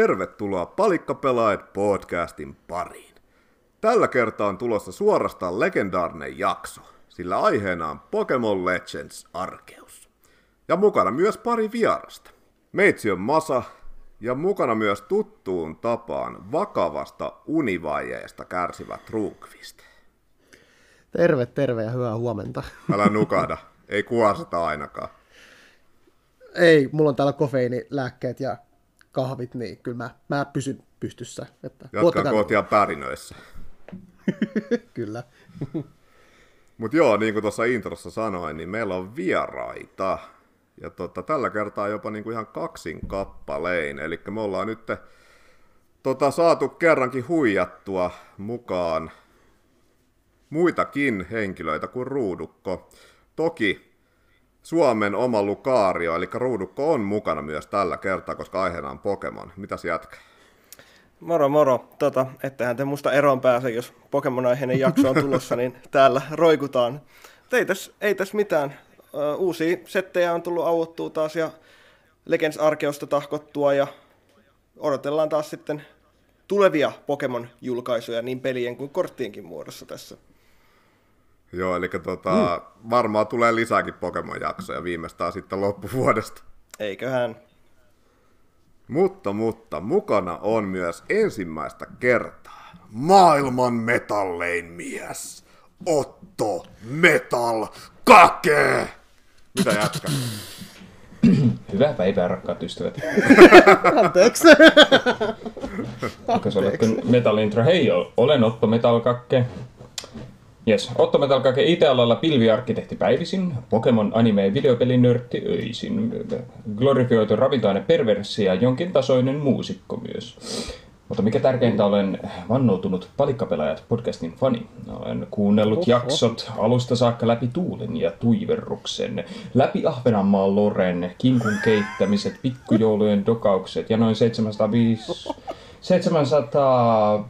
tervetuloa Palikkapelaajat podcastin pariin. Tällä kertaa on tulossa suorastaan legendaarinen jakso, sillä aiheena on Pokemon Legends Arkeus. Ja mukana myös pari vierasta. Meitsi on Masa, ja mukana myös tuttuun tapaan vakavasta univajeesta kärsivä Trunkvist. Terve, terve ja hyvää huomenta. Älä nukahda, ei kuosata ainakaan. Ei, mulla on täällä kofeiinilääkkeet ja kahvit, niin kyllä mä, mä pysyn pystyssä. Että Jatka kootia pärinöissä. kyllä. Mutta joo, niin kuin tuossa introssa sanoin, niin meillä on vieraita. Ja tota, tällä kertaa jopa niinku ihan kaksin kappalein. Eli me ollaan nyt tota, saatu kerrankin huijattua mukaan muitakin henkilöitä kuin Ruudukko. Toki Suomen oma Lukaario, eli Ruudukko on mukana myös tällä kertaa, koska aiheena on Pokemon. Mitäs jätkä? Moro moro. Tota, ettehän te musta eroon pääse, jos Pokemon-aiheinen jakso on tulossa, niin täällä roikutaan. ei tässä ei täs mitään. Uusia settejä on tullut auottua taas ja Legends Arkeosta tahkottua ja odotellaan taas sitten tulevia Pokemon-julkaisuja niin pelien kuin korttienkin muodossa tässä. Joo, eli tota, mm. varmaan tulee lisääkin Pokemon-jaksoja viimeistään sitten loppuvuodesta. Eiköhän. Mutta, mutta, mukana on myös ensimmäistä kertaa maailman metallein mies, Otto Metal Kake! Mitä jätkä? Hyvää päivää, rakkaat ystävät. Anteeksi. Onko se Metal Intro? Hei, olen Otto Metal Kakke. Jes, Otto Metalkake IT-alalla pilviarkkitehti päivisin, Pokemon anime videopelin nörtti öisin, glorifioitu ravintoaine perverssi ja jonkin tasoinen muusikko myös. Mutta mikä tärkeintä, olen vannoutunut Palikkapelaajat podcastin fani. Olen kuunnellut Oho. jaksot alusta saakka läpi Tuulen ja Tuiverruksen, läpi Ahvenanmaan Loren, kinkun keittämiset, pikkujoulujen dokaukset ja noin 705, 700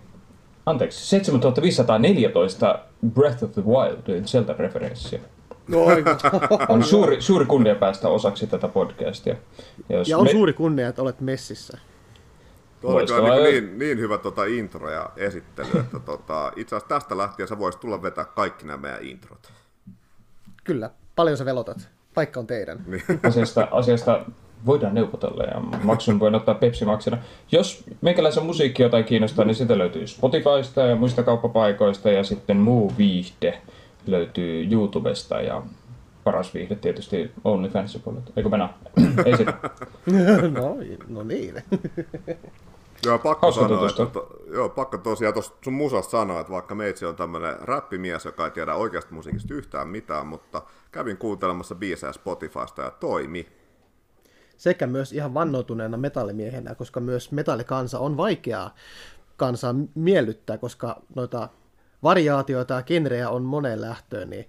anteeksi, 7514 Breath of the Wild Zelda-referenssiä. No, on suuri, suuri kunnia päästä osaksi tätä podcastia. Ja, jos ja on me... suuri kunnia, että olet messissä. Tuo oli niin, niin, niin hyvä tota intro ja esittely, että tota, itse asiassa tästä lähtien sä voisit tulla vetää kaikki nämä meidän introt. Kyllä, paljon sä velotat. Paikka on teidän. Niin. Asiasta, asiasta voidaan neuvotella ja maksun voi ottaa Pepsi Maxina. Jos meikäläisen musiikki jotain kiinnostaa, niin sitä löytyy Spotifysta ja muista kauppapaikoista ja sitten muu viihde löytyy YouTubesta ja paras viihde tietysti OnlyFansin puolelta. Eikö mennä? Ei sit. no, no niin. Joo, pakko sanoa, että, että, joo, pakko tosiaan tuossa sun musasta sanoa, että vaikka meitsi on tämmöinen räppimies, joka ei tiedä oikeasta musiikista yhtään mitään, mutta kävin kuuntelemassa biisejä Spotifysta ja toimi sekä myös ihan vannoutuneena metallimiehenä, koska myös metallikansa on vaikeaa kansaa miellyttää, koska noita variaatioita ja genrejä on moneen lähtöön, niin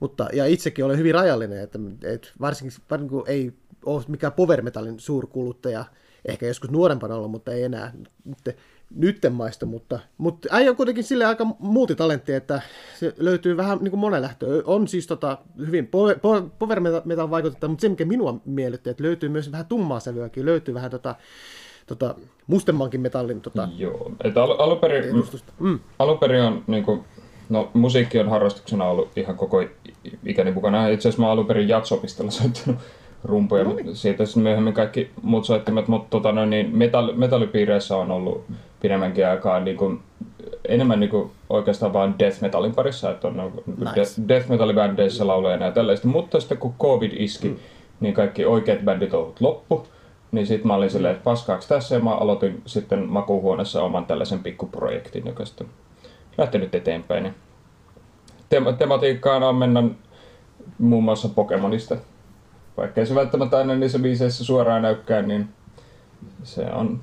mutta, ja itsekin olen hyvin rajallinen, että, että varsinkin, varsinkin kun ei ole mikään power suurkuluttaja, ehkä joskus nuorempana ollut, mutta ei enää. Nyt nytten maista, mutta, mutta äijä on kuitenkin sille aika multitalentti, että se löytyy vähän niin kuin monen lähtö. On siis tota, hyvin power, power metal vaikutetta, mutta se mikä minua miellytti, että löytyy myös vähän tummaa sävyäkin, löytyy vähän tota, tota, mustemmankin metallin tota, Joo, että al- alunperin, mm. alunperin on niin kuin, no musiikki on harrastuksena ollut ihan koko ikäni mukana. Itse asiassa mä alunperin jatsopistolla soittanut rumpuja, no niin. siitä sitten myöhemmin kaikki muut soittimet, mutta tota, no, niin metall, metallipiireissä on ollut pidemmänkin aikaa niin kuin, enemmän niin kuin, oikeastaan vain death metalin parissa, että on nice. death metallibändeissä lauleja ja tällaista, mutta sitten kun covid iski, mm. niin kaikki oikeat bändit on loppu, niin sitten mä olin silleen, että paskaaksi tässä ja mä aloitin sitten makuuhuoneessa oman tällaisen pikkuprojektin, joka sitten lähtenyt eteenpäin. Niin Tem- tematiikkaan on mennä muun muassa Pokemonista vaikka se välttämättä aina niissä biiseissä suoraan näykään, niin se on,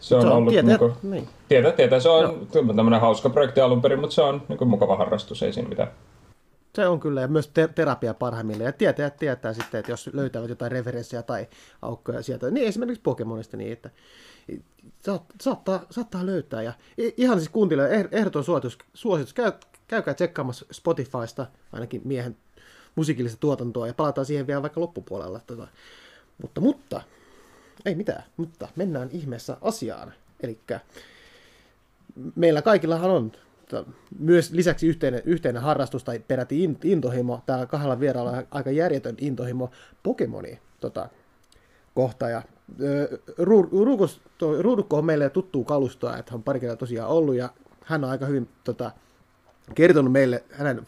se on, se on ollut tietää, niin kuin, niin. tietää, tietää, se on no. tämmöinen hauska projekti alun perin, mutta se on niin kuin mukava harrastus, ei siinä mitään. Se on kyllä, ja myös te- terapia parhaimmillaan. Ja tietää, tietää sitten, että jos löytävät jotain referenssiä tai aukkoja sieltä, niin esimerkiksi Pokemonista, niin että saattaa, saattaa löytää. Ja ihan siis kuuntelijoille eh-, ehdoton suositus, suositus käy, käykää tsekkaamassa Spotifysta, ainakin miehen musiikillista tuotantoa ja palataan siihen vielä vaikka loppupuolella. Tota. Mutta, mutta ei mitään, mutta mennään ihmeessä asiaan. Eli meillä kaikillahan on myös lisäksi yhteinen, yhteinen harrastus tai peräti intohimo, täällä kahdella vieraalla aika järjetön intohimo Pokemoni tota, kohta. Ja, Ruukus, Ruudukko on meille tuttuu kalustoa, että hän on pari kertaa tosiaan ollut ja hän on aika hyvin tota, kertonut meille hänen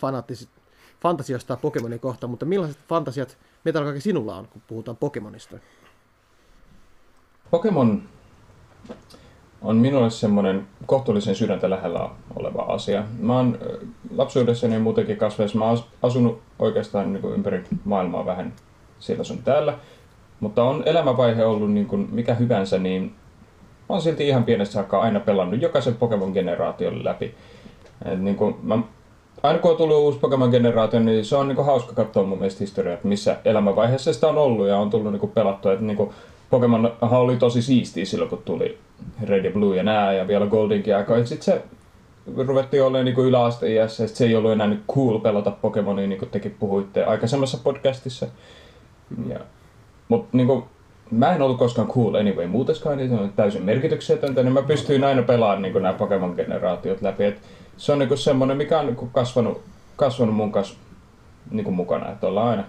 fantasiasta Pokemonin kohta, mutta millaiset fantasiat Metal sinulla on, kun puhutaan Pokemonista? Pokemon on minulle semmoinen kohtuullisen sydäntä lähellä oleva asia. Mä oon lapsuudessani ja muutenkin kasveessa, mä oon asunut oikeastaan niin kuin ympäri maailmaa vähän siellä sun täällä. Mutta on elämävaihe ollut niin kuin mikä hyvänsä, niin oon silti ihan pienestä saakka aina pelannut jokaisen Pokemon-generaation läpi. Niin kuin mä, aina kun on tullut uusi Pokemon-generaatio, niin se on niin kuin hauska katsoa mun mielestä historiaa, että missä elämävaiheessa sitä on ollut ja on tullut niin kuin pelattua. Että niin kuin Pokemon oli tosi siistiä silloin, kun tuli Red ja Blue ja nää ja vielä Goldinkin aikoina. Sitten se ruvettiin olemaan niin yläasteiässä ja se ei ollut enää niin cool pelata Pokemonia, niin kuin tekin puhuitte aikaisemmassa podcastissa. Ja, mutta niin kuin, mä en ollut koskaan cool anyway muuteskaan, niin se on täysin merkityksetöntä, niin mä pystyin aina pelaamaan niin nämä Pokemon-generaatiot läpi. Et se on niin semmoinen, mikä on niin kasvanut, kasvanut mun kanssa niin mukana, että ollaan aina,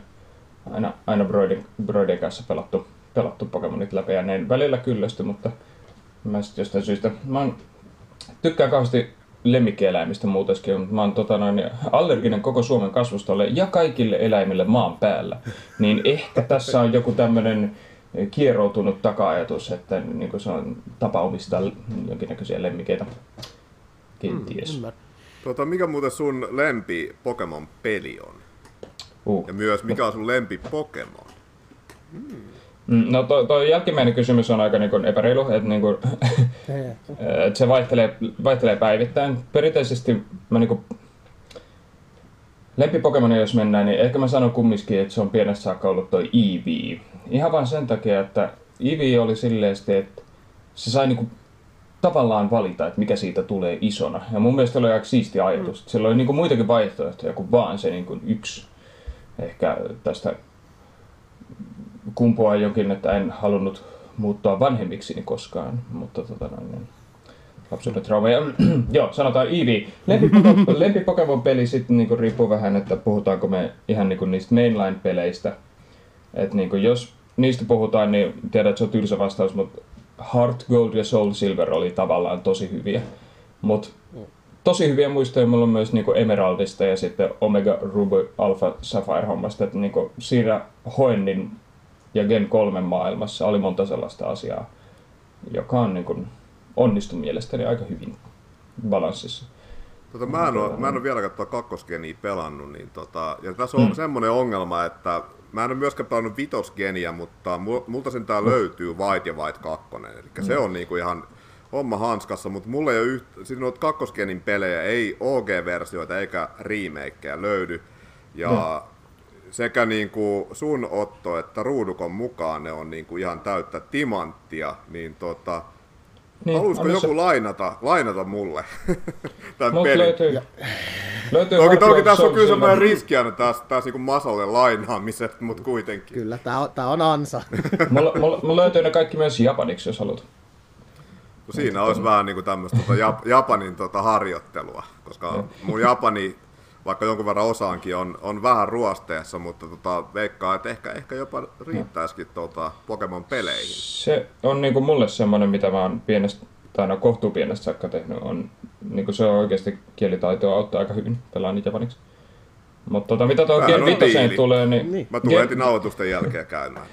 aina, aina Broidin, Broidin kanssa pelattu pelattu Pokemonit läpi ja ne välillä kyllästy, mutta mä sitten jostain syystä, mä oon, tykkään kauheasti lemmikkieläimistä muutenkin, mutta mä oon tota noin, allerginen koko Suomen kasvustolle ja kaikille eläimille maan päällä. Niin ehkä tässä on joku tämmöinen kieroutunut taka-ajatus, että niin se on tapa omistaa jonkinnäköisiä lemmikeitä. Kenties. Mm, tota, mikä muuten sun lempi Pokemon-peli on? Uh. Ja myös mikä on sun lempi Pokemon? Hmm. Mm, no tuo, tuo jälkimmäinen kysymys on aika niin epäreilu, että, niin kuin, että se vaihtelee, vaihtelee päivittäin. Perinteisesti mä niin kuin, lempipokemoni jos mennään, niin ehkä mä sanon kumminkin, että se on pienestä saakka ollut toi Eevee. Ihan vain sen takia, että Eevee oli silleen, että se sai niin kuin, tavallaan valita, että mikä siitä tulee isona. Ja mun mielestä oli aika siisti ajatus. Mm. Sillä oli niin kuin, muitakin vaihtoehtoja kuin vaan se niin kuin, yksi ehkä tästä kumpuaa jokin, että en halunnut muuttua vanhemmiksi koskaan, mutta tota noin, niin lapsuuden trauma. Ja, joo, sanotaan Eevee. Lempi Pokemon peli sitten niinku riippuu vähän, että puhutaanko me ihan niinku niistä mainline-peleistä. Että niinku jos niistä puhutaan, niin tiedät, että se on tylsä vastaus, mutta Heart Gold ja Soul Silver oli tavallaan tosi hyviä. Mutta tosi hyviä muistoja mulla on myös niinku Emeraldista ja sitten Omega Ruby Alpha Sapphire hommasta. Että niinku siinä Hoennin ja Gen 3 maailmassa oli monta sellaista asiaa, joka on niin kuin, onnistu mielestäni aika hyvin balanssissa. Tota, mä, en ole, mä en ole vielä katsoa kakkosgeniä pelannut, niin tota, ja tässä on mm. semmoinen ongelma, että mä en ole myöskään pelannut vitosgeniä, mutta multa sen tää löytyy White ja White 2, eli mm. se on niinku ihan homma hanskassa, mutta mulla ei ole yhtä, siis noita kakkosgenin pelejä, ei OG-versioita eikä remakeja löydy, ja mm sekä niin kuin sun Otto että Ruudukon mukaan ne on niin kuin ihan täyttä timanttia, niin tota, niin, haluaisiko joku se... lainata, lainata mulle tämän Mut pelin? Löytyy, löytyy toki, toki tässä on kyllä semmoinen riski aina taas, taas niin masalle lainaamiset, mutta kuitenkin. Kyllä, tämä on, tää on ansa. mulla, mulla, mulla löytyy ne kaikki myös japaniksi, jos haluat. No siinä olisi vähän niin kuin tämmöistä tota, Japanin tota, harjoittelua, koska mun Japani vaikka jonkun verran osaankin on, on vähän ruosteessa, mutta tota, veikkaa, että ehkä, ehkä jopa riittäisikin tuota Pokemon-peleihin. Se on niinku mulle semmoinen, mitä mä oon pienestä, tai no kohtuu pienestä saakka tehnyt, on, niinku se on oikeasti kielitaitoa auttaa aika hyvin pelaa niitä japaniksi. Mutta tota, mitä tuo Gen Vitoseen tulee, niin... niin. Mä tulen Gen... heti nauhoitusten jälkeen käymään.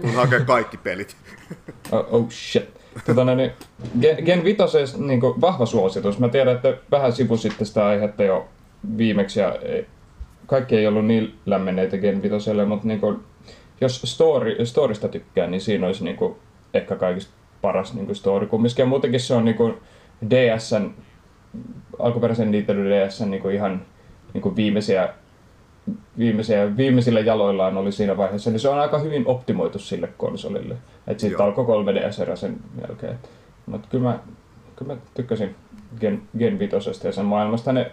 Kun hakee kaikki pelit. oh, oh shit. Tota, no niin, Gen, Gen Vitoseen niin vahva suositus. Mä tiedän, että vähän sivusitte sitä aihetta jo viimeksi ja kaikki ei ollut niin lämmenneitä Gen 5, mutta niin kuin, jos story, storista tykkää, niin siinä olisi niin kuin, ehkä kaikista paras niin kuin story kumminkin. Ja muutenkin se on niin kuin DSn, alkuperäisen Nintendo DSn niin kuin ihan niin kuin viimeisiä, viimeisiä, viimeisillä jaloillaan oli siinä vaiheessa, niin se on aika hyvin optimoitu sille konsolille. Että siitä alkoi 3DS sen jälkeen. Mutta kyllä mä, kyllä mä tykkäsin Gen, Gen 5 ja sen maailmasta. Ne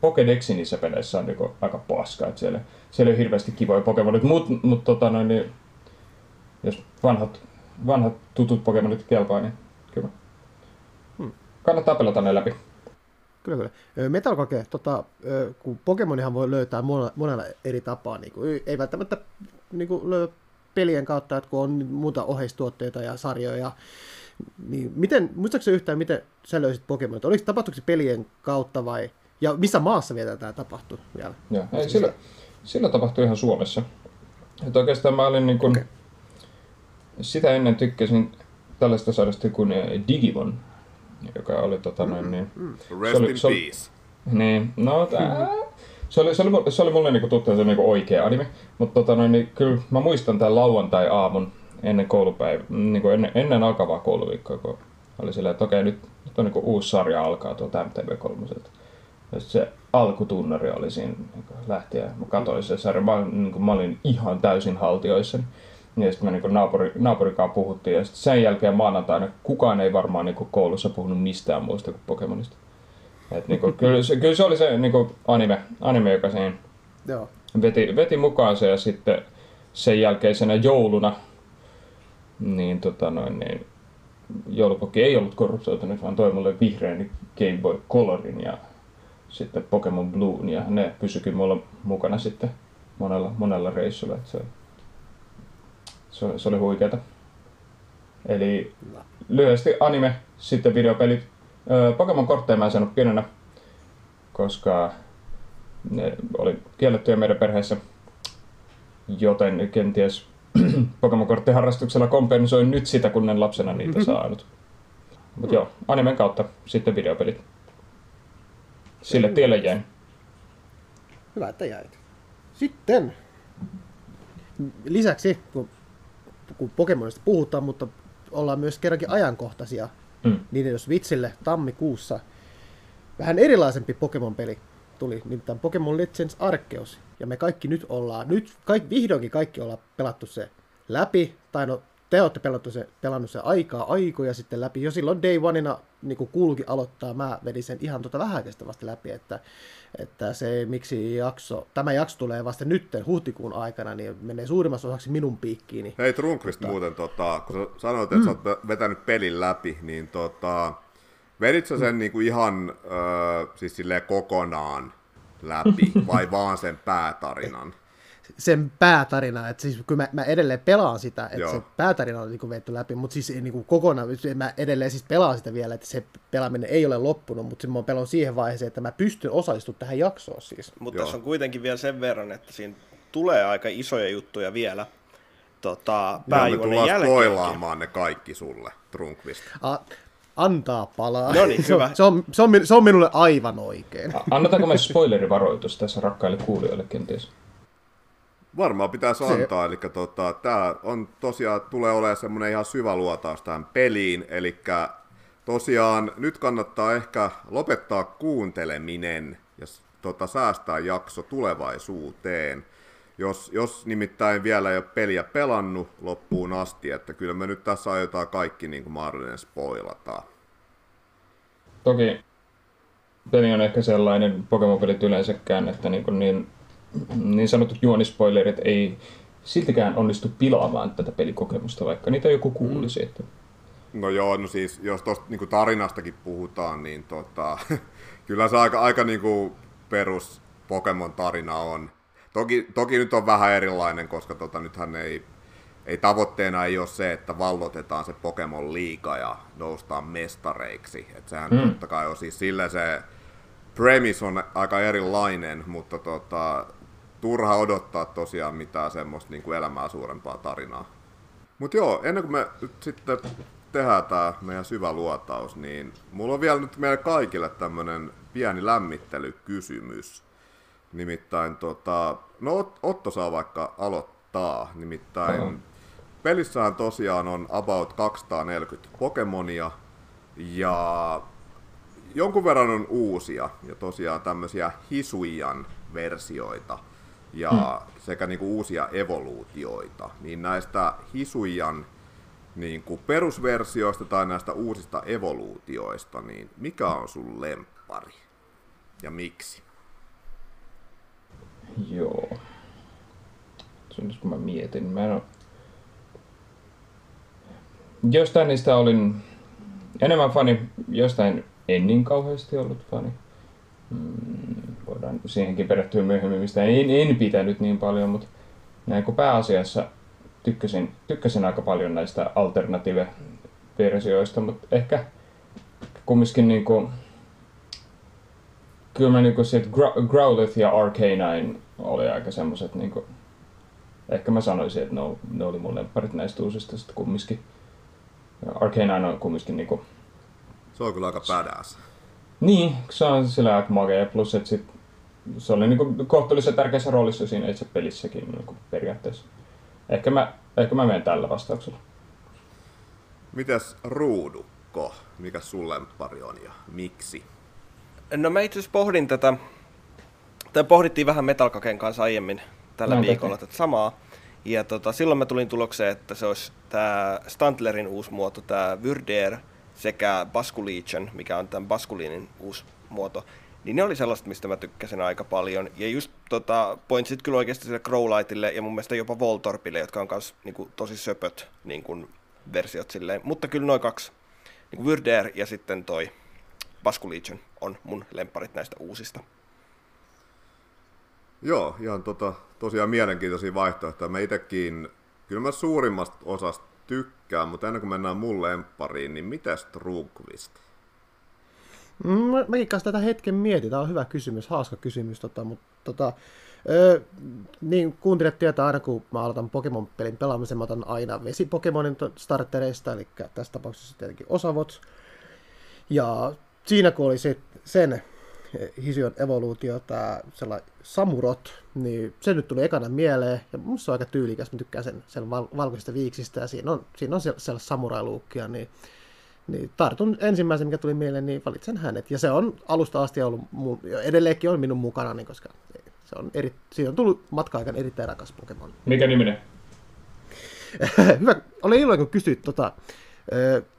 Pokedexin niissä peleissä on niinku aika paska, että siellä, siellä on hirveästi kivoja Pokemonit, mutta mut, tota noin, niin, jos vanhat, vanhat tutut Pokemonit kelpaa, niin kyllä. Hmm. Kannattaa pelata ne läpi. Kyllä, kyllä. Metal Kake, tota, kun Pokemonihan voi löytää monella eri tapaa, niin kuin, ei välttämättä niin kuin, löy pelien kautta, että kun on muuta oheistuotteita ja sarjoja, niin miten, muistaakseni yhtään, miten sä löysit Pokemonit? Oliko tapahtuiko se pelien kautta vai, ja missä maassa vielä tämä tapahtui vielä? Joo, ei, sillä, sillä tapahtui ihan Suomessa. Että oikeastaan mä olin niin kuin, okay. sitä ennen tykkäsin tällaista sarjasta kuin Digimon, joka oli tota noin niin... Mm. Rest se oli, in se oli, peace. Niin, no tää, se oli, se oli, se oli mulle niinku tuttu se niinku oikea anime, mutta tota noin, niin kyllä mä muistan tämän lauantai-aamun ennen koulupäivä, niinku ennen, ennen alkavaa kouluviikkoa, kun oli silleen, että okei, nyt, nyt on niinku uusi sarja alkaa tuolta MTV3. Se alkutunnari oli siinä niin lähtien. Mä katsoin se sarja, mä, niin mä olin ihan täysin haltioissa. Ja sitten me niin naapuri, naapurikaan puhuttiin. Ja sitten sen jälkeen maanantaina kukaan ei varmaan niin koulussa puhunut mistään muusta kuin Pokemonista. Et niin kuin, kyllä, se, kyllä se oli se niin kuin anime, anime, joka siinä Joo. Veti, veti mukaan se ja sitten sen jälkeisenä jouluna niin, tota noin, niin joulupokki ei ollut korruptoitunut, vaan toi mulle vihreän Game Boy Colorin ja sitten Pokemon Blue, ja ne pysyikin mulla mukana sitten monella, monella reissulla. Että se, se, se oli huikeeta. Eli lyhyesti anime, sitten videopelit. Pokemon kortteja mä en saanut pienenä, koska ne oli kiellettyjä meidän perheessä, joten kenties Pokemon korttiharrastuksella kompensoin nyt sitä, kun en lapsena niitä mm-hmm. saanut. Mutta joo, animen kautta sitten videopelit. Sille tielle jäin. Hyvä, että jäit. Sitten lisäksi, kun, kun Pokemonista puhutaan, mutta ollaan myös kerrankin ajankohtaisia, mm. niin jos vitsille tammikuussa vähän erilaisempi Pokemon-peli tuli, nimittäin Pokemon Legends Arceus. Ja me kaikki nyt ollaan, nyt kaikki, vihdoinkin kaikki ollaan pelattu se läpi, tai no te olette pelattu se, pelannut se aikaa aikoja sitten läpi. Jo silloin Day Oneina niin kuulukin aloittaa, mä vedin sen ihan tuota vähäkestä vasta läpi, että, että se miksi jakso, tämä jakso tulee vasta nyt huhtikuun aikana, niin menee suurimmassa osaksi minun piikkiini. Hei Trunkvist tota... muuten, tota, kun sä sanoit, että mm. sä oot vetänyt pelin läpi, niin tota, vedit sä sen mm. niin kuin ihan äh, siis kokonaan läpi vai vaan sen päätarinan? Sen päätarina, että siis kyllä mä, mä edelleen pelaan sitä, että Joo. se päätarina on niin vetty läpi, mutta siis niin kuin kokonaan, mä edelleen siis pelaan sitä vielä, että se pelaaminen ei ole loppunut, mutta mä oon siihen vaiheeseen, että mä pystyn osallistumaan tähän jaksoon siis. Mutta tässä on kuitenkin vielä sen verran, että siinä tulee aika isoja juttuja vielä tota, pääjuonen jälkeen. spoilaamaan ne kaikki sulle, Trunkvist. A, antaa palaa. No niin, hyvä. Se on, se, on, se on minulle aivan oikein. Annetaanko me spoilerivaroitus tässä rakkaille kuulijoille kenties? Varmaan pitäisi antaa, eli tota, tämä on tosiaan, tulee olemaan semmoinen ihan syvä luotaus tähän peliin, eli tosiaan nyt kannattaa ehkä lopettaa kuunteleminen ja tota, säästää jakso tulevaisuuteen. Jos, jos nimittäin vielä ei ole peliä pelannut loppuun asti, että kyllä me nyt tässä aiotaan kaikki niin kuin mahdollinen spoilata. Toki peli on ehkä sellainen, Pokemon-pelit yleensäkään, että niin, kuin niin niin sanotut juonispoilerit ei siltikään onnistu pilaamaan tätä pelikokemusta, vaikka niitä joku kuulisi. Että... No joo, no siis jos tuosta niin tarinastakin puhutaan, niin tota, kyllä se aika, aika niin kuin perus Pokemon-tarina on. Toki, toki nyt on vähän erilainen, koska tota, nythän ei, ei tavoitteena ei ole se, että vallotetaan se Pokemon liiga ja noustaan mestareiksi. Et sehän mm. totta kai on siis sillä se premise on aika erilainen, mutta tota, turha odottaa tosiaan mitään semmoista niin kuin elämää suurempaa tarinaa. Mutta joo, ennen kuin me nyt sitten tehdään tämä meidän syvä luotaus, niin mulla on vielä nyt meille kaikille tämmöinen pieni lämmittelykysymys. Nimittäin, tota, no Otto saa vaikka aloittaa, nimittäin uh-huh. pelissähän tosiaan on about 240 Pokemonia, ja jonkun verran on uusia, ja tosiaan tämmöisiä Hisuian versioita – ja hmm. sekä niin kuin uusia evoluutioita, niin näistä Hisuian niin kuin perusversioista tai näistä uusista evoluutioista, niin mikä on sun lemppari ja miksi? Joo. Se on kun mä mietin. Mä en ole... jostain niistä olin enemmän fani, jostain en niin kauheasti ollut fani. Mm, voidaan siihenkin perehtyä myöhemmin, mistä en, en pitänyt niin paljon, mutta näin kun pääasiassa tykkäsin, tykkäsin aika paljon näistä alternative-versioista, mutta ehkä kumminkin niinku, kyllä mä niinku sit Growlith ja Arcanine oli aika semmoset niinku, ehkä mä sanoisin, että ne, ne oli mun lempparit näistä uusista sitten kumminkin. Arcanine on kumminkin niinku... Se on kyllä aika badass. Niin, se on sillä aika magea, plus että sit se oli niinku kohtuullisen tärkeässä roolissa siinä itse pelissäkin niinku periaatteessa. Ehkä mä, ehkä mä menen tällä vastauksella. Mitäs Ruudukko? Mikä sun lemppari on ja miksi? No mä itse asiassa pohdin tätä, tai pohdittiin vähän Metalkaken kanssa aiemmin tällä no, viikolla tätä samaa. Ja tota, silloin mä tulin tulokseen, että se olisi tämä Stantlerin uusi muoto, tämä Vyrdeer sekä Baskulichen, mikä on tämän Baskulinin uusi muoto. Niin ne oli sellaista, mistä mä tykkäsin aika paljon. Ja just tota, pointsit kyllä oikeasti sille Crowlightille ja mun mielestä jopa Voltorpille, jotka on myös niin tosi söpöt niin kuin, versiot silleen. Mutta kyllä noin kaksi, niin Vyrdeer ja sitten toi Basku Legion on mun lemparit näistä uusista. Joo, ihan tota, tosiaan mielenkiintoisia vaihtoehtoja. Mä itekin, kyllä mä suurimmasta osasta tykkään, mutta ennen kuin mennään mun lemppariin, niin mitä Strukvist? Mm, mä, mäkin kanssa tätä hetken mietin, tämä on hyvä kysymys, hauska kysymys, tota, mutta tota, Öö, niin kuuntelijat tietää aina, kun mä aloitan Pokemon-pelin pelaamisen, mä otan aina vesi-Pokemonin startereista, eli tässä tapauksessa tietenkin Osavot. Ja siinä kun oli se, sen Hision evoluutio, tämä sellainen Samurot, niin se nyt tuli ekana mieleen, ja musta se on aika tyylikäs, mä tykkään sen, sen val- valkoisesta viiksistä, ja siinä on, siinä on sellaista samurai niin, niin tartun ensimmäisen, mikä tuli mieleen, niin valitsen hänet. Ja se on alusta asti ollut, mun, edelleenkin on minun mukana, niin koska se on eri, siitä on tullut matka-aikaan erittäin rakas Pokemon. Mikä niminen? Hyvä, olen iloinen, kun kysyt tota,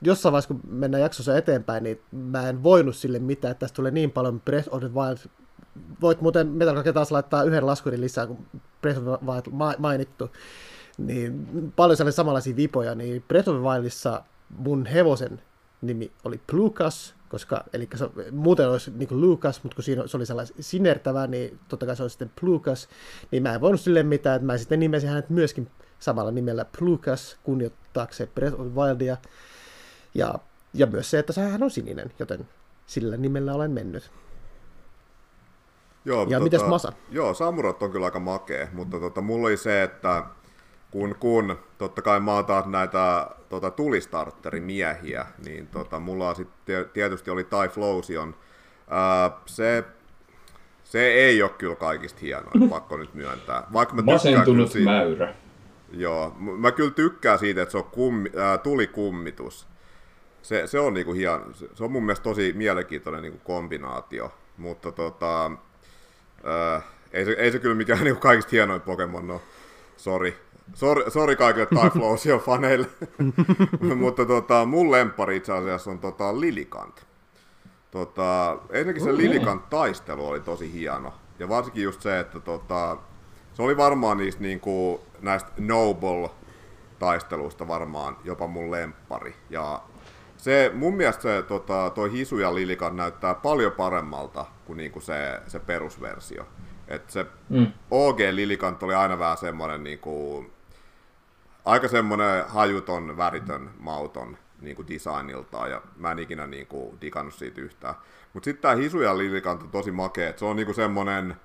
jossain vaiheessa, kun mennään jaksossa eteenpäin, niin mä en voinut sille mitään, että tästä tulee niin paljon Breath of the Wild. Voit muuten Metal taas laittaa yhden laskurin lisää, kun Breath of Wild mainittu. Niin paljon sellaisia samanlaisia vipoja, niin Breath of Wildissa mun hevosen nimi oli Plukas, koska, eli se, muuten olisi niin kuin Lucas, mutta kun siinä, se oli sellainen sinertävä, niin totta kai se olisi sitten Plukas, niin mä en voinut sille mitään, että mä sitten nimesin hänet myöskin samalla nimellä Plukas kunnioittaakseen Breath of Wildia, ja, ja myös se, että hän on sininen, joten sillä nimellä olen mennyt. Joo, ja tota, mitäs Masa? Joo, Samurat on kyllä aika makea, mutta tota, mulla oli se, että kun, kun totta kai mä oon taas näitä tota, tulistarterimiehiä, niin tota, mulla sitten tietysti oli Typhlosion. Ää, se, se ei ole kyllä kaikista hienoin, pakko nyt myöntää. Vaikka mä Masentunut siitä, mäyrä. Joo, mä kyllä tykkään siitä, että se on kummi, ää, tulikummitus. Se, se on niinku hieno, se on mun mielestä tosi mielenkiintoinen niinku kombinaatio, mutta tota, ää, ei, se, ei se kyllä mikään niinku kaikista hienoin Pokemon no. Sori, Sori, sori kaikille Typhlosion faneille, mutta tota, mun lempari itse asiassa on tota, Lilikant. Tota, ensinnäkin se Lilikant taistelu oli tosi hieno. Ja varsinkin just se, että tota, se oli varmaan niistä niinku, näistä Noble taisteluista varmaan jopa mun lemppari. Ja se, mun mielestä se, tota, toi Hisu ja Lilikan näyttää paljon paremmalta kuin niinku se, se perusversio. Et se mm. OG Lilikant oli aina vähän semmoinen niinku, aika semmoinen hajuton, väritön, mauton niin kuin designiltaan, ja mä en ikinä niin kuin, digannut siitä yhtään. Mutta sitten tämä Hisu ja Lilikant on tosi makea, että se on niinku semmoinen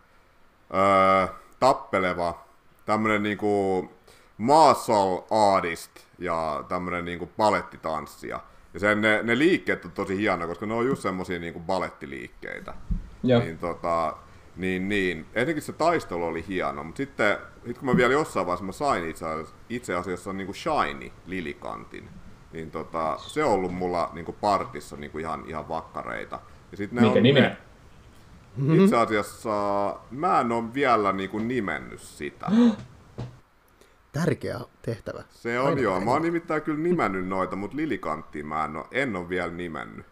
öö, tappeleva, tämmöinen niinku martial artist ja tämmöinen niinku balettitanssija. Ja sen, ne, ne liikkeet on tosi hienoja, koska ne on just semmoisia niinku balettiliikkeitä. Ja. Niin tota, niin, niin. Etenkin se taistelu oli hieno, mutta sitten sit kun mä vielä jossain vaiheessa mä sain itse asiassa, itse asiassa niin kuin Shiny Lilikantin, niin tota, se on ollut mulla niin kuin partissa niin kuin ihan, ihan vakkareita. Ja sit ne Mikä on? Ne, itse asiassa mä en ole vielä niin kuin nimennyt sitä. Tärkeä tehtävä. Se on Aina joo. Mä oon nimittäin kyllä nimennyt noita, mutta Lilikanttiin mä en ole, en ole vielä nimennyt.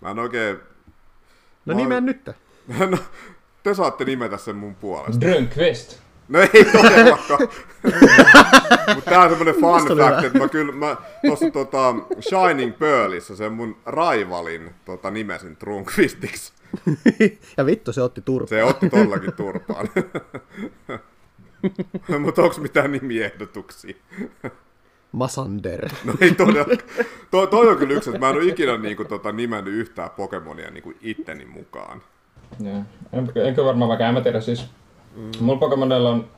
Mä en oikein... No nimen nyt. no, te saatte nimetä sen mun puolesta. Drönqvist. No ei todellakaan. Mutta tää on semmonen fun fact, että mä kyllä, mä tossa tota Shining Pearlissa sen mun raivalin tota, nimesin Trunkvistiksi. ja vittu se otti turpaan. Se otti tollakin turpaan. Mutta onko mitään nimiehdotuksia? Masander. No ei todella. Toi, toi on kyllä yksi, että mä en ole ikinä niinku, tota, nimennyt yhtään Pokemonia niinku itteni mukaan. Joo. En, enkö varmaan vaikka, en mä tiedä siis. Mm. Mulla Pokemonilla on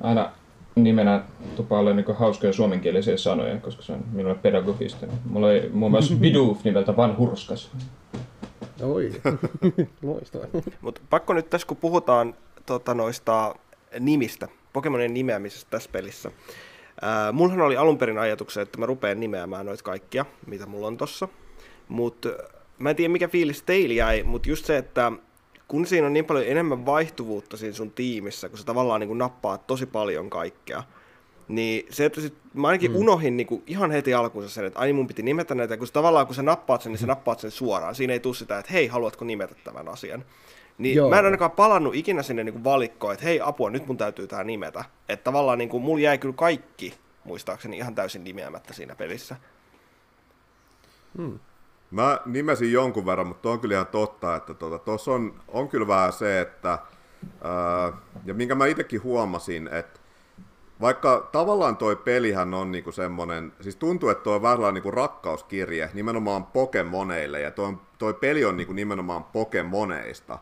aina nimenä tupaa olla niinku hauskoja suomenkielisiä sanoja, koska se on minulle pedagogista. Mulla oli muun muassa Bidoof nimeltä Van Hurskas. Oi, loistavaa. Mutta pakko nyt tässä, kun puhutaan tota, noista nimistä, Pokemonin nimeämisestä tässä pelissä. Ää, mullahan oli alun perin ajatuksia, että mä rupean nimeämään noita kaikkia, mitä mulla on tossa. Mutta mä en tiedä mikä fiilis teillä jäi, mutta just se, että kun siinä on niin paljon enemmän vaihtuvuutta siinä sun tiimissä, kun sä tavallaan niin kuin nappaat tosi paljon kaikkea, niin se, että sit, mä ainakin mm. unohin niin kuin ihan heti alkuun sen, että ai mun piti nimetä näitä, kun tavallaan kun sä nappaat sen, niin sä nappaat sen suoraan. Siinä ei tule sitä, että hei, haluatko nimetä tämän asian. Niin Joo. mä en ainakaan palannut ikinä sinne niin kuin valikkoon, että hei apua, nyt mun täytyy tää nimetä. Että tavallaan niin kuin, mulla jäi kyllä kaikki, muistaakseni, ihan täysin nimeämättä siinä pelissä. Hmm. Mä nimesin jonkun verran, mutta on kyllä ihan totta, että tuossa tuota, on, on kyllä vähän se, että ää, ja minkä mä itsekin huomasin, että vaikka tavallaan toi pelihän on niinku semmonen, siis tuntuu, että toi on vähän niinku rakkauskirje nimenomaan Pokemoneille, ja toi, toi peli on niinku nimenomaan Pokemoneista.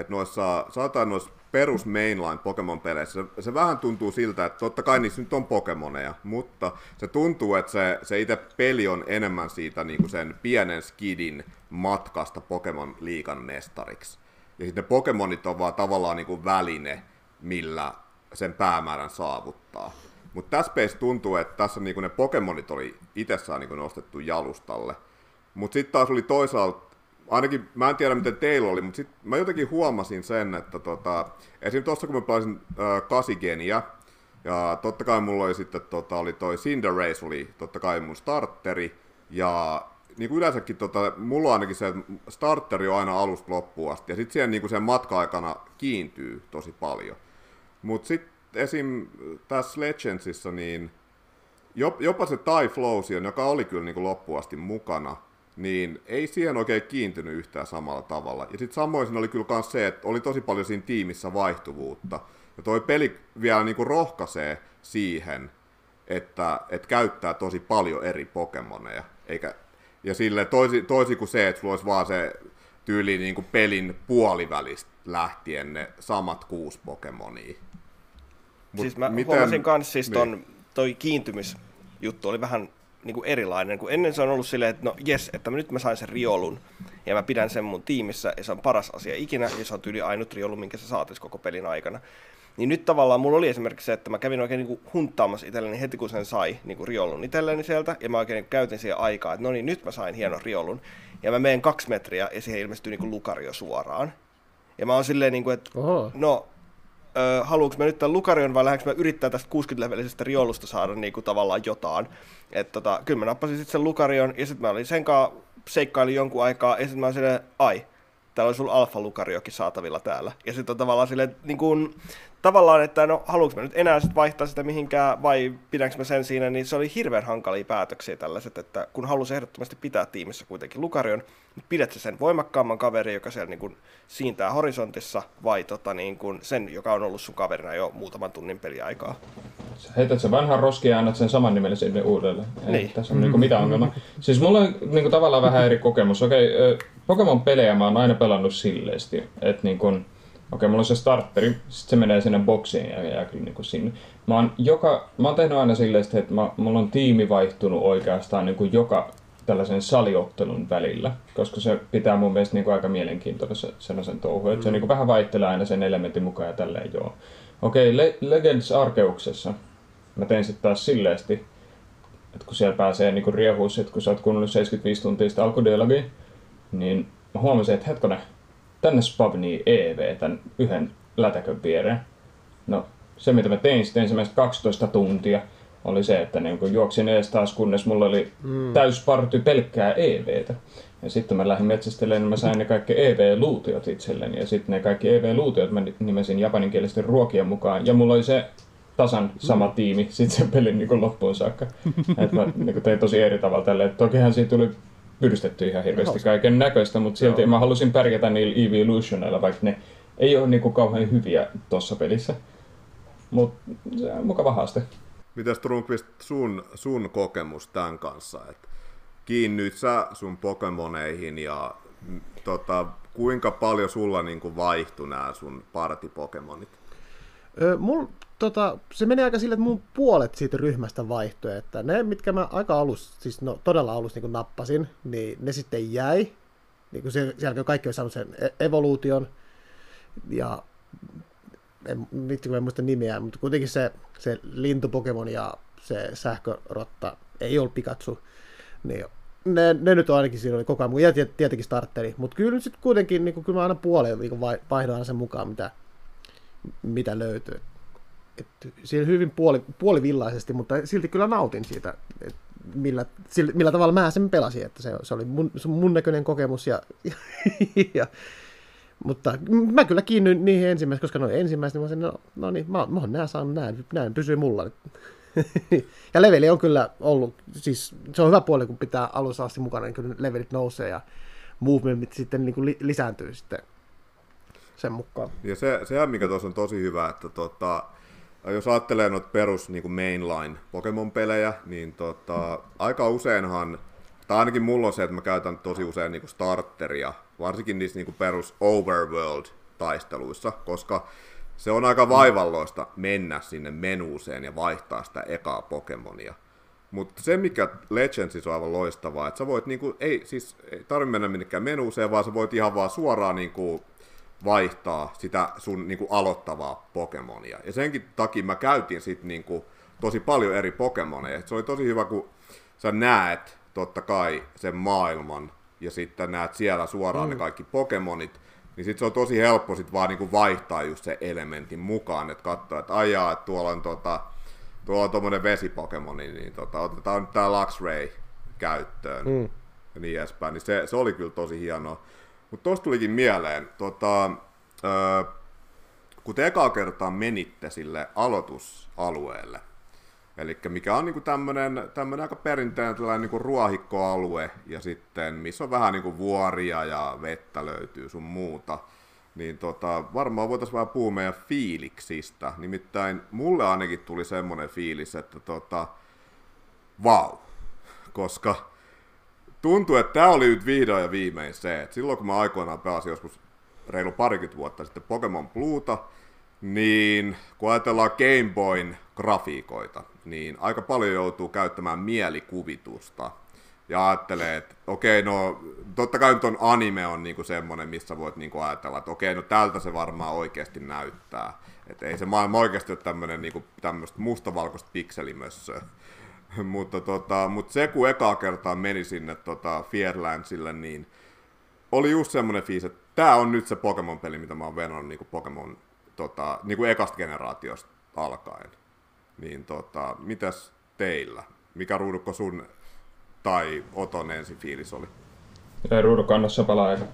Että noissa, saataan noissa perus mainline Pokemon-peleissä, se, se vähän tuntuu siltä, että totta kai niissä nyt on Pokemoneja, mutta se tuntuu, että se, se itse peli on enemmän siitä niin kuin sen pienen skidin matkasta Pokemon liikan mestariksi. Ja sitten ne Pokemonit on vaan tavallaan niin kuin väline, millä sen päämäärän saavuttaa. Mutta tässä pelissä tuntuu, että tässä niin kuin ne Pokemonit oli itsessään niin kuin nostettu jalustalle. Mutta sitten taas oli toisaalta ainakin mä en tiedä miten teillä oli, mutta sit mä jotenkin huomasin sen, että tota, esim. tuossa kun mä pelasin äh, ja totta kai mulla oli sitten tota, oli toi Cinderace oli totta kai mun starteri, ja niin kuin yleensäkin tota, mulla ainakin se, että starteri on aina alusta loppuun asti, ja sitten siihen niin kuin sen matka-aikana kiintyy tosi paljon. Mutta sitten esim. tässä Legendsissa, niin jopa se Tai Flowsion, joka oli kyllä niin kuin loppuun asti mukana, niin ei siihen oikein kiintynyt yhtään samalla tavalla. Ja sitten samoin siinä oli kyllä myös se, että oli tosi paljon siinä tiimissä vaihtuvuutta. Ja toi peli vielä niinku rohkaisee siihen, että, että käyttää tosi paljon eri Pokemoneja. Eikä, ja sille toisi, toisi kuin se, että sulla olisi vaan se tyyli niin kuin pelin puolivälistä lähtien ne samat kuusi Pokemonia. Mut siis mä miten, huomasin kanssa siis ton, niin. toi kiintymisjuttu oli vähän niin kuin erilainen, kun ennen se on ollut silleen, että no jes, että nyt mä sain sen riolun ja mä pidän sen mun tiimissä ja se on paras asia ikinä ja se on tyyli ainut riolu, minkä sä saatis koko pelin aikana. Niin nyt tavallaan mulla oli esimerkiksi se, että mä kävin oikein niin hunttaamassa itselleni heti kun sen sai niin kuin riolun itselleni sieltä ja mä oikein niin käytin siihen aikaa, että no niin nyt mä sain hienon riolun ja mä menen kaksi metriä ja siihen ilmestyy niin kuin lukario suoraan. Ja mä oon silleen, niin kuin, että Oho. no haluanko mä nyt tämän Lukarion vai lähdenkö mä yrittää tästä 60-levelisestä riolusta saada niin kuin tavallaan jotain. Että tota, kyllä mä nappasin sitten sen Lukarion ja sitten mä olin sen kanssa seikkailin jonkun aikaa ja sitten mä olin silleen, ai, täällä oli sulla alfa-lukariokin saatavilla täällä. Ja sitten on tavallaan silleen, niin kuin, tavallaan, että no haluanko mä nyt enää sit vaihtaa sitä mihinkään vai pidänkö mä sen siinä, niin se oli hirveän hankalia päätöksiä tällaiset, että kun halusi ehdottomasti pitää tiimissä kuitenkin Lukarion, pidät sen voimakkaamman kaverin, joka siellä niin kuin siintää horisontissa, vai tota, niin kuin sen, joka on ollut sun kaverina jo muutaman tunnin peliaikaa? Sä heität sen vanhan roskia ja annat sen saman nimelle sinne uudelleen. Ei niin. tässä on niin mitään ongelmaa. Siis mulla on niin kuin, tavallaan vähän eri kokemus. Okei, okay, Pokemon-pelejä mä oon aina pelannut silleesti, että niin kuin, Okei, mulla on se starteri, sitten se menee sinne boksiin ja jää kyllä niin kuin sinne. Mä oon, joka, mä oon tehnyt aina silleen, että mä, mulla on tiimi vaihtunut oikeastaan niin kuin joka tällaisen saliottelun välillä, koska se pitää mun mielestä niin kuin aika mielenkiintoisen sellaisen touhun, että se mm. niin kuin vähän vaihtelee aina sen elementin mukaan ja tälleen joo. Okei, Le- Legends Arkeuksessa mä tein sitten taas silleesti, että kun siellä pääsee niin riehuus, että kun sä oot kuunnellut 75 tuntia sitä alkudialogia, niin mä huomasin, että hetkonen, tänne spavnii EV tämän yhden lätäkön viereen. No, se mitä mä tein sitten ensimmäiset 12 tuntia, oli se, että niin kun juoksin ees taas, kunnes mulla oli mm. täysparty pelkkää EVtä. Ja sitten mä lähdin metsästelemään, niin mä sain ne kaikki EV-luutiot itselleni. Ja sitten ne kaikki EV-luutiot mä nimesin japaninkielisten ruokien mukaan. Ja mulla oli se tasan sama tiimi sitten sen pelin niin kuin loppuun saakka. Et mä niin kuin tein tosi eri tavalla tälle. Tokihan siitä tuli pyrstetty ihan hirveästi kaiken näköistä, mutta silti Joo. mä halusin pärjätä niillä Evolutionilla, vaikka ne ei ole niin kuin kauhean hyviä tuossa pelissä. Mutta se on mukava haaste. Mitäs Trunkvist sun, sun kokemus tämän kanssa? Et kiinnyit sä sun Pokemoneihin ja mm, tota, kuinka paljon sulla niinku vaihtui nämä sun partipokemonit? Mul, tota, se menee aika sille, että mun puolet siitä ryhmästä vaihtui, että ne, mitkä mä aika alus, siis no, todella alus niin nappasin, niin ne sitten jäi. Niin kuin sen jälkeen kaikki on saanut sen e- evoluution, ja en, kun en muista nimeä, mutta kuitenkin se, se lintupokemon ja se sähkörotta ei ollut Pikachu, niin ne, ne nyt on ainakin siinä oli koko ajan, ja tietenkin starteri, mutta kyllä sitten kuitenkin, niin kuin, kyllä mä aina puoleen niin vaihdoin aina sen mukaan, mitä, mitä löytyy. Et, siinä hyvin puoli, puolivillaisesti, mutta silti kyllä nautin siitä, millä, sillä, millä tavalla mä sen pelasin, että se, se oli mun, se mun näköinen kokemus ja, ja, ja mutta mä kyllä kiinnyin niihin ensimmäisenä, koska noin ensimmäisenä mä sanoin, no, no niin, mä, mä oon nää saanut, näin, näin pysyy mulla. ja leveli on kyllä ollut, siis se on hyvä puoli, kun pitää alussa asti mukana, niin kyllä levelit nousee ja movementit sitten niin kuin li- lisääntyy sitten sen mukaan. Ja se, sehän, mikä tuossa on tosi hyvä, että tota, jos ajattelee noita perus niin kuin mainline Pokemon-pelejä, niin tota, aika useinhan, tai ainakin mulla on se, että mä käytän tosi usein niin kuin starteria, varsinkin niissä niin kuin perus overworld-taisteluissa, koska se on aika vaivalloista mennä sinne menuuseen ja vaihtaa sitä ekaa Pokemonia. Mutta se, mikä Legendsissa on aivan loistavaa, että sä voit niinku, ei siis ei tarvitse mennä minnekään menuuseen, vaan sä voit ihan vaan suoraan niinku vaihtaa sitä sun niinku aloittavaa Pokemonia. Ja senkin takia mä käytin sit niinku tosi paljon eri Pokemoneja. Se oli tosi hyvä, kun sä näet totta kai sen maailman ja sitten näet siellä suoraan mm. ne kaikki Pokemonit, niin sitten se on tosi helppo sit vaan niinku vaihtaa just se elementin mukaan, että katsoa, että ajaa, että tuolla on tota, tuolla on tuommoinen vesipokemoni, niin tota, otetaan nyt tää Luxray käyttöön mm. ja niin edespäin, niin se, se oli kyllä tosi hienoa. Mutta tuosta tulikin mieleen, tota, öö, kun te ekaa kertaa menitte sille aloitusalueelle, Eli mikä on niinku tämmöinen aika perinteinen tällainen niinku ruohikkoalue, ja sitten missä on vähän niinku vuoria ja vettä löytyy sun muuta. Niin tota, varmaan voitaisiin vähän puhua meidän fiiliksistä. Nimittäin mulle ainakin tuli semmoinen fiilis, että tota, vau. Koska tuntuu, että tämä oli nyt vihdoin ja viimein se, että silloin kun mä aikoinaan pelasin joskus reilu parikymmentä vuotta sitten Pokemon Bluuta, niin kun ajatellaan Game Boyn grafiikoita, niin aika paljon joutuu käyttämään mielikuvitusta. Ja ajattelee, että okei, no totta kai nyt on anime on niinku semmoinen, missä voit niinku ajatella, että okei, no tältä se varmaan oikeasti näyttää. Että ei se maailma oikeasti ole tämmöinen niinku, tämmöistä mustavalkoista pikselimössöä. mutta, tota, mutta se, kun ekaa kertaa meni sinne tota, Fairlandsille, niin oli just semmoinen fiis, että tämä on nyt se Pokemon-peli, mitä mä oon venonnut niin Pokemon tota, niin kuin ekasta generaatiosta alkaen. Niin tota, mitäs teillä? Mikä ruudukko sun tai Oton ensi fiilis oli? Ja ruudukannossa palaa aika.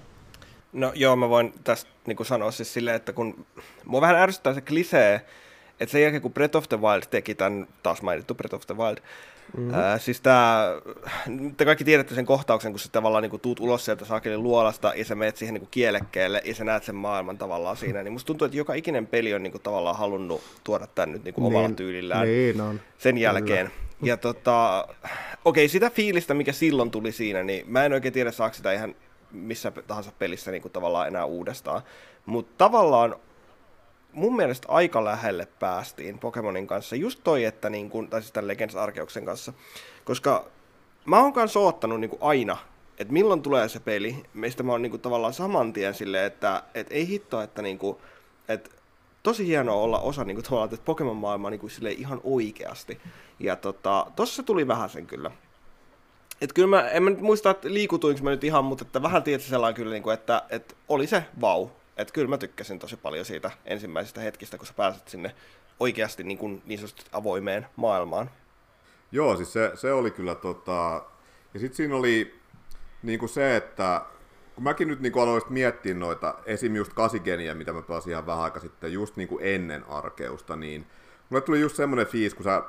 No joo, mä voin tästä niin kuin sanoa siis silleen, että kun mua vähän ärsyttää se klisee, että sen jälkeen kun Breath of the Wild teki tämän, taas mainittu Breath of the Wild, Mm-hmm. Ää, siis tää, te kaikki tiedätte sen kohtauksen, kun sä tavallaan niin kuin tuut ulos sieltä saakelin luolasta ja sä menet siihen niin kielekkeelle ja sä näet sen maailman tavallaan siinä. Niin musta tuntuu, että joka ikinen peli on niin kuin tavallaan halunnut tuoda tämän nyt niin omalla niin, tyylillään niin on. sen jälkeen. Kyllä. Ja tota, okei, sitä fiilistä, mikä silloin tuli siinä, niin mä en oikein tiedä, saako sitä ihan missä tahansa pelissä niin kuin tavallaan enää uudestaan. Mutta tavallaan mun mielestä aika lähelle päästiin Pokemonin kanssa. Just toi, että niin kuin, tai siis tämän Legends Arkeuksen kanssa. Koska mä oon kanssa oottanut niin aina, että milloin tulee se peli, mistä mä oon niin tavallaan saman tien silleen, että et ei hitto, että niin kuin, että tosi hienoa olla osa niin kuin, tavallaan, että Pokemon-maailmaa niin kuin, ihan oikeasti. Ja tota, tossa tuli vähän sen kyllä. Et kyllä mä, en mä nyt muista, että liikutuinko mä nyt ihan, mutta että vähän tietysti sellainen kyllä, niin että, että oli se vau. Että kyllä mä tykkäsin tosi paljon siitä ensimmäisestä hetkistä, kun sä pääset sinne oikeasti niin, kuin, niin sanotusti avoimeen maailmaan. Joo, siis se, se oli kyllä tota... Ja sitten siinä oli niin kuin se, että kun mäkin nyt niin aloin miettiä noita, esim. just kasigeniä, mitä mä pelasin ihan vähän aika sitten, just niin kuin ennen arkeusta, niin mulle tuli just semmoinen fiis, kun sä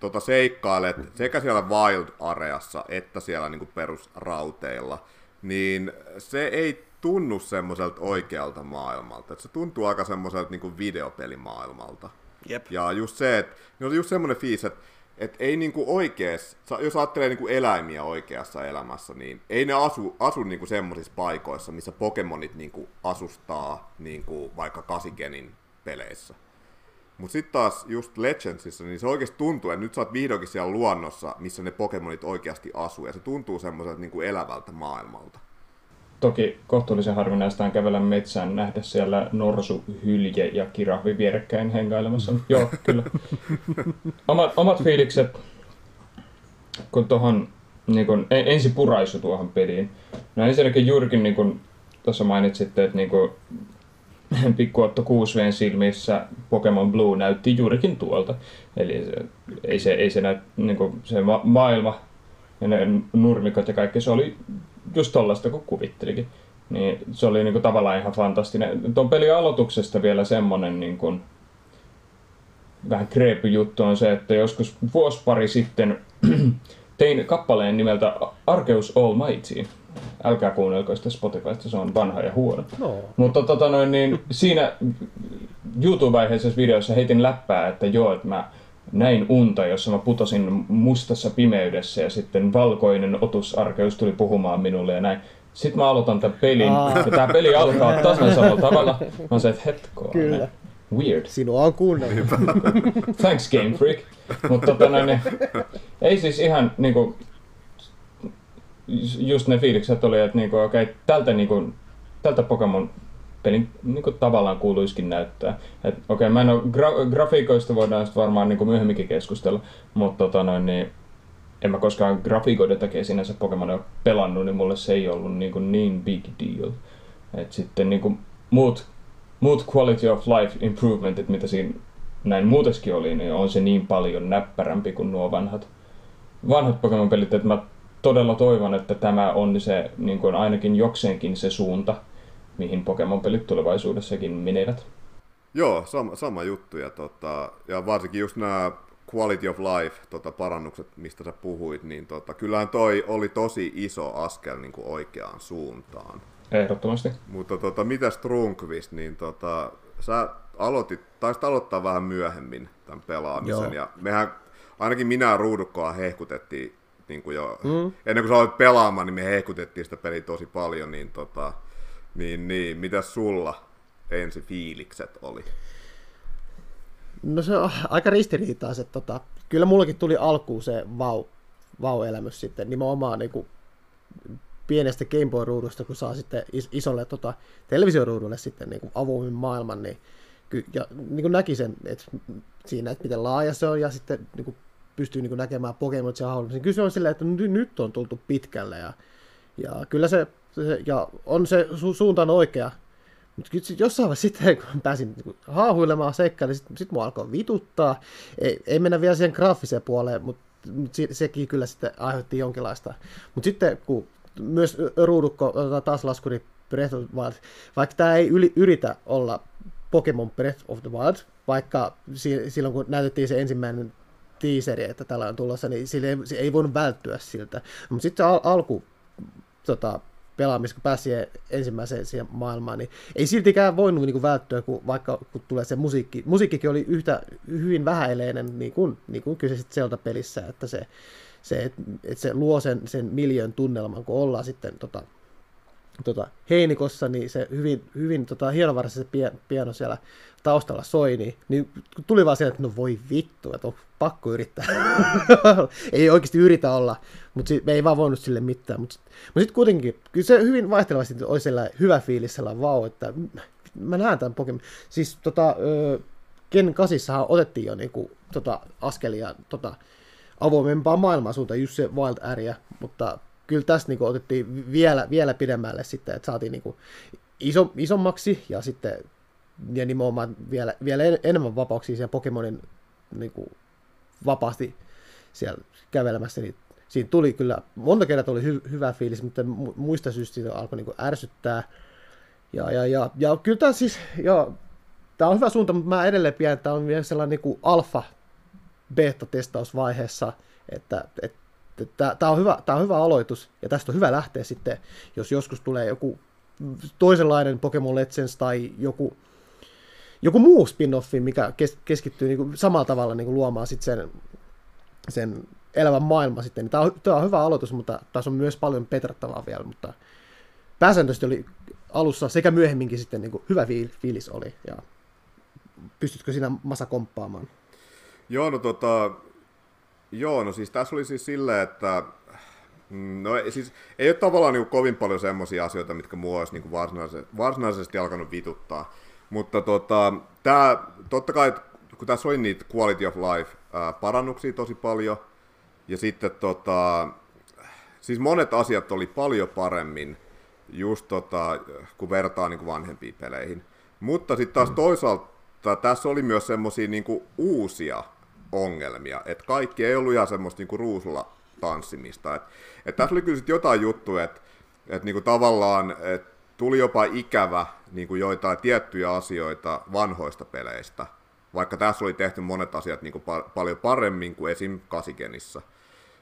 tota, seikkailet sekä siellä Wild Areassa että siellä niin kuin perusrauteilla, niin se ei tunnu semmoiselta oikealta maailmalta. Et se tuntuu aika semmoiselta niin videopelimaailmalta. Jep. Ja just se, että niin oli just semmoinen fiis, että et ei niinku oikees, jos ajattelee niinku eläimiä oikeassa elämässä, niin ei ne asu, asu niinku semmoisissa paikoissa, missä Pokemonit niinku asustaa niinku vaikka Kasigenin peleissä. Mutta sitten taas just Legendsissa, niin se oikeasti tuntuu, että nyt sä oot vihdoinkin siellä luonnossa, missä ne Pokemonit oikeasti asuu, ja se tuntuu semmoiselta niinku elävältä maailmalta. Toki kohtuullisen harvinaista on kävellä metsään nähdä siellä norsu, hylje ja kirahvi vierekkäin hengailemassa. Joo, kyllä. Omat, omat fiilikset, kun tuohon niin kun, ensi puraisu tuohon peliin. No ensinnäkin juurikin niin kun tuossa mainitsitte, että niin kun, pikkuotto 6 silmissä Pokemon Blue näytti juurikin tuolta. Eli se, ei se, ei se, näy, niin kun, se ma- maailma ja ne nurmikot ja kaikki, se oli just tollaista kuin kuvittelikin. Niin se oli niinku tavallaan ihan fantastinen. Tuon pelin aloituksesta vielä semmonen niinku, vähän kreepy juttu on se, että joskus vuosi pari sitten tein kappaleen nimeltä Arceus Almighty. Älkää kuunnelko sitä Spotifysta, se on vanha ja huono. No. Mutta tota noin, niin siinä YouTube-aiheisessa videossa heitin läppää, että joo, että mä näin unta, jossa mä putosin mustassa pimeydessä ja sitten valkoinen otusarkeus tuli puhumaan minulle ja näin. Sitten mä aloitan tämän pelin Aa. ja tämä peli alkaa tasan samalla tavalla. Mä oon se, että hetkoa. Kyllä. Weird. Sinua on kuunnellut. Thanks Game Freak. Mutta tota niin, ei siis ihan niinku, just ne fiilikset oli, että niinku, okei, tältä, niinku, tältä Pokemon pelin niinku, tavallaan kuuluisikin näyttää. Et, okei, mä en oo, gra- grafiikoista voidaan sit varmaan niinku, myöhemminkin keskustella, mutta tota noin, niin, en mä koskaan grafiikoiden takia sinänsä Pokemonia ole pelannut, niin mulle se ei ollut niinku, niin big deal. Et sitten niinku, muut, muut quality of life improvementit, mitä siinä näin muuteskin oli, niin on se niin paljon näppärämpi kuin nuo vanhat, vanhat Pokemon-pelit, että mä todella toivon, että tämä on se niin kuin ainakin jokseenkin se suunta, mihin Pokemon-pelit tulevaisuudessakin menevät. Joo, sama, sama juttu. Ja, tota, ja varsinkin just nämä quality of life tota, parannukset, mistä sä puhuit, niin tota, kyllähän toi oli tosi iso askel niin kuin oikeaan suuntaan. Ehdottomasti. Mutta tota, mitäs Trunkvist, niin tota, sä aloitit, taisit aloittaa vähän myöhemmin tämän pelaamisen, Joo. ja mehän, ainakin minä Ruudukkoa hehkutettiin, niin kuin jo, mm. ennen kuin sä aloit pelaamaan, niin me hehkutettiin sitä peliä tosi paljon, niin tota, niin, niin, mitäs sulla ensi fiilikset oli? No se on aika ristiriitaiset. Tota, kyllä mullakin tuli alkuun se vau, vau-elämys sitten nimenomaan niin kuin pienestä Game Boy-ruudusta, kun saa sitten is- isolle tota, televisioruudulle sitten niin kuin avoimen maailman, niin, ky- ja niin kuin näki sen, että siinä, että miten laaja se on, ja sitten niin kuin pystyy niin kuin näkemään Pokemonit ja niin kyllä se on silleen, että ny- nyt on tultu pitkälle, ja, ja kyllä se, se, ja on se su- suuntaan oikea, mutta kyllä sit jossain vaiheessa sitten, kun pääsin niin haahuilemaan seikkaille, sitten sit mua alkoi vituttaa. Ei, ei mennä vielä siihen graafiseen puoleen, mutta mut se, sekin kyllä sitten aiheutti jonkinlaista. Mutta sitten kun myös ruudukko, taas laskuri Breath of the Wild, vaikka tämä ei yli, yritä olla Pokemon Breath of the Wild, vaikka si, silloin kun näytettiin se ensimmäinen teaseri, että tällä on tulossa, niin sille ei, se ei voinut välttyä siltä. Mutta sitten se al- alku tota, pelaamista, kun pääsi ensimmäiseen siihen maailmaan, niin ei siltikään voinut niin kuin välttyä, kun vaikka kun tulee se musiikki. Musiikkikin oli yhtä hyvin vähäileinen, niin kuin, niin kuin kyseisessä Zelda-pelissä, että se, se, että et se luo sen, sen miljön tunnelman, kun ollaan sitten tota, tota, heinikossa, niin se hyvin, hyvin tota, hienovaraisesti se piano siellä taustalla soi, niin, niin tuli vaan sieltä, että no voi vittu, että on pakko yrittää. ei oikeasti yritä olla, mutta sit, me ei vaan voinut sille mitään. Mutta sitten mut sit kuitenkin, kyllä se hyvin vaihtelevasti oli sellainen hyvä fiilis, sellainen vau, että mä näen tämän Pokemon. Siis tota, Ken 8 otettiin jo niinku, tota, askelia tota, avoimempaa maailmaa suuntaan, just se Wild Area, mutta kyllä tässä niinku otettiin vielä, vielä pidemmälle sitten, että saatiin niinku iso, isommaksi ja sitten ja nimenomaan vielä, vielä en- enemmän vapauksia siellä Pokemonin niinku, vapaasti siellä kävelemässä, niin siinä tuli kyllä, monta kertaa tuli hy, hyvä fiilis, mutta mu- muista syystä siitä alkoi niinku ärsyttää. Ja, ja, ja, ja kyllä tämä siis, ja tämä on hyvä suunta, mutta mä edelleen pidän, että tämä on vielä sellainen niin alfa beta-testausvaiheessa, että, että tämä on, hyvä, tämä on hyvä aloitus, ja tästä on hyvä lähteä sitten, jos joskus tulee joku toisenlainen Pokemon Legends tai joku, joku muu spin-offi, mikä kes, keskittyy niin kuin samalla tavalla niin kuin luomaan sitten sen, sen elävän maailma sitten. Tämä, on, tämä on hyvä aloitus, mutta tässä on myös paljon petrattavaa vielä, mutta pääsääntöisesti oli alussa sekä myöhemminkin sitten niin kuin hyvä fiilis oli. Ja pystytkö sinä Masa komppaamaan? Joo, no tota, joo, no siis tässä oli siis silleen, että mm, No siis ei ole tavallaan niin kovin paljon semmoisia asioita, mitkä mua olisi niin varsinaisesti, varsinaisesti alkanut vituttaa. Mutta tota, tää, totta kai, kun tässä oli niitä quality of life ää, parannuksia tosi paljon, ja sitten tota, siis monet asiat oli paljon paremmin, just tota, kun vertaa niin kuin vanhempiin peleihin. Mutta sitten taas mm. toisaalta tässä oli myös semmoisia niin uusia ongelmia, että kaikki ei ollut ihan semmoista niin ruusulla tanssimista. Et, et tässä oli kyllä jotain juttuja, että et niin tavallaan et tuli jopa ikävä niin kuin joitain tiettyjä asioita vanhoista peleistä, vaikka tässä oli tehty monet asiat niin kuin pa- paljon paremmin kuin esim. Kasigenissa.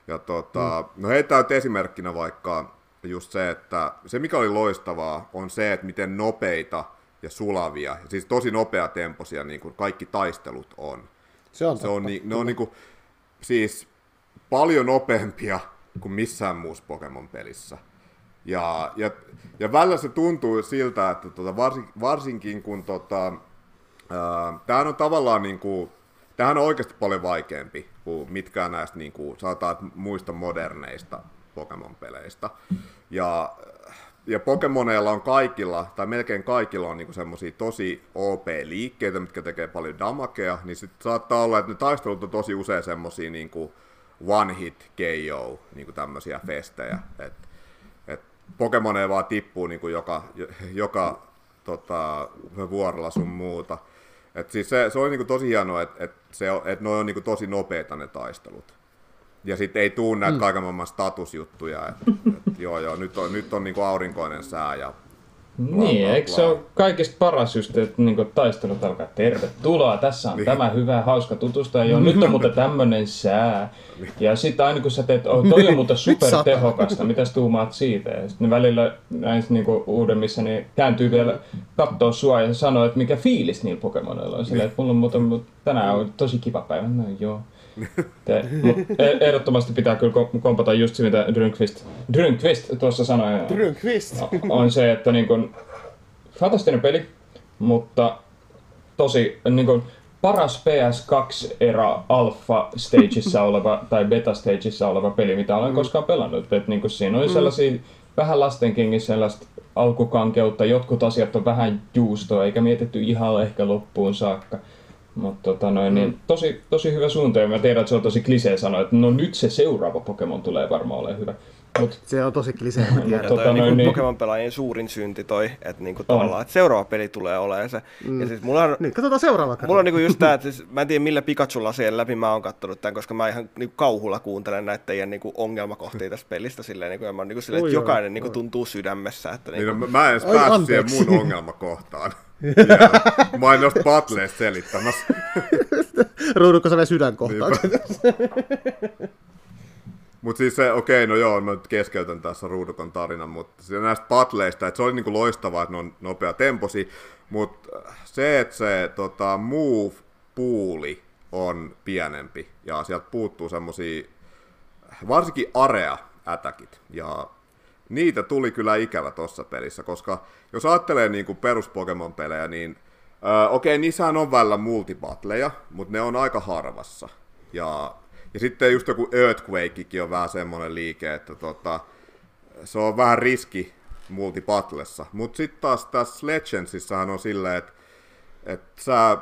Ja tota, mm. no heitä esimerkkinä vaikka just se, että se mikä oli loistavaa on se, että miten nopeita ja sulavia, ja siis tosi nopeatempoisia niin kuin kaikki taistelut on. Se on, se on, niin, ne on niin kuin, siis paljon nopeampia kuin missään muussa Pokemon-pelissä. Ja, ja, ja välillä se tuntuu siltä, että tota, varsin, varsinkin kun tota, tämähän on tavallaan niin kuin, tämähän on oikeasti paljon vaikeampi kuin mitkään näistä niin kuin, sanotaan, muista moderneista Pokemon-peleistä. Ja, ja Pokemoneilla on kaikilla, tai melkein kaikilla on niinku semmosia tosi OP-liikkeitä, mitkä tekee paljon damakea, niin sitten saattaa olla, että ne taistelut on tosi usein semmosia niinku one hit KO, niinku tämmöisiä festejä. Et Pokemoneja vaan tippuu niinku joka, joka tota, vuorolla sun muuta. Et siis se, se on niinku tosi hienoa, että et se, et ne on niinku tosi nopeita ne taistelut. Ja sitten ei tuu näitä mm. kaiken maailman statusjuttuja, että et, joo joo, nyt on, nyt on niinku aurinkoinen sää ja niin, bla, eikö se ole kaikista paras just, että niin taistelut alkaa, tervetuloa, tässä on niin. tämä hyvä, hauska tutustua, joo, nyt on muuten tämmöinen sää. Niin. Ja sitten aina kun sä teet, oh, toi on muuten super tehokasta, mitäs tuumaat siitä? Ja sitten välillä näissä niin uudemmissa niin kääntyy vielä katsoa sua ja sanoo, että mikä fiilis niillä Pokemonilla on. Sillä, että mulla on muuten, tänään on tosi kiva päivä, no joo. Te, e- ehdottomasti pitää kyllä kompata just se, mitä Drynkvist, Drynkvist tuossa sanoi. Drynkvist. On se, että niin kuin, fantastinen peli, mutta tosi niin kuin, paras PS2-era alpha stageissa oleva tai beta stageissa oleva peli, mitä olen mm. koskaan pelannut. Et, niin kuin, siinä oli mm. sellaisia vähän lastenkinkin sellaista alkukankeutta, jotkut asiat on vähän juustoa, eikä mietitty ihan ehkä loppuun saakka. Mutta tota noin, niin mm. tosi, tosi hyvä suunta, ja mä tiedän, että se on tosi klisee sanoa, että no nyt se seuraava Pokemon tulee varmaan olemaan hyvä. Mut, se on tosi klisee, mä tiedän. tota, noin, niin, niin, Pokemon-pelaajien suurin synti toi, että niinku tavallaan, että seuraava peli tulee olemaan se. Mm. Ja siis mulla on, niin, katsotaan seuraava kerran. Mulla on niinku just tää, että siis, mä en tiedä millä Pikachulla siihen läpi mä oon kattonut tämän, koska mä ihan niinku kauhulla kuuntelen näitä teidän niinku ongelmakohtia tästä pelistä silleen, niinku, ja mä oon niinku silleen, että jokainen niinku tuntuu sydämessä. Että, niinku... niin, no, mä en edes päässyt siihen mun ongelmakohtaan. Mä en noista patleista selittämässä. Ruudutko sä sydänkohtaan? Mutta siis se, okei, okay, no joo, mä nyt keskeytän tässä ruudukon tarinan, mutta näistä patleista, että se oli niinku loistavaa, että ne on nopea temposi, mutta se, että se tota, move-puuli on pienempi, ja sieltä puuttuu semmosia, varsinkin area-ätäkit, ja niitä tuli kyllä ikävä tuossa pelissä, koska jos ajattelee niin kuin perus Pokemon-pelejä, niin öö, okei, okay, niissähän on välillä multibattleja, mutta ne on aika harvassa. Ja, ja sitten just joku Earthquakekin on vähän semmoinen liike, että tota, se on vähän riski multibattlessa. Mutta sitten taas tässä Legendsissahan on silleen, että et sä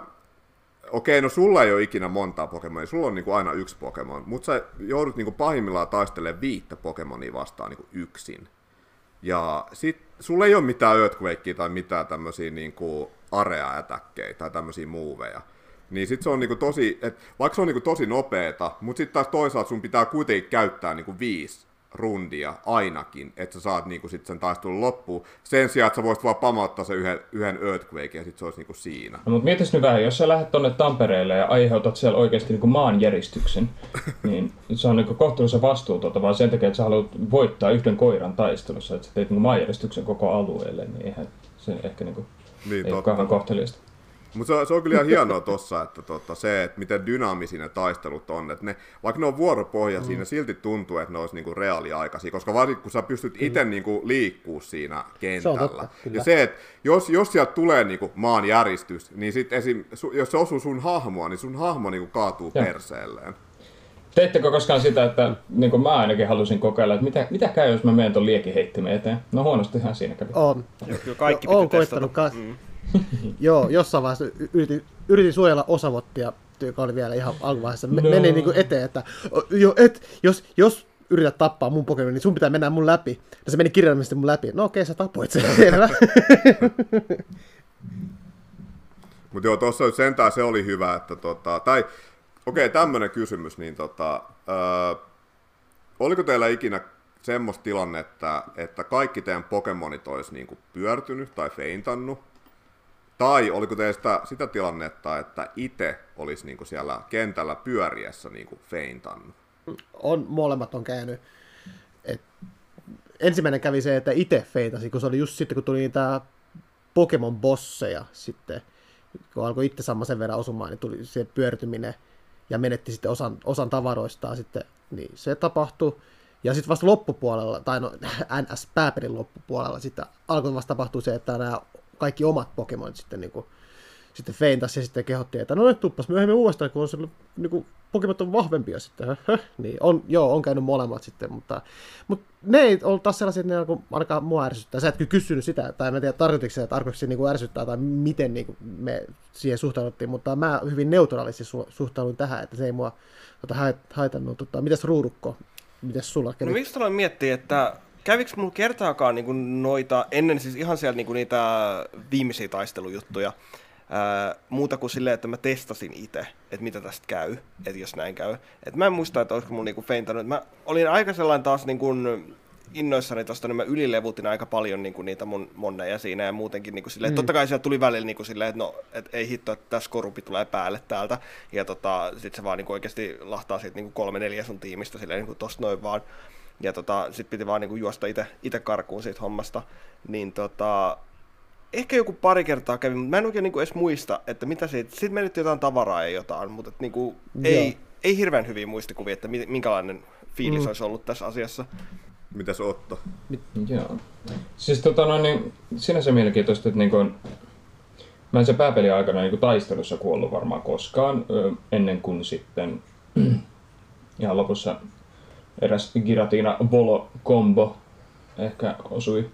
okei, no sulla ei ole ikinä montaa Pokemonia, sulla on niinku aina yksi Pokemon, mutta sä joudut niinku pahimmillaan taistelemaan viittä Pokemonia vastaan niinku yksin. Ja sit sulla ei ole mitään Earthquakea tai mitään tämmöisiä niinku area-ätäkkejä tai tämmöisiä moveja. Niin sit se on niinku tosi, et, vaikka se on niinku tosi nopeeta, mutta sitten taas toisaalta sun pitää kuitenkin käyttää niinku viisi rundia ainakin, että sä saat niinku sit sen taistelun loppuun. Sen sijaan, että sä voisit vaan pamauttaa sen yhden, yhden Earthquake ja sit se olisi niinku siinä. No, mutta mietis nyt vähän, jos sä lähdet tonne Tampereelle ja aiheutat siellä oikeasti niinku maanjäristyksen, niin se on niinku kohtuullisen vastuutonta, vaan sen takia, että sä haluat voittaa yhden koiran taistelussa, että sä teet niinku maanjäristyksen koko alueelle, niin eihän se ehkä niinku, Niin, ei ole totta. kauhean kohteliasta. Mutta se, on- se on kyllä ihan hienoa tossa, että tota, se, että miten dynaamisia ne taistelut on. Että ne, vaikka ne on vuoropohjaisia, mm. ne silti tuntuu, että ne olisi niinku reaaliaikaisia, koska varsinkin kun sä pystyt itse niinku liikkuu siinä kentällä. totta, kyllä. ja se, että jos, jos sieltä tulee niinku maan järistys, niin sit esim, jos se osuu sun hahmoa, niin sun hahmo niinku kaatuu Joo. perseelleen. Teettekö koskaan sitä, että niin kuin mä ainakin halusin kokeilla, että mitä, mitä käy, jos mä menen ton liekiheittimen eteen? No huonostihan siinä kävi. On. Kyllä kaikki pitää testata. koittanut kanssa. Joo, jossain vaiheessa yritin, yritin suojella osavottia, joka oli vielä ihan alkuvaiheessa. No. Meni niin kuin eteen, että jo, et, jos, jos yrität tappaa mun Pokemon, niin sun pitää mennä mun läpi. Ja se meni kirjaimellisesti mun läpi. No okei, sä tapoit sen. Selvä. Mutta joo, tuossa sentään se oli hyvä, että tota, tai okei, okay, tämmöinen kysymys, niin tota, öö, oliko teillä ikinä semmoista tilannetta, että kaikki teidän Pokemonit olisi niinku pyörtynyt tai feintannut? Tai oliko teillä sitä, tilannetta, että itse olisi niinku siellä kentällä pyöriessä niinku feintannut? on, molemmat on käynyt. Et, ensimmäinen kävi se, että itse feitasi, kun se oli just sitten, kun tuli niitä Pokemon bosseja sitten, kun alkoi itse saamaan sen verran osumaan, niin tuli se pyörtyminen ja menetti sitten osan, osan tavaroistaan sitten, niin se tapahtui. Ja sitten vasta loppupuolella, tai no NS pääperin loppupuolella, sitten alkoi vasta tapahtua se, että nämä kaikki omat Pokemonit sitten niin kuin, sitten feintas ja sitten kehotti, että no nyt tuppas myöhemmin uudestaan, kun on se, niin kuin, Pokemon on vahvempia sitten. Niin on, joo, on käynyt molemmat sitten, mutta, mutta ne ei ollut taas sellaisia, että ne alkoi ainakaan mua ärsyttää. Sä et kysynyt sitä, tai mä en tiedä tarkoitiko se, että se niin kuin ärsyttää, tai miten niin kuin me siihen suhtauduttiin, mutta mä hyvin neutraalisti su- suhtaudun tähän, että se ei mua tota, hait- haitannut. Tota, mitäs Ruudukko, mitäs sulla? No miksi aloin miettiä, että kävikö mulla kertaakaan niinku noita, ennen siis ihan siellä niinku niitä viimeisiä taistelujuttuja, ää, muuta kuin silleen, että mä testasin itse, että mitä tästä käy, että jos näin käy. Et mä en muista, että olisiko mulla niinku feintannut. Mä olin aika sellainen taas niinku innoissani tosta, niin mä ylilevutin aika paljon niinku niitä mun monneja siinä ja muutenkin niinku silleen, mm. totta kai siellä tuli välillä niinku silleen, että no, et ei hitto, että tässä korupi tulee päälle täältä. Ja tota, sit se vaan niinku oikeasti lahtaa siitä niinku kolme neljä sun tiimistä silleen niinku tosta noin vaan. Ja tota, sitten piti vaan niinku juosta itse karkuun siitä hommasta. Niin tota, ehkä joku pari kertaa kävi, mutta mä en oikein niinku edes muista, että mitä siitä, sitten menettiin jotain tavaraa ja jotain, mutta et niinku, ei, Joo. ei hirveän hyviä muistikuvia, että mi- minkälainen fiilis mm. olisi ollut tässä asiassa. Mitäs Otto? Joo. Siis tota noin, niin sinänsä mielenkiintoista, että niin kuin, mä en se pääpeli aikana niin taistelussa kuollut varmaan koskaan, ennen kuin sitten ihan lopussa eräs Giratina Volo kombo ehkä osui,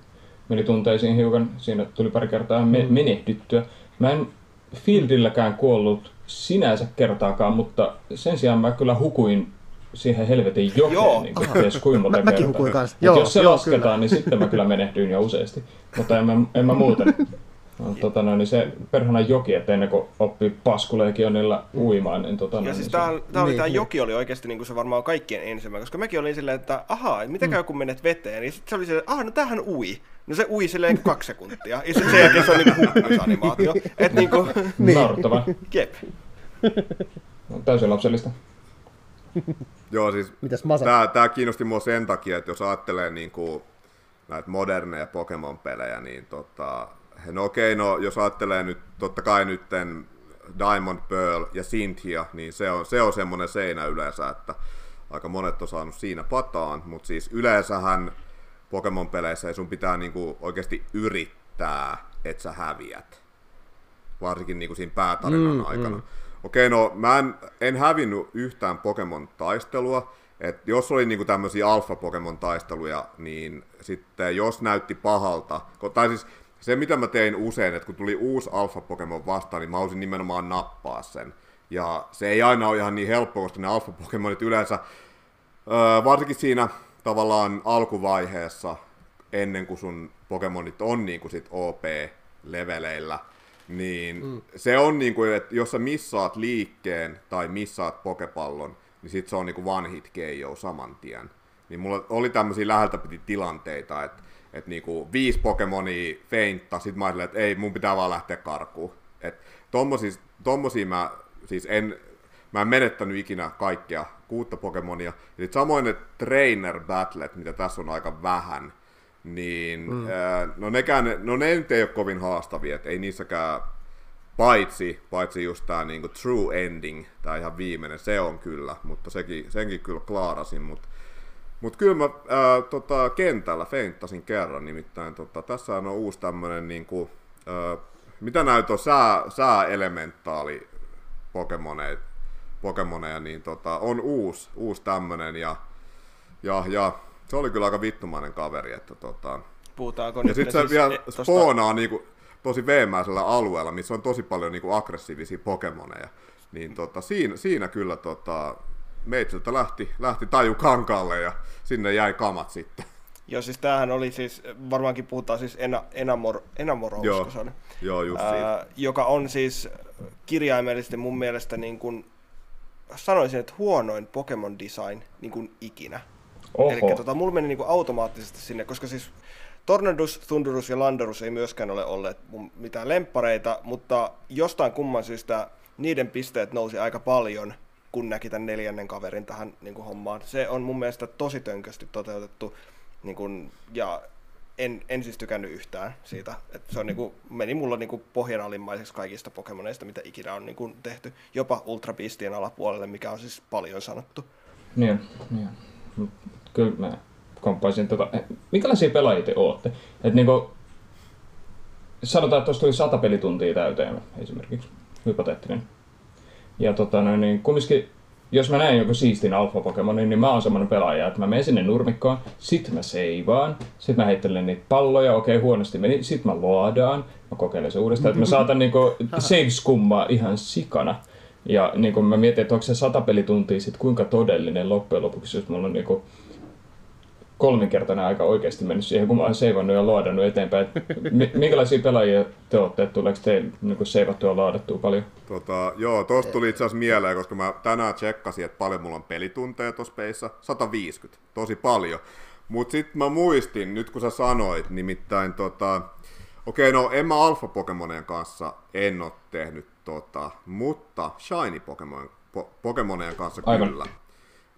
meni tunteisiin hiukan, siinä tuli pari kertaa me- menehdyttyä. Mä en Fieldilläkään kuollut sinänsä kertaakaan, mutta sen sijaan mä kyllä hukuin siihen helvetin jokeen, Joo. niin kuin, ties kuinka monta Mä- mäkin kertaa. hukuin kanssa. Mut Joo, jos se joo, lasketaan, kyllä. niin sitten mä kyllä menehdyin jo useasti. Mutta en mä, en mä muuten. No, tota, no, niin se perhana joki, että ennen kuin oppii paskulegionilla uimaan, niin tota, no, Ja niin siis se- tää, tää oli, Niin, tää niin. joki oli oikeasti niinku se varmaan kaikkien ensimmäinen, koska mäkin olin silleen, että ahaa, mitä käy kun menet veteen, niin sit se oli silleen, että aha, no tämähän ui. No se ui silleen kaksi sekuntia, ja sitten sen jälkeen se on niinku hukkumisanimaatio. Et niinku, Naurettavaa. jep. No, täysin lapsellista. Joo, siis Mitäs Masa? Tää, tää kiinnosti mua sen takia, että jos ajattelee niinku näitä moderneja Pokemon-pelejä, niin tota, no okei, no jos ajattelee nyt totta kai nytten Diamond Pearl ja Cynthia, niin se on, se on semmoinen seinä yleensä, että aika monet on saanut siinä pataan, mutta siis yleensähän Pokemon-peleissä ei sun pitää niinku oikeasti yrittää, että sä häviät varsinkin niin kuin siinä päätarinan mm, aikana. Mm. Okei, no mä en, en hävinnyt yhtään Pokemon-taistelua, et jos oli niinku tämmöisiä alfa-Pokemon-taisteluja, niin sitten jos näytti pahalta, tai siis se mitä mä tein usein, että kun tuli uusi alfa-Pokemon vastaan, niin mä halusin nimenomaan nappaa sen. Ja se ei aina ole ihan niin helppo, koska ne alfa-Pokemonit yleensä, öö, varsinkin siinä tavallaan alkuvaiheessa, ennen kuin sun Pokemonit on niin kuin sit OP-leveleillä, niin mm. se on niin kuin, että jos sä missaat liikkeen tai missaat pokepallon, niin sit se on niin kuin one hit KO saman tien. niin mulla oli tämmöisiä läheltä piti tilanteita, että et niinku viisi Pokemonia feintta, sit mä että ei, mun pitää vaan lähteä karkuun. Et tommosia, tommosia mä siis en, mä en menettänyt ikinä kaikkea kuutta Pokemonia. Ja samoin ne trainer battlet, mitä tässä on aika vähän, niin mm. ää, no nekään, no ne nyt ei ole kovin haastavia, että ei niissäkään paitsi, paitsi just tää niinku true ending, tää ihan viimeinen, se on kyllä, mutta sekin, senkin kyllä klaarasin, mutta mutta kyllä mä ää, tota, kentällä feinttasin kerran, nimittäin tota, tässä on uusi tämmönen niinku, ää, mitä on, sää, sääelementaali Pokemoneja, Pokemoneja niin tota, on uusi, uusi tämmönen ja, ja, ja, se oli kyllä aika vittumainen kaveri, että tota, Puhutaanko ja sitten se siis vielä e- tosta- spoonaa niinku, tosi veemäisellä alueella, missä on tosi paljon niinku aggressiivisia Pokemoneja. Niin tota, siinä, siinä kyllä tota, meitsiltä lähti, lähti taju kankaalle ja sinne jäi kamat sitten. Joo, siis tämähän oli siis, varmaankin puhutaan siis Ena, Enamor, Enamoro, Joo, usko se on. joo just siitä. Ää, joka on siis kirjaimellisesti mun mielestä niin kuin, sanoisin, että huonoin Pokemon design niin kuin ikinä. Eli tota, mulla meni niin kuin automaattisesti sinne, koska siis Tornadus, Thundurus ja Landorus ei myöskään ole olleet mun mitään lemppareita, mutta jostain kumman syystä niiden pisteet nousi aika paljon, kun näki tämän neljännen kaverin tähän niin kuin hommaan. Se on mun mielestä tosi tönkösti toteutettu, niin kuin, ja en, en siis tykännyt yhtään siitä. Et se on, niin kuin, meni mulla niin kuin pohjanalimaiseksi kaikista Pokemoneista, mitä ikinä on niin kuin, tehty. Jopa Ultra Beastien alapuolelle, mikä on siis paljon sanottu. Niin, niin. Kyllä mä komppaisin tota, eh, minkälaisia pelaajia te ootte? Et niinku, sanotaan, että tuossa tuli sata pelituntia täyteen esimerkiksi, hypoteettinen. Ja tota noin, niin kumminkin, jos mä näen joku siistin alfa-pokemonin, niin mä oon semmonen pelaaja, että mä menen sinne nurmikkoon, sit mä seivaan, sit mä heittelen niitä palloja, okei huonosti meni, sit mä luodaan, mä kokeilen se uudestaan, että mä saatan niinku save-skummaa ihan sikana. Ja niinku mä mietin, että onko se sata pelituntia sit kuinka todellinen loppujen lopuksi, jos mulla on niinku kolminkertainen aika oikeasti mennyt siihen, kun mä oon seivannut ja laadannut eteenpäin. Et mi- minkälaisia pelaajia te olette, että tuleeko teille niin seivattua ja laadattua paljon? Tota, joo, tosta tuli itse asiassa mieleen, koska mä tänään tsekkasin, että paljon mulla on pelitunteja tuossa peissä. 150, tosi paljon. Mut sit mä muistin, nyt kun sä sanoit, nimittäin tota... Okei, no en mä alfa Pokemonien kanssa en oo tehnyt tota, mutta Shiny Pokemon, po, Pokemonien kanssa Aivan. kyllä.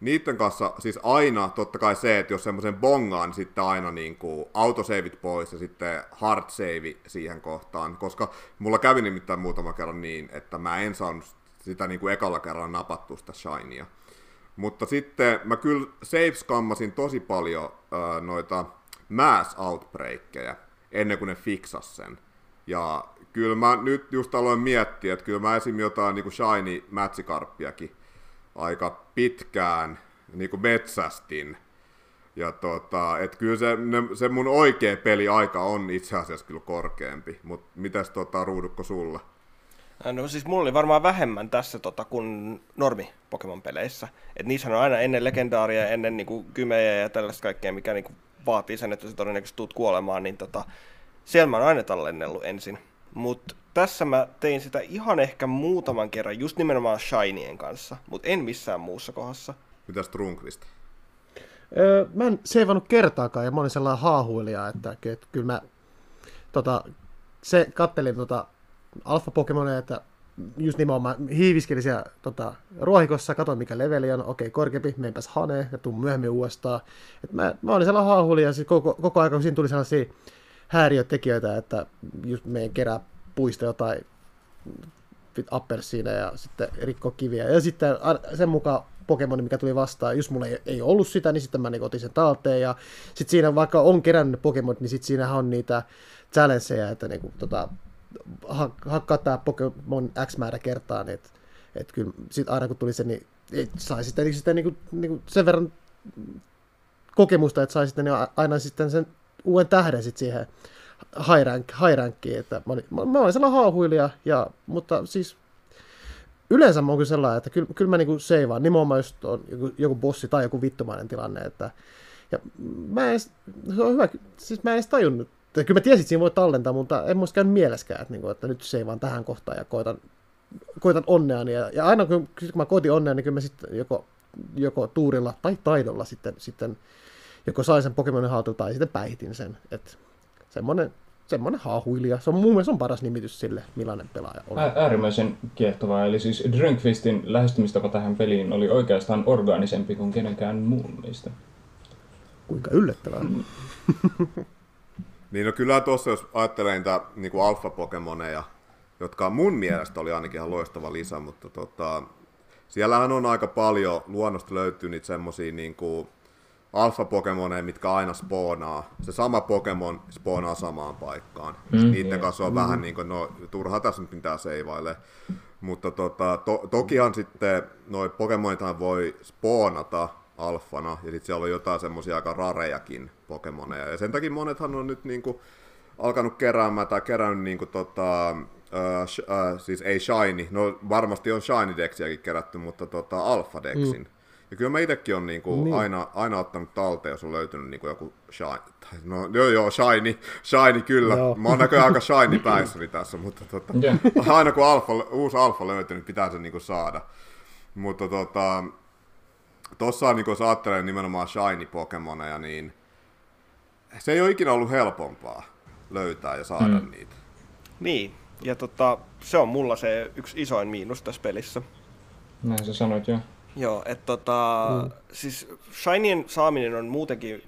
Niiden kanssa siis aina totta kai se, että jos semmoisen bongaan, niin sitten aina niin kuin autosaveit pois ja sitten hard save siihen kohtaan, koska mulla kävi nimittäin muutama kerran niin, että mä en saanut sitä niin kuin ekalla kerralla napattua sitä shinya. Mutta sitten mä kyllä save-skammasin tosi paljon äh, noita mass outbreakkeja ennen kuin ne fiksas sen. Ja kyllä mä nyt just aloin miettiä, että kyllä mä esim. jotain niin kuin shiny mätsikarppiakin aika pitkään niin kuin metsästin. Ja tota, et kyllä se, ne, se mun oikea peliaika on itse asiassa kyllä korkeampi. Mutta mitäs tota, ruudukko sulla? No siis mulla oli varmaan vähemmän tässä tota, kuin normi Pokemon-peleissä. Et niissä on aina ennen legendaaria, ennen niinku, kymejä ja tällaista kaikkea, mikä niinku, vaatii sen, että sä todennäköisesti tuut kuolemaan, niin tota, siellä mä oon aina tallennellut ensin. Mutta tässä mä tein sitä ihan ehkä muutaman kerran, just nimenomaan Shinien kanssa, mutta en missään muussa kohdassa. Mitäs Trunkvist? Öö, mä en seivannut kertaakaan ja mä olin sellainen haahuilija, että, että kyllä mä tota, se kattelin tota alfa Pokemonia, että just nimenomaan hiiviskelin siellä tota, ruohikossa, katsoin mikä leveli on, okei korkeampi, menenpäs haneen ja tuun myöhemmin uudestaan. Et mä, mä olin sellainen haahuilija siis koko, koko ajan, kun siinä tuli sellaisia häiriötekijöitä, että just meidän kerää puista jotain appelsiina ja sitten rikko kiviä. Ja sitten sen mukaan Pokemon, mikä tuli vastaan, jos mulla ei, ei ollut sitä, niin sitten mä niin otin sen talteen. Ja sitten siinä, vaikka on kerännyt Pokemon, niin sitten siinähän on niitä challengeja, että niin kuin, tota, ha- hakkaa tämä Pokemon X määrä kertaa, niin että et kyllä sit aina kun tuli se, niin et sai sitten, sitten niin kuin, niin kuin sen verran kokemusta, että sai sitten niin aina sitten sen uuden tähden sitten siihen high, rank, high rankkiin, että mä olin, mä, mä olin sellainen haahuilija, ja, mutta siis yleensä mä oon kyllä sellainen, että kyllä, kyllä mä niinku seivaan, nimenomaan jos on joku, joku bossi tai joku vittumainen tilanne, että ja mä en edes, se on hyvä, siis mä en edes tajunnut, että kyllä mä tiesin, että siinä voi tallentaa, mutta en muista käynyt mieleskään, että, niinku, että nyt seivaan tähän kohtaan ja koitan, koitan onneani, ja, ja aina kun, kun mä koitin onnea, niin kyllä mä sitten joko joko tuurilla tai taidolla sitten, sitten joko sai sen Pokemonin haltuun tai sitten päihitin sen. Et semmoinen, semmoinen haahuilija. Se on mun mielestä on paras nimitys sille, millainen pelaaja on. Ä- äärimmäisen kiehtovaa. Eli siis Drunkfistin lähestymistapa tähän peliin oli oikeastaan orgaanisempi kuin kenenkään muun meistä. Kuinka yllättävää. Niin no kyllä tuossa, jos ajattelee niitä niin kuin alfa-pokemoneja, jotka mun mielestä oli ainakin ihan loistava lisä, mutta tota, siellähän on aika paljon, luonnosta löytyy niitä semmosia niin kuin alfa-pokemoneja, mitkä aina spoonaa. Se sama pokemon spoonaa samaan paikkaan. Mm, Niiden yeah. kanssa on mm. vähän niin kuin, no turha tässä nyt mitään seivaille. Mutta tota, to, tokihan sitten noi pokemonithan voi spoonata alfana, ja sitten siellä on jotain semmoisia aika rarejakin pokemoneja. Ja sen takia monethan on nyt niinku alkanut keräämään tai kerännyt niinku tota, äh, sh, äh, siis ei Shiny, no varmasti on Shiny Dexiäkin kerätty, mutta tota Alpha Dexin. Mm. Ja kyllä mä itsekin on niinku niin. aina, aina ottanut talteen, jos on löytynyt niinku joku shiny. Tai, no joo joo, shiny, shiny kyllä. Joo. Mä oon näköjään aika shiny päissäni tässä, mutta tota, yeah. aina kun alfa, uusi alfa löytyy, niin pitää se niinku saada. Mutta tota, tossa niin jos ajattelee nimenomaan shiny Pokemoneja, niin se ei ole ikinä ollut helpompaa löytää ja saada mm. niitä. Niin, ja tota, se on mulla se yksi isoin miinus tässä pelissä. Näin sä sanoit jo. Joo, että tota, mm. siis Shinyin saaminen on muutenkin,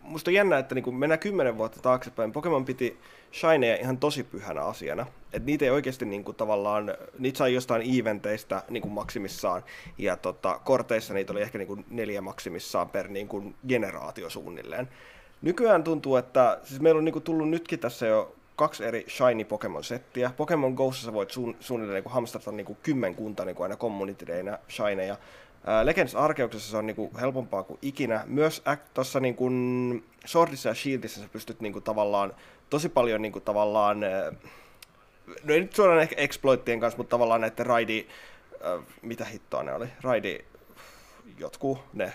musta on jännä, että niin kun mennään kymmenen vuotta taaksepäin, Pokemon piti Shineja ihan tosi pyhänä asiana. Että niitä ei oikeasti niin kuin, tavallaan, niitä sai jostain eventeistä niin kuin maksimissaan, ja tota, korteissa niitä oli ehkä niin kuin, neljä maksimissaan per niin kuin, generaatio suunnilleen. Nykyään tuntuu, että siis meillä on niin kuin, tullut nytkin tässä jo kaksi eri shiny Pokemon-settiä. Pokemon Go'ssa sä voit suun, suunnilleen niin hamstrata niin kuin kymmenkunta niin kuin aina community shineja. Legends Arkeuksessa se on niin kuin helpompaa kuin ikinä. Myös tuossa niin kuin Swordissa ja Shieldissä sä pystyt niin kuin tavallaan tosi paljon niin kuin tavallaan, no ei nyt suoraan ehkä exploittien kanssa, mutta tavallaan näiden raidi, mitä hittoa ne oli, raidi, jotkut ne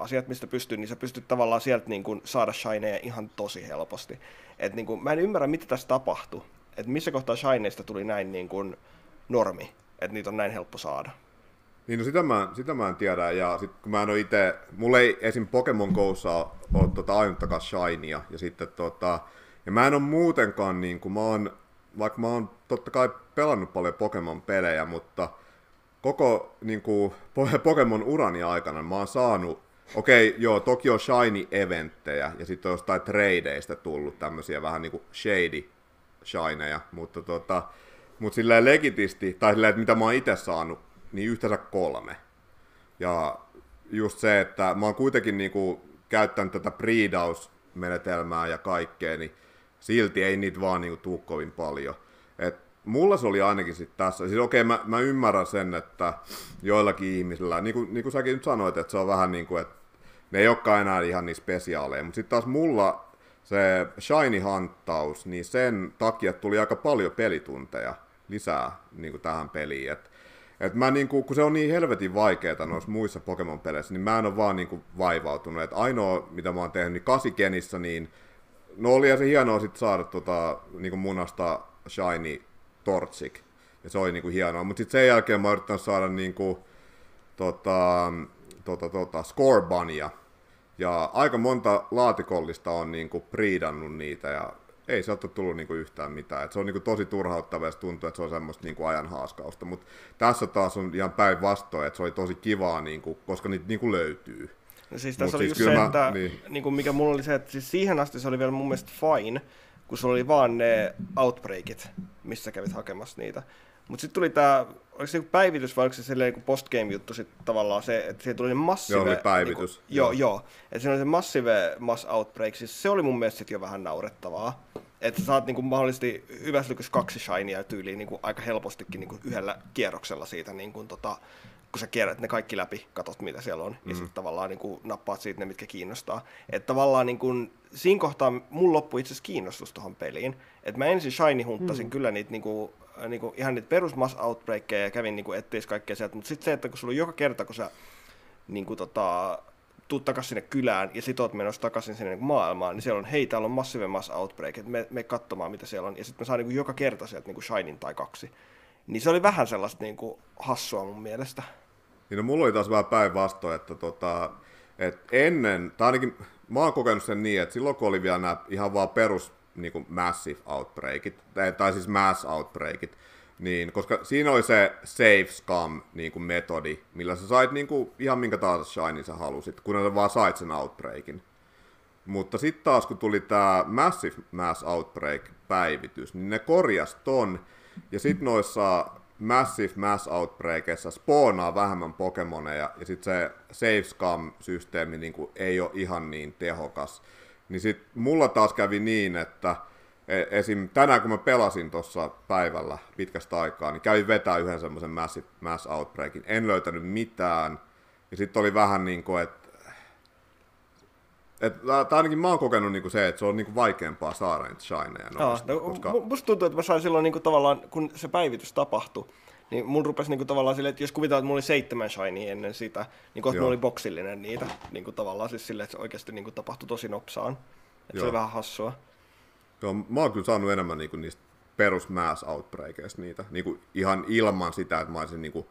asiat, mistä pystyy, niin sä pystyt tavallaan sieltä niin kuin saada shineja ihan tosi helposti. Et niin kuin, mä en ymmärrä, mitä tässä tapahtui. Että missä kohtaa shineista tuli näin niin kuin normi, että niitä on näin helppo saada. Niin no sitä mä, sitä mä en tiedä, ja sit kun mä en ole itse, mulla ei esim. Pokemon Go'ssa ole tota ainuttakaan shinya, ja sitten tota, ja mä en ole muutenkaan, niin kuin, mä oon, vaikka mä oon totta kai pelannut paljon Pokemon-pelejä, mutta koko niin kuin, Pokemon urani aikana mä oon saanut, okei, joo, toki on shiny-eventtejä, ja sitten on jostain tradeista tullut tämmöisiä vähän niin kuin shady shineja, mutta tota, mutta silleen legitisti, tai silleen, että mitä mä oon itse saanut, niin yhteensä kolme. Ja just se, että mä oon kuitenkin niinku käyttänyt tätä breedaus-menetelmää ja kaikkea, niin silti ei niitä vaan niinku tuu kovin paljon. Et mulla se oli ainakin sit tässä. Siis okei, okay, mä, mä, ymmärrän sen, että joillakin ihmisillä, niin kuin, niin kuin säkin nyt sanoit, että se on vähän niin kuin, että ne ei olekaan enää ihan niin spesiaaleja, mutta sitten taas mulla se Shiny-hanttaus, niin sen takia tuli aika paljon pelitunteja lisää niin kuin tähän peliin. Et, et mä niinku, kun se on niin helvetin vaikeaa noissa muissa Pokemon-peleissä, niin mä en ole vaan niinku vaivautunut. Et ainoa, mitä mä oon tehnyt, niin kasikenissä, niin No oli se hienoa sit saada tota, niinku munasta Shiny Torchic. Ja se oli niinku hienoa. Mutta sitten sen jälkeen mä oon yrittänyt saada niinku, tota, tota, tota, Score Bunnya. Ja aika monta laatikollista on niinku priidannut niitä ja ei sieltä ole tullut niinku yhtään mitään. Et se on niinku tosi turhauttava ja se tuntuu, että se on semmoista niinku ajan haaskausta. Mutta tässä taas on ihan päinvastoin, että se oli tosi kivaa, niinku, koska niitä niinku löytyy. No siis tässä Mut oli siis just se, mä, että niin. Niin kuin mikä mulla oli se, että siis siihen asti se oli vielä mun mielestä fine, kun sulla oli vaan ne outbreakit, missä kävit hakemassa niitä. Mutta sitten tuli tämä, oliko se joku päivitys vai oliko se silleen joku postgame-juttu sitten tavallaan se, että siihen tuli massive... Joo, oli päivitys. Niinku, joo, joo. Että siinä oli se massive mass outbreak, siis se oli mun mielestä sit jo vähän naurettavaa. Että saat niinku mahdollisesti hyvässä kaksi shinia tyyliin niinku aika helpostikin niinku yhdellä kierroksella siitä niinku tota, kun sä kierrät ne kaikki läpi, katot mitä siellä on, mm. ja sitten tavallaan niin kuin, nappaat siitä ne, mitkä kiinnostaa. Että tavallaan niin kuin, siinä kohtaa mun loppui itse asiassa kiinnostus tuohon peliin. Että mä ensin shiny hunttasin mm. kyllä niitä niin kuin, niin kuin, ihan niitä perus mass outbreakeja ja kävin niin kuin, etteis kaikkea sieltä, mutta sitten se, että kun sulla on joka kerta, kun sä niin kuin, tota, tuut takaisin sinne kylään ja sit oot menossa takaisin sinne niin maailmaan, niin siellä on, hei, täällä on massive mass outbreak, että me, me katsomaan, mitä siellä on. Ja sitten mä saan niin kuin, joka kerta sieltä niin kuin shinin tai kaksi. Niin se oli vähän sellaista niin kuin, hassua mun mielestä. Niin no, mulla oli taas vähän päinvastoin, että tota, et ennen, tai ainakin mä oon kokenut sen niin, että silloin kun oli vielä nämä ihan vaan perus niin kuin massive outbreakit, tai, tai siis mass outbreakit, niin, koska siinä oli se safe scam niin kuin metodi, millä sä sait niin kuin, ihan minkä tahansa shinin sä halusit, kun sä vaan sait sen outbreakin. Mutta sitten taas kun tuli tämä Massive Mass Outbreak-päivitys, niin ne korjas ton, ja sitten noissa Massive Mass Outbreakissa spoonaa vähemmän Pokemoneja, ja sitten se Save Scum-systeemi niin ei ole ihan niin tehokas. Niin sitten mulla taas kävi niin, että e, esim. tänään kun mä pelasin tuossa päivällä pitkästä aikaa, niin kävin vetää yhden semmoisen Massive Mass Outbreakin. En löytänyt mitään, ja sitten oli vähän niin kuin, että et, tai ainakin mä oon kokenut niinku se, että se on niinku vaikeampaa saada niitä shineja noista. No, koska... Musta tuntuu, että mä sain silloin niinku tavallaan, kun se päivitys tapahtui, niin mun rupesi niinku tavallaan silleen, että jos kuvitellaan, että mulla oli seitsemän shiny ennen sitä, niin kohta mulla oli boksillinen niitä. Niinku tavallaan siis silleen, että se oikeasti niinku tapahtui tosi nopsaan. Että se oli vähän hassua. Joo, mä oon kyllä saanut enemmän niinku niistä perus mass outbreakeista niitä, niinku ihan ilman sitä, että mä olisin niinku,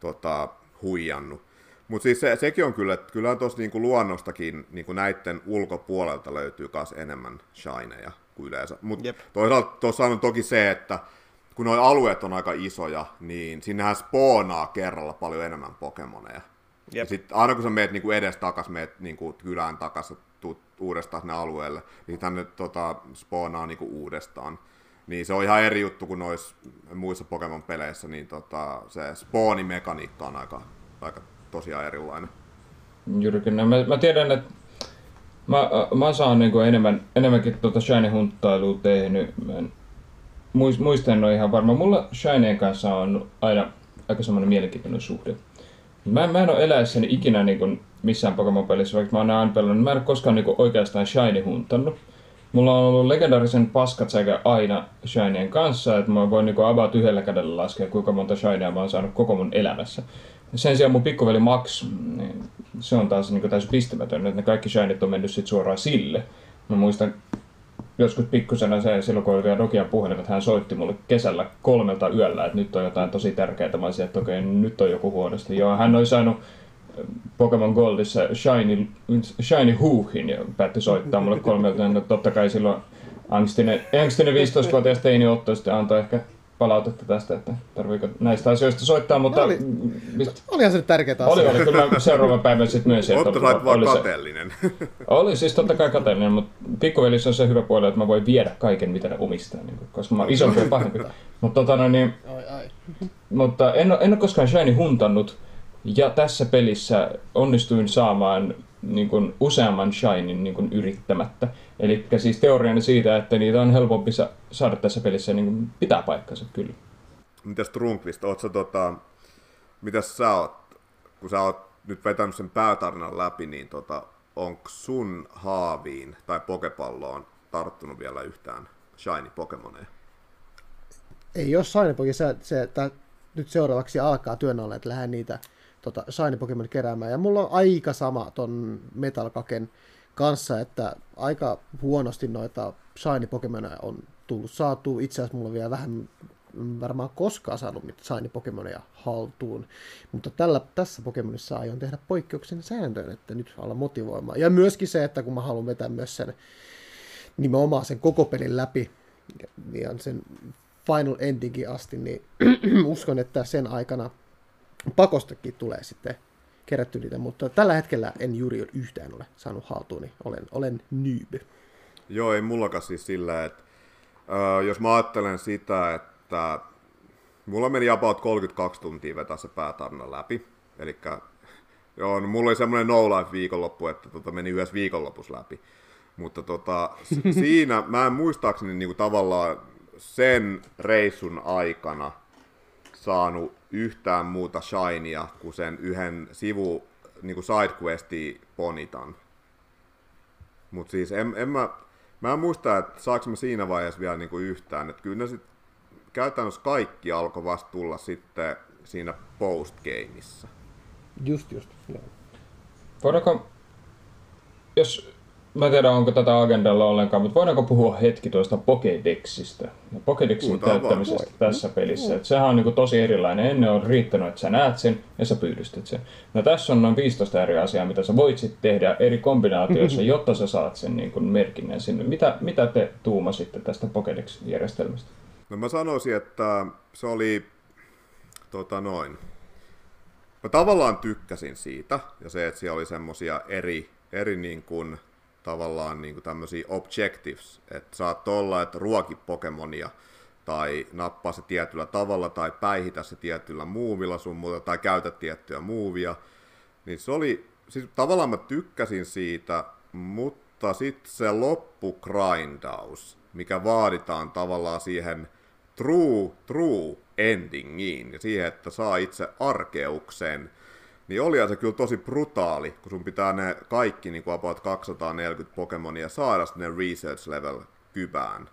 tota, huijannut. Mutta siis se, sekin on kyllä, että kyllä tuossa niinku luonnostakin niinku näiden ulkopuolelta löytyy myös enemmän shineja kuin yleensä. Mutta toisaalta tuossa on toki se, että kun nuo alueet on aika isoja, niin sinnehän spoonaa kerralla paljon enemmän Pokemoneja. Jep. Ja sitten aina kun sä meet niinku edes takas, meet niinku kylään takas, tuut uudestaan sinne alueelle, niin tänne tota, spoonaa niinku uudestaan. Niin se on ihan eri juttu kuin noissa muissa Pokemon-peleissä, niin tota, se spoonimekaniikka on aika, aika tosiaan erilainen. Juurikin näin. Mä, mä tiedän, että mä, mä saan niin enemmän, enemmänkin tuota Shiny-hunttailua tehnyt. Mä en, muista en ole ihan varma. Mulla Shineen kanssa on aina aika semmoinen mielenkiintoinen suhde. Mä, mä en ole eläessäni ikinä niin kuin missään Pokemon-pelissä, vaikka mä oon aina pelannut. Mä en ole koskaan niin kuin oikeastaan Shiny huntannut. Mulla on ollut legendaarisen paskat sekä aina Shineen kanssa, että mä voin niin about yhdellä kädellä laskea, kuinka monta Shinea mä oon saanut koko mun elämässä. Sen sijaan mun pikkuveli Max, niin se on taas niin täysin pistämätön, että ne kaikki shinit on mennyt sit suoraan sille. Mä muistan joskus pikkusena se, silloin kun oli vielä puhelin, että hän soitti mulle kesällä kolmelta yöllä, että nyt on jotain tosi tärkeää. Mä olisin, että okei, nyt on joku huonosti. Joo, hän oli saanut äh, Pokemon Goldissa Shiny, Shiny Hoohin ja päätti soittaa mulle kolmelta. No, totta kai silloin angstinen, angstinen 15-vuotias teini Otto sitten antoi ehkä palautetta tästä, että tarviiko näistä asioista soittaa, mutta... Oli, mist... Olihan se nyt tärkeää Oli, oli, kyllä seuraavan päivän sitten myös. Otto sait vaan oli kateellinen. Se, oli siis totta kai kateellinen, mutta pikkuvelissä on se hyvä puoli, että mä voin viedä kaiken, mitä ne omistaa, niin kuin, koska mä oon isompi ja pahempi. mutta, tota, no, niin, ai, ai. mutta en, ole, en ole koskaan Shiny huntannut, ja tässä pelissä onnistuin saamaan niin kuin, useamman shinin niin kuin, yrittämättä. Eli siis teoriani siitä, että niitä on helpompi saada tässä pelissä, niin kuin, pitää paikkansa kyllä. Mitäs Trunkvist, oot sä, tota, mitäs sä oot, kun sä oot nyt vetänyt sen päätarinan läpi, niin tota, onko sun haaviin tai pokepalloon tarttunut vielä yhtään shiny Pokemoneja? Ei jos shiny Pokemon, se, se että nyt seuraavaksi alkaa työn alle, että lähden niitä tota, Shiny Pokemon keräämään. Ja mulla on aika sama ton Metalkaken kanssa, että aika huonosti noita Shiny Pokemoneja on tullut saatu. Itse asiassa mulla on vielä vähän varmaan koskaan saanut Shiny Pokemoneja haltuun, mutta tällä, tässä Pokemonissa aion tehdä poikkeuksen sääntöön, että nyt olla motivoimaan. Ja myöskin se, että kun mä haluan vetää myös sen nimenomaan sen koko pelin läpi, ja sen final endingin asti, niin uskon, että sen aikana pakostakin tulee sitten kerätty niitä, mutta tällä hetkellä en juuri yhtään ole saanut haltuun, niin olen, olen noob. Joo, ei mullakaan siis sillä, että jos mä ajattelen sitä, että mulla meni about 32 tuntia vetää se päätarna läpi, eli joo, no mulla oli semmoinen no life viikonloppu, että tota, meni yhdessä viikonlopussa läpi, mutta tota, siinä mä en muistaakseni niinku tavallaan sen reissun aikana saanut yhtään muuta shinia kuin sen yhden sivu niin kuin sidequesti ponitan. Mutta siis en, en mä, mä en muista, että saanko mä siinä vaiheessa vielä niin kuin yhtään. Että kyllä ne sit, käytännössä kaikki alkoi vasta tulla sitten siinä postgameissa. Just, just. Joo. Voidaanko, jos mä en tiedä onko tätä agendalla ollenkaan, mutta voidaanko puhua hetki tuosta Pokédexistä ja Pokédexin Puhutaan täyttämisestä vaan. tässä pelissä. Et sehän on niinku tosi erilainen. Ennen on riittänyt, että sä näet sen ja sä pyydystät sen. No tässä on noin 15 eri asiaa, mitä sä voit sitten tehdä eri kombinaatioissa, jotta sä saat sen niinku merkinnän sinne. Mitä, mitä te tuumasitte tästä Pokédex-järjestelmästä? No mä sanoisin, että se oli tota noin. Mä tavallaan tykkäsin siitä, ja se, että siellä oli semmosia eri, eri niin kuin, tavallaan niin kuin tämmöisiä objectives, että saat olla, että ruoki Pokemonia, tai nappaa se tietyllä tavalla, tai päihitä se tietyllä muuvilla sun muuta, tai käytä tiettyä muuvia, niin se oli, siis tavallaan mä tykkäsin siitä, mutta sitten se loppugrindaus, mikä vaaditaan tavallaan siihen true, true endingiin ja siihen, että saa itse arkeuksen, niin oli se kyllä tosi brutaali, kun sun pitää ne kaikki niin kuin about 240 Pokemonia saada sinne research level kybään.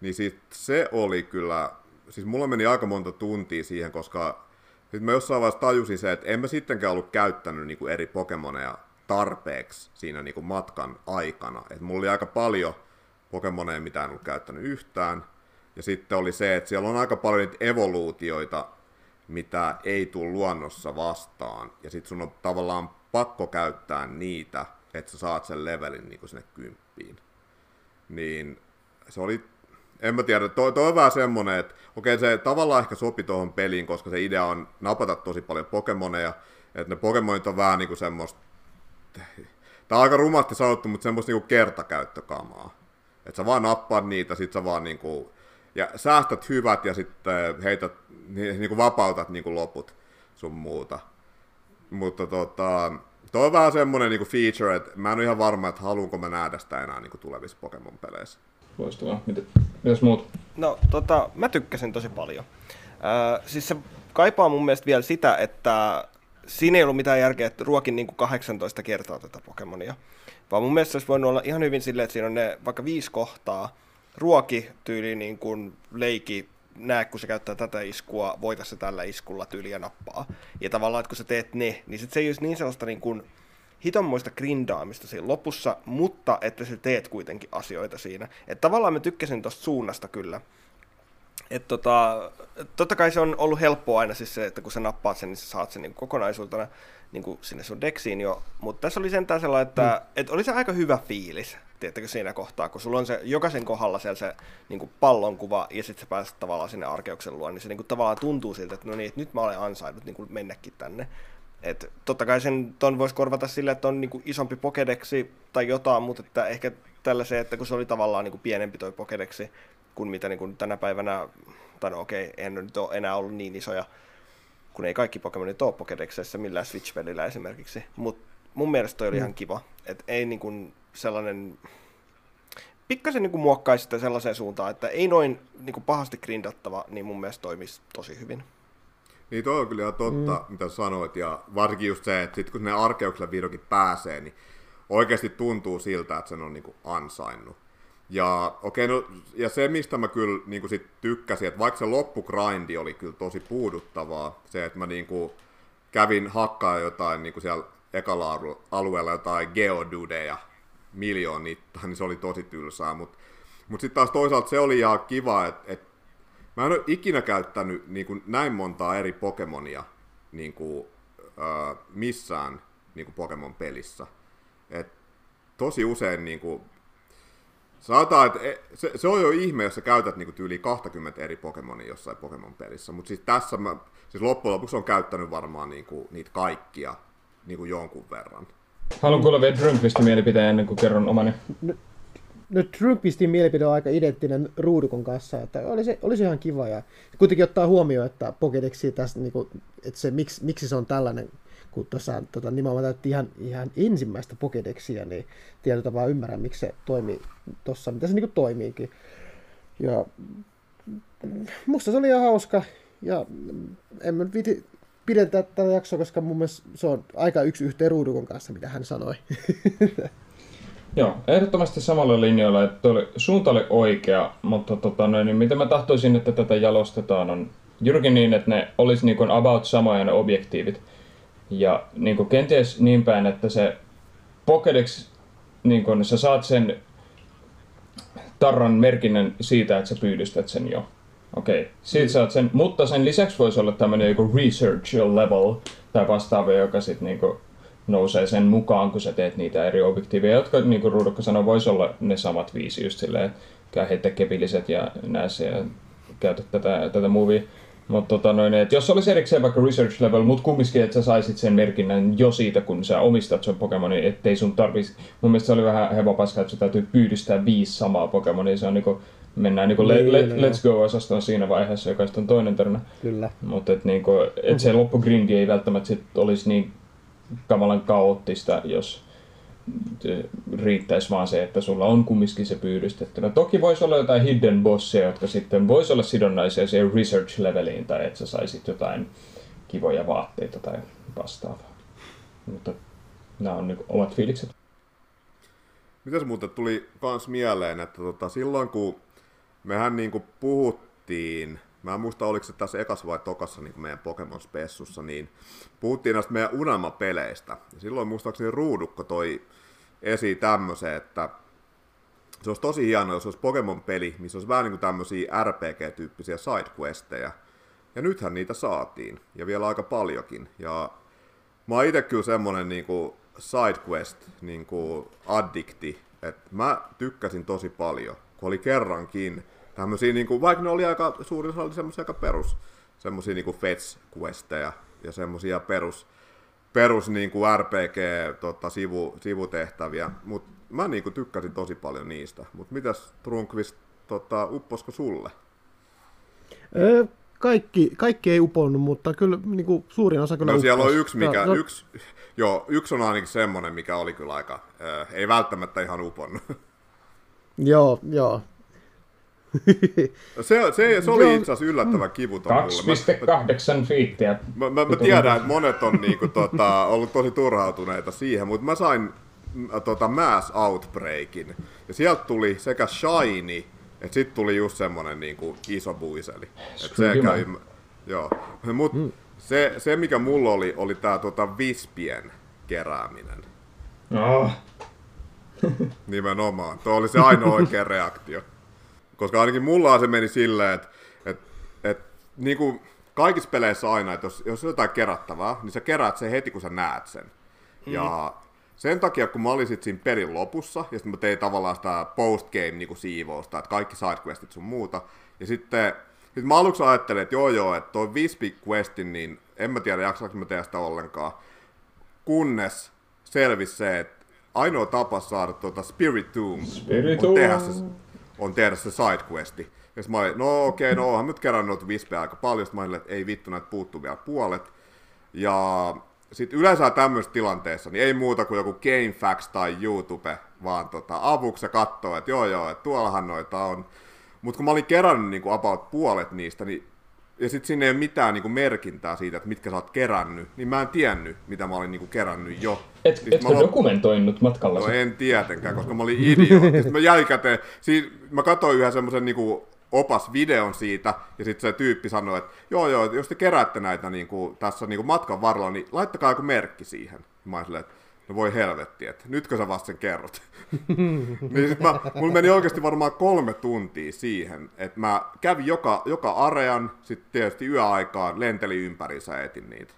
Niin sit se oli kyllä, siis mulla meni aika monta tuntia siihen, koska sitten mä jossain vaiheessa tajusin se, että en mä sittenkään ollut käyttänyt niinku eri Pokemoneja tarpeeksi siinä niinku matkan aikana. Et mulla oli aika paljon Pokemoneja, mitä en ollut käyttänyt yhtään. Ja sitten oli se, että siellä on aika paljon niitä evoluutioita, mitä ei tule luonnossa vastaan. Ja sitten sun on tavallaan pakko käyttää niitä, että sä saat sen levelin niinku sinne kymppiin. Niin se oli en mä tiedä, toi, toi on vähän semmonen, että okei se tavallaan ehkä sopi tuohon peliin, koska se idea on napata tosi paljon Pokemoneja, että ne Pokemonit on vähän niinku semmoista, tää on aika rumasti sanottu, mutta semmoista niinku kertakäyttökamaa. Että sä vaan nappaat niitä, sit sä vaan niinku, ja säästät hyvät ja sitten heität, ni- niinku vapautat niinku loput sun muuta. Mutta tota, toi on vähän semmonen niinku feature, että mä en ole ihan varma, että haluanko mä nähdä sitä enää niinku tulevissa Pokemon-peleissä. Loistavaa. Mitä, mitäs muut? No, tota, mä tykkäsin tosi paljon. Äh, siis se kaipaa mun mielestä vielä sitä, että siinä ei ollut mitään järkeä, että ruokin niin kuin 18 kertaa tätä Pokemonia. Vaan mun mielestä se olisi voinut olla ihan hyvin silleen, että siinä on ne vaikka viisi kohtaa, ruoki tyyli niin kuin leiki, näe kun se käyttää tätä iskua, voita se tällä iskulla tyyli ja nappaa. Ja tavallaan, että kun sä teet ne, niin sit se ei olisi niin sellaista niin kuin hitonmoista grindaamista siinä lopussa, mutta että sä teet kuitenkin asioita siinä. Että tavallaan mä tykkäsin tosta suunnasta kyllä. Et tota, totta kai se on ollut helppoa aina siis se, että kun sä nappaat sen, niin sä saat sen niin kokonaisuutena niin sinne sun deksiin jo. Mutta tässä oli sentään sellainen, että mm. et oli se aika hyvä fiilis, tiedättekö, siinä kohtaa, kun sulla on se jokaisen kohdalla siellä se niin kuin pallonkuva ja sitten sä pääset tavallaan sinne arkeuksen luo, niin se niin kuin tavallaan tuntuu siltä, että no niin, että nyt mä olen ansainnut niin kuin mennäkin tänne. Et totta kai sen ton voisi korvata sillä, että on niinku isompi pokedeksi tai jotain, mutta että ehkä tällä se, että kun se oli tavallaan niinku pienempi toi pokedeksi kuin mitä niinku tänä päivänä, tai no okei, ne nyt ole enää ollut niin isoja, kun ei kaikki Pokemonit ole Pokedexissa millään Switch-pelillä esimerkiksi. Mutta mun mielestä toi oli ihan kiva, että ei niinku sellainen pikkasen niinku muokkaisi sitä sellaiseen suuntaan, että ei noin niinku pahasti grindattava, niin mun mielestä toimisi tosi hyvin. Niin toi on kyllä ihan totta, mm. mitä sanoit, ja varsinkin just se, että sit kun ne arkeuksella vihdoinkin pääsee, niin oikeasti tuntuu siltä, että sen on niinku ansainnut. Ja, okay, no, ja se, mistä mä kyllä niinku sit tykkäsin, että vaikka se loppugrindi oli kyllä tosi puuduttavaa, se, että mä niinku kävin hakkaa jotain niinku siellä ekalla alu- alueella jotain geodudeja miljoonittain, niin se oli tosi tylsää, mutta mut sitten taas toisaalta se oli ihan kiva, että et Mä en ole ikinä käyttänyt niin kuin, näin montaa eri Pokemonia niin kuin, äh, missään niin kuin Pokemon-pelissä. Et tosi usein niin kuin, sanotaan, että e- se, se on jo ihme, jos sä käytät niin kuin, tyyli 20 eri Pokemonia jossain Pokemon-pelissä, mutta siis tässä mä, siis loppujen lopuksi on käyttänyt varmaan niin kuin, niitä kaikkia niin kuin jonkun verran. Haluan kuulla vielä Drumpistin mielipiteen ennen kuin kerron omani. No Trumpistin mielipide on aika identtinen ruudukon kanssa, että olisi, olisi ihan kiva ja kuitenkin ottaa huomioon, että Pokedexi tässä, niin kuin, että se, miksi, miksi se on tällainen, kun tuossa tota, nimenomaan täytti ihan, ihan ensimmäistä Pokedexia, niin tietyllä tavalla ymmärrän, miksi se toimii tuossa, mitä se niin kuin toimiikin. Ja musta se oli ihan hauska ja en mä viti pidentää tätä jaksoa, koska mun mielestä se on aika yksi yhteen ruudukon kanssa, mitä hän sanoi. Joo, ehdottomasti samalla linjoilla, että oli, suunta oli oikea, mutta tota, niin mitä mä tahtoisin, että tätä jalostetaan, on juurikin niin, että ne olisi niin kuin about samoja ne objektiivit. Ja niin kuin kenties niin päin, että se Pokédex niin kun, sä saat sen tarran merkinnän siitä, että sä pyydystät sen jo. Okei, okay. siitä saat sen, mutta sen lisäksi voisi olla tämmöinen joku research level tai vastaava, joka sitten niinku nousee sen mukaan, kun sä teet niitä eri objektiiveja, jotka niin kuin Ruudukka sanoi, voisi olla ne samat viisi just silleen, käy heittää kepilliset ja näissä ja käytä tätä, tätä movie. Mutta tota noin, että jos olisi erikseen vaikka research level, mutta kumminkin, että sä saisit sen merkinnän jo siitä, kun sä omistat sen Pokemonin, ettei sun tarvitsisi, mun mielestä se oli vähän hevopaska, että sä täytyy pyydystää viisi samaa Pokemonia, se on niinku, mennään niinku niin, let, let, let's go-osastoon siinä vaiheessa, joka on toinen tarina. Kyllä. Mutta et niinku, et se loppugrindi ei välttämättä sit olisi niin kamalan kaoottista, jos riittäisi vaan se, että sulla on kumminkin se pyydystettynä. Toki voisi olla jotain hidden bossia, jotka sitten voisi olla sidonnaisia siihen research leveliin tai että sä saisit jotain kivoja vaatteita tai vastaavaa. Mutta nämä on niin omat fiilikset. Mitäs muuten tuli kans mieleen, että tota, silloin kun mehän niin kuin puhuttiin Mä en muista, oliko se tässä ekas vai tokassa niin meidän Pokemon Spessussa, niin puhuttiin näistä meidän unelmapeleistä. Ja silloin muistaakseni Ruudukko toi esiin tämmöisen, että se olisi tosi hienoa, jos olisi Pokemon-peli, missä olisi vähän niin kuin tämmöisiä RPG-tyyppisiä sidequesteja. Ja nythän niitä saatiin, ja vielä aika paljonkin. Ja mä oon itse kyllä semmonen niin kuin sidequest niin kuin addikti, että mä tykkäsin tosi paljon, kun oli kerrankin tämmöisiä, niin kuin, vaikka ne oli aika, suurin osa oli semmoisia aika perus, semmoisia niin kuin fetch questeja ja semmoisia perus, perus niin kuin RPG tota, sivu, sivutehtäviä, mutta mä niin kuin, tykkäsin tosi paljon niistä. Mutta mitäs Trunkvist, tota, upposko sulle? Öö, kaikki, kaikki ei uponnut, mutta kyllä niin kuin, suurin osa kyllä No siellä on yksi, mikä, no, yksi, joo, yksi on ainakin semmoinen, mikä oli kyllä aika, äh, ei välttämättä ihan uponnut. Joo, joo. Se, se, se oli itse asiassa yllättävän kivuton 2,8 fiittiä. Mä, mä, mä tiedän, että monet on niinku, tota, ollut tosi turhautuneita siihen, mutta mä sain tota, Mass Outbreakin. Ja sieltä tuli sekä Shiny, että sitten tuli just semmonen niinku, iso buiseli. Et se käy, joo. Mut mm. se, se, mikä mulla oli, oli tää tota, vispien kerääminen. Oh. Nimenomaan. Tuo oli se ainoa oikea reaktio. Koska ainakin mulla se meni silleen, että et, et, niin kuin kaikissa peleissä aina, että jos, jos on jotain kerättävää, niin sä keräät sen heti, kun sä näet sen. Mm. Ja sen takia, kun mä olin sit siinä pelin lopussa, ja sitten mä tein tavallaan sitä postgame niinku siivousta, että kaikki sidequestit sun muuta, ja sitten sit mä aluksi ajattelin, että joo joo, että toi Wispy Questin, niin en mä tiedä jaksaanko mä tehdä sitä ollenkaan, kunnes selvisi se, että ainoa tapa saada tuota Spirit Tomb Spirit on tehdä se, on tehdä se sidequesti. Ja mä olin, no okei, okay, no onhan nyt kerran noita vispejä aika paljon. Sitten mä olin, että ei vittu, näitä puuttuu vielä puolet. Ja sitten yleensä tämmöisessä tilanteessa, niin ei muuta kuin joku GameFAQs tai YouTube, vaan tota, avuksi ja katsoo, että joo joo, että tuollahan noita on. Mutta kun mä olin kerännyt niin kuin about puolet niistä, niin ja sitten sinne ei ole mitään niinku merkintää siitä, että mitkä sä oot kerännyt, niin mä en tiennyt, mitä mä olin niinku kerännyt jo. Et, siis etkö mä dokumentoinut matkalla? No en tietenkään, koska mä olin idiootti. sitten mä jälkikäteen, siis mä katsoin yhden semmoisen niinku opas-videon siitä, ja sitten se tyyppi sanoi, että joo joo, jos te keräätte näitä niinku, tässä niinku matkan varrella, niin laittakaa joku merkki siihen. Mä olin että no voi helvetti, että nytkö sä vasta sen kerrot? niin sit mä, mulla meni oikeasti varmaan kolme tuntia siihen, että mä kävin joka, joka arean, sitten tietysti yöaikaan lentelin ympäriinsä ja etin niitä.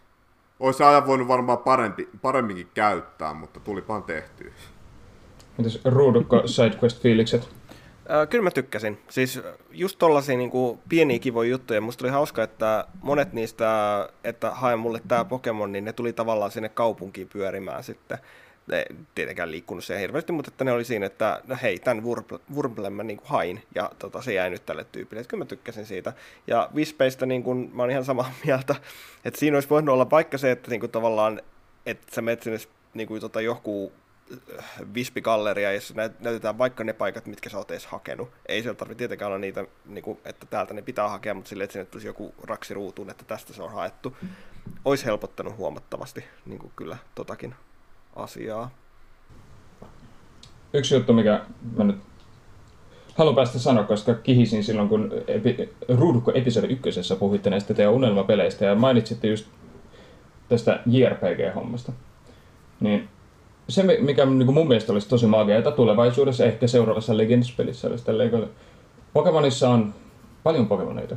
Olisi ajan voinut varmaan parempi, paremminkin käyttää, mutta tulipahan tehtyä. Entäs ruudukko sidequest-fiilikset? Äh, kyllä mä tykkäsin. Siis just tollasia niin kuin, pieniä kivoja juttuja. Musta oli hauska, että monet niistä, että hae mulle tää Pokemon, niin ne tuli tavallaan sinne kaupunkiin pyörimään sitten. Ne tietenkään liikkunut siellä hirveästi, mutta että ne oli siinä, että no hei, tämän Wurmblen mä niin kuin hain, ja tota, se jäi nyt tälle tyypille. Että kyllä mä tykkäsin siitä. Ja Wispeistä niin kuin, mä oon ihan samaa mieltä, että siinä olisi voinut olla vaikka se, että niin kuin, tavallaan, että sä menet sinne niin kuin, tota, joku Vispigalleria, jossa näytetään vaikka ne paikat, mitkä sä oot edes hakenut. Ei siellä tarvitse tietenkään olla niitä, niin kuin, että täältä ne pitää hakea, mutta silleen, että sinne tulisi joku raksi ruutuun, että tästä se on haettu. Olisi helpottanut huomattavasti niin kuin kyllä totakin asiaa. Yksi juttu, mikä mä nyt haluan päästä sanoa, koska kihisin silloin, kun epi, Ruudukko episodi ykkösessä puhuitte näistä teidän unelmapeleistä ja mainitsitte just tästä JRPG-hommasta. Niin se, mikä niin mun mielestä olisi tosi maagia, tulevaisuudessa ehkä seuraavassa Legends-pelissä olisi tällä Pokemonissa on paljon Pokemoneita.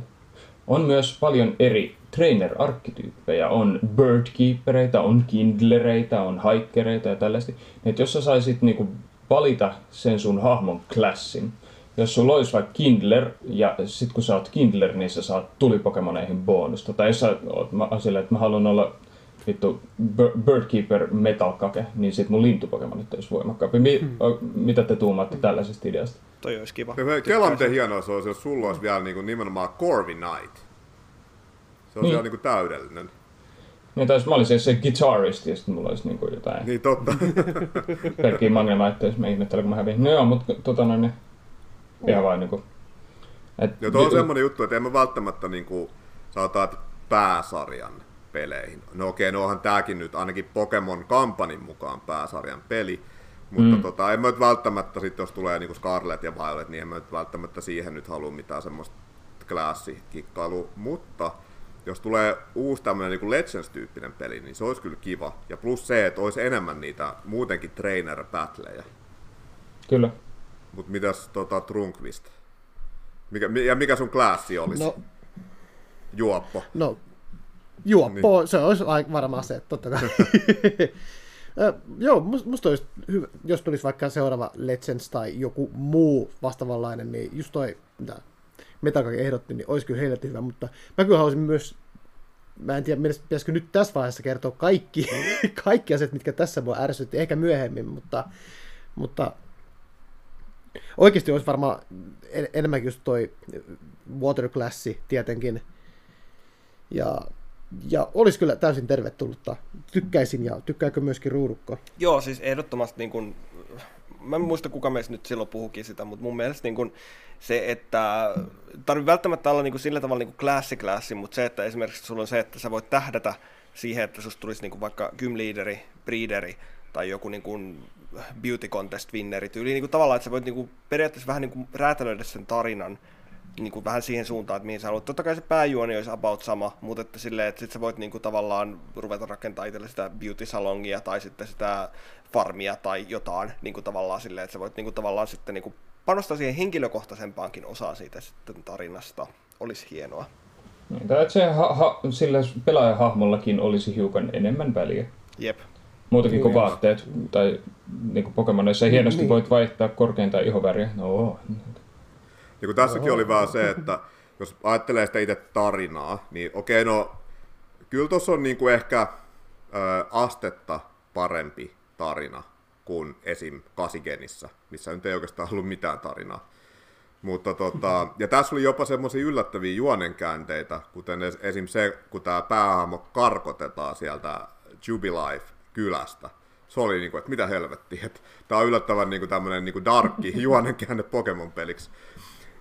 On myös paljon eri trainer-arkkityyppejä. On birdkeepereitä, on kindlereitä, on haikkereita ja tällaista. Että jos sä saisit niinku valita sen sun hahmon klassin, jos sulla olisi vaikka Kindler, ja sit kun sä oot Kindler, niin sä saat tulipokemoneihin bonusta. Tai jos sä oot sillä, että mä haluan olla vittu Birdkeeper Metalkake, niin sit mun lintupokemonit olisi voimakkaampi. Mi- hmm. Mitä te tuumaatte tällaisesta ideasta? Toi olisi kiva. Kela miten hienoa se olisi, jos sulla olisi vielä niin kuin nimenomaan Corvi Knight. Se on niin. ihan niin kuin täydellinen. Niin, tai mä olisin se guitarist, ja sitten mulla olisi niin kuin jotain... Niin, totta. Pelkkiä magnelaitteja, jos mä ihmettelen, kun mä häviin. No joo, mutta tota noin, niin, ihan vaan niinku... Et, ja tuo on y- semmoinen juttu, että en mä välttämättä niinku, sanotaan, että pääsarjan peleihin. No okei, okay, no onhan tääkin nyt ainakin Pokemon Kampanin mukaan pääsarjan peli, mutta mm. tota, en mä nyt välttämättä sitten, jos tulee niinku Scarlet ja Violet, niin en mä nyt välttämättä siihen nyt halua mitään semmoista klassikikkailua, mutta jos tulee uusi tämmöinen niin Legends-tyyppinen peli, niin se olisi kyllä kiva. Ja plus se, että olisi enemmän niitä muutenkin trainer-battleja. Kyllä. Mutta mitäs tota, Trunkvist? Mikä, ja mikä sun klassi olisi? No, juoppo. No, juoppo, niin. se olisi varmaan se, totta kai. joo, musta olisi hyvä, jos tulisi vaikka seuraava Legends tai joku muu vastaavanlainen, niin just toi, mitä Metakaki ehdotti, niin olisi kyllä heille hyvä, mutta mä kyllä haluaisin myös, mä en tiedä, pitäisikö nyt tässä vaiheessa kertoa kaikki, kaikki asiat, mitkä tässä mua ärsytti, ehkä myöhemmin, mutta, mutta oikeasti olisi varmaan en, enemmänkin just toi waterclassi tietenkin, ja ja olisi kyllä täysin tervetullutta. Tykkäisin ja tykkääkö myöskin ruudukko? Joo, siis ehdottomasti niin kuin, mä en muista kuka meistä nyt silloin puhukin sitä, mutta mun mielestä niin kuin, se, että tarvii välttämättä olla niin kuin, sillä tavalla niin klassi mutta se, että esimerkiksi sulla on se, että sä voit tähdätä siihen, että susta tulisi niin kuin vaikka gymleaderi, breederi tai joku niin kuin beauty contest winneri tyyli, niin kuin tavallaan, että sä voit niin kuin, periaatteessa vähän niin kuin räätälöidä sen tarinan niin kuin vähän siihen suuntaan, että mihin sä haluat. Totta kai se pääjuoni olisi about sama, mutta että silleen, että sit sä voit niin kuin tavallaan ruveta rakentamaan itselle sitä beauty-salongia tai sitten sitä farmia tai jotain niin kuin tavallaan silleen, että sä voit niin kuin tavallaan sitten niin kuin panostaa siihen henkilökohtaisempaankin osaan siitä sitten tarinasta. Olisi hienoa. Niin, tai että se ha- ha- sillä pelaajahahmollakin olisi hiukan enemmän väliä. Jep. Muutakin kuin vaatteet tai niin kuin Pokemonissa hienosti niin. voit vaihtaa korkeinta ihoväriä. No, niin kuin tässäkin Oho. oli vähän se, että jos ajattelee sitä itse tarinaa, niin okei, no kyllä tuossa on niin kuin ehkä ö, astetta parempi tarina kuin esim. Kasigenissä, missä nyt ei oikeastaan ollut mitään tarinaa. Mutta tota, ja tässä oli jopa semmoisia yllättäviä juonenkäänteitä, kuten esim. se, kun tämä päähahmo karkotetaan sieltä Jubilife-kylästä. Se oli niinku, että mitä helvettiä, että tämä on yllättävän niinku tämmöinen niinku darkki juonenkäänne Pokemon-peliksi.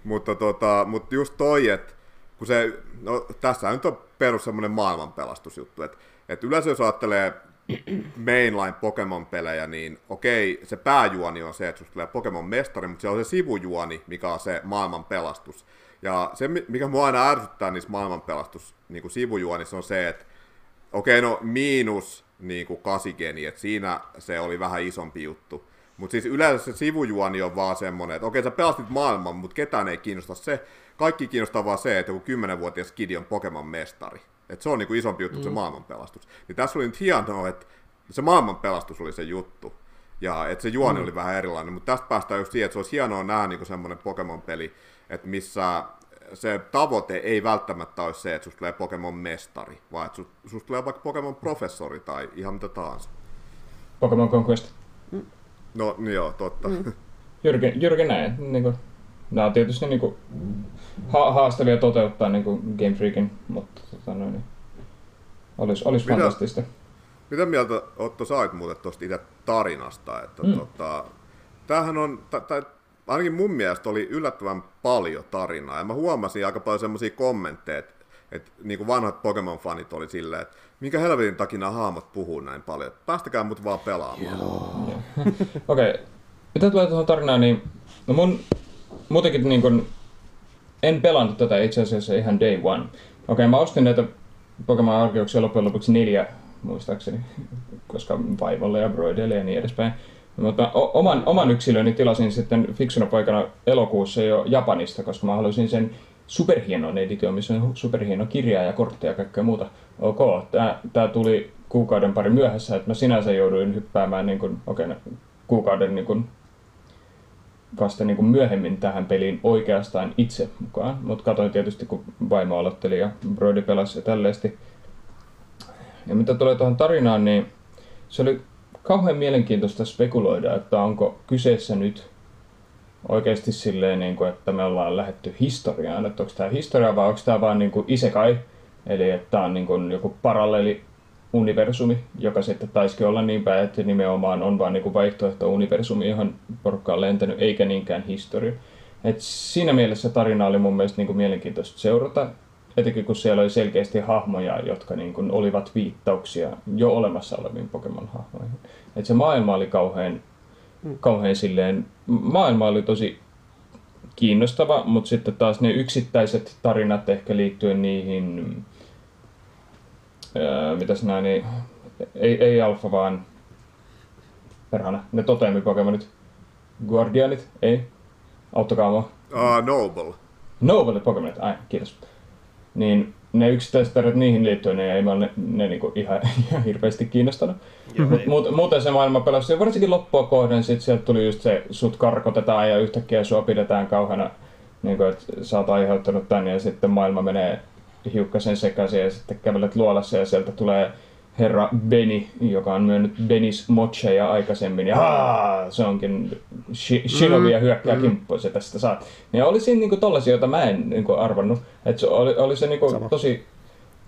Mutta, tota, mutta just toi, että kun se, no tässä nyt on perus semmoinen maailmanpelastusjuttu, että, että yleensä jos ajattelee mainline Pokemon-pelejä, niin okei, se pääjuoni on se, että susta tulee Pokemon-mestari, mutta se on se sivujuoni, mikä on se maailmanpelastus. Ja se, mikä mua aina ärsyttää niissä maailmanpelastus niin kuin sivujuonissa on se, että okei, no miinus niin kuin kasigeni, että siinä se oli vähän isompi juttu. Mutta siis yleensä se sivujuoni on vaan semmoinen, että okei sä pelastit maailman, mutta ketään ei kiinnosta se. Kaikki kiinnostaa vaan se, että joku 10-vuotias kidi on Pokemon mestari. Että se on niinku isompi juttu mm. se maailmanpelastus. Niin tässä oli nyt hienoa, että se maailmanpelastus oli se juttu. Ja että se juoni mm. oli vähän erilainen. Mutta tästä päästään just siihen, että se olisi hienoa nähdä niinku semmoinen Pokemon-peli, että missä se tavoite ei välttämättä ole se, että susta tulee Pokemon mestari, vaan että susta tulee vaikka Pokemon professori tai ihan mitä tahansa. Pokemon Conquest. No niin joo, totta. Mm. Jyrki, Jyrki näin. Niin kuin, nämä on tietysti niin kuin, ha- haastavia toteuttaa niin kuin Game Freakin, mutta tota, noin, niin, olisi, olisi mitä, fantastista. Mitä mieltä Otto sait muuten tuosta itse tarinasta? Että, mm. tota, tämähän on, t- t- ainakin mun mielestä oli yllättävän paljon tarinaa, ja mä huomasin aika paljon semmoisia kommentteja, että että niin kuin vanhat Pokemon-fanit oli silleen, että minkä helvetin takia nämä hahmot puhuu näin paljon. Päästäkää mut vaan pelaamaan. Okei. Okay. Mitä tulee tuohon tarinaan, niin no mun muutenkin niin kun, en pelannut tätä itse asiassa ihan day one. Okei, okay, mä ostin näitä Pokemon Arkeuksia loppujen lopuksi neljä, muistaakseni, koska vaimolle ja broideille ja niin edespäin. Mutta oman, oman yksilöni tilasin sitten fiksuna poikana elokuussa jo Japanista, koska mä halusin sen superhienon edition, missä on superhieno kirja ja kortteja ja kaikkea muuta. Ok, tää tuli kuukauden pari myöhässä, että mä sinänsä jouduin hyppäämään niin kuin, okay, kuukauden niin kuin, vasta niin kuin myöhemmin tähän peliin oikeastaan itse mukaan. Mutta katsoin tietysti, kun vaimo aloitteli ja Brody pelasi ja tälleesti. Ja mitä tulee tuohon tarinaan, niin se oli kauhean mielenkiintoista spekuloida, että onko kyseessä nyt oikeasti silleen, niin kuin, että me ollaan lähetty historiaan, että onko tämä historia vai onko tämä vaan niin kuin isekai, eli että tämä on niin kuin joku paralleeli universumi, joka sitten taisikin olla niin päin, että nimenomaan on vain niin vaihtoehto-universumi, johon porukka on lentänyt, eikä niinkään historia. Et siinä mielessä tarina oli mun mielestä niin kuin mielenkiintoista seurata, etenkin kun siellä oli selkeästi hahmoja, jotka niin kuin olivat viittauksia jo olemassa oleviin Pokemon-hahmoihin. Et se maailma oli kauhean, kauhean silleen, maailma oli tosi kiinnostava, mutta sitten taas ne yksittäiset tarinat ehkä liittyen niihin Öö, mitäs näin, niin ei, ei alfa vaan perhana, ne toteemipokemonit. Guardianit, ei. Auttakaa mua. Uh, Noble. Noble Pokemonit, ai, kiitos. Niin ne yksittäiset tarinat niihin liittyen, ne ei ne, ne niinku ihan, ihan hirveästi kiinnostanut. Mut, muut, muuten se maailma pelasi, varsinkin loppua kohden, sit sieltä tuli just se, sut karkotetaan ja yhtäkkiä sua pidetään kauheana, niin kuin, että sä oot aiheuttanut tänne ja sitten maailma menee hiukkasen sekaisin ja sitten kävelet luolassa ja sieltä tulee herra Beni, joka on myönnyt Benis Mocheja aikaisemmin, ja haa, se onkin shi- Shinobi ja mm, hyökkää mm. kimppuun, se tästä saat. Ja oli siinä niinku tollasia, joita mä en niinku arvannut. Et se oli, oli se niinku tosi,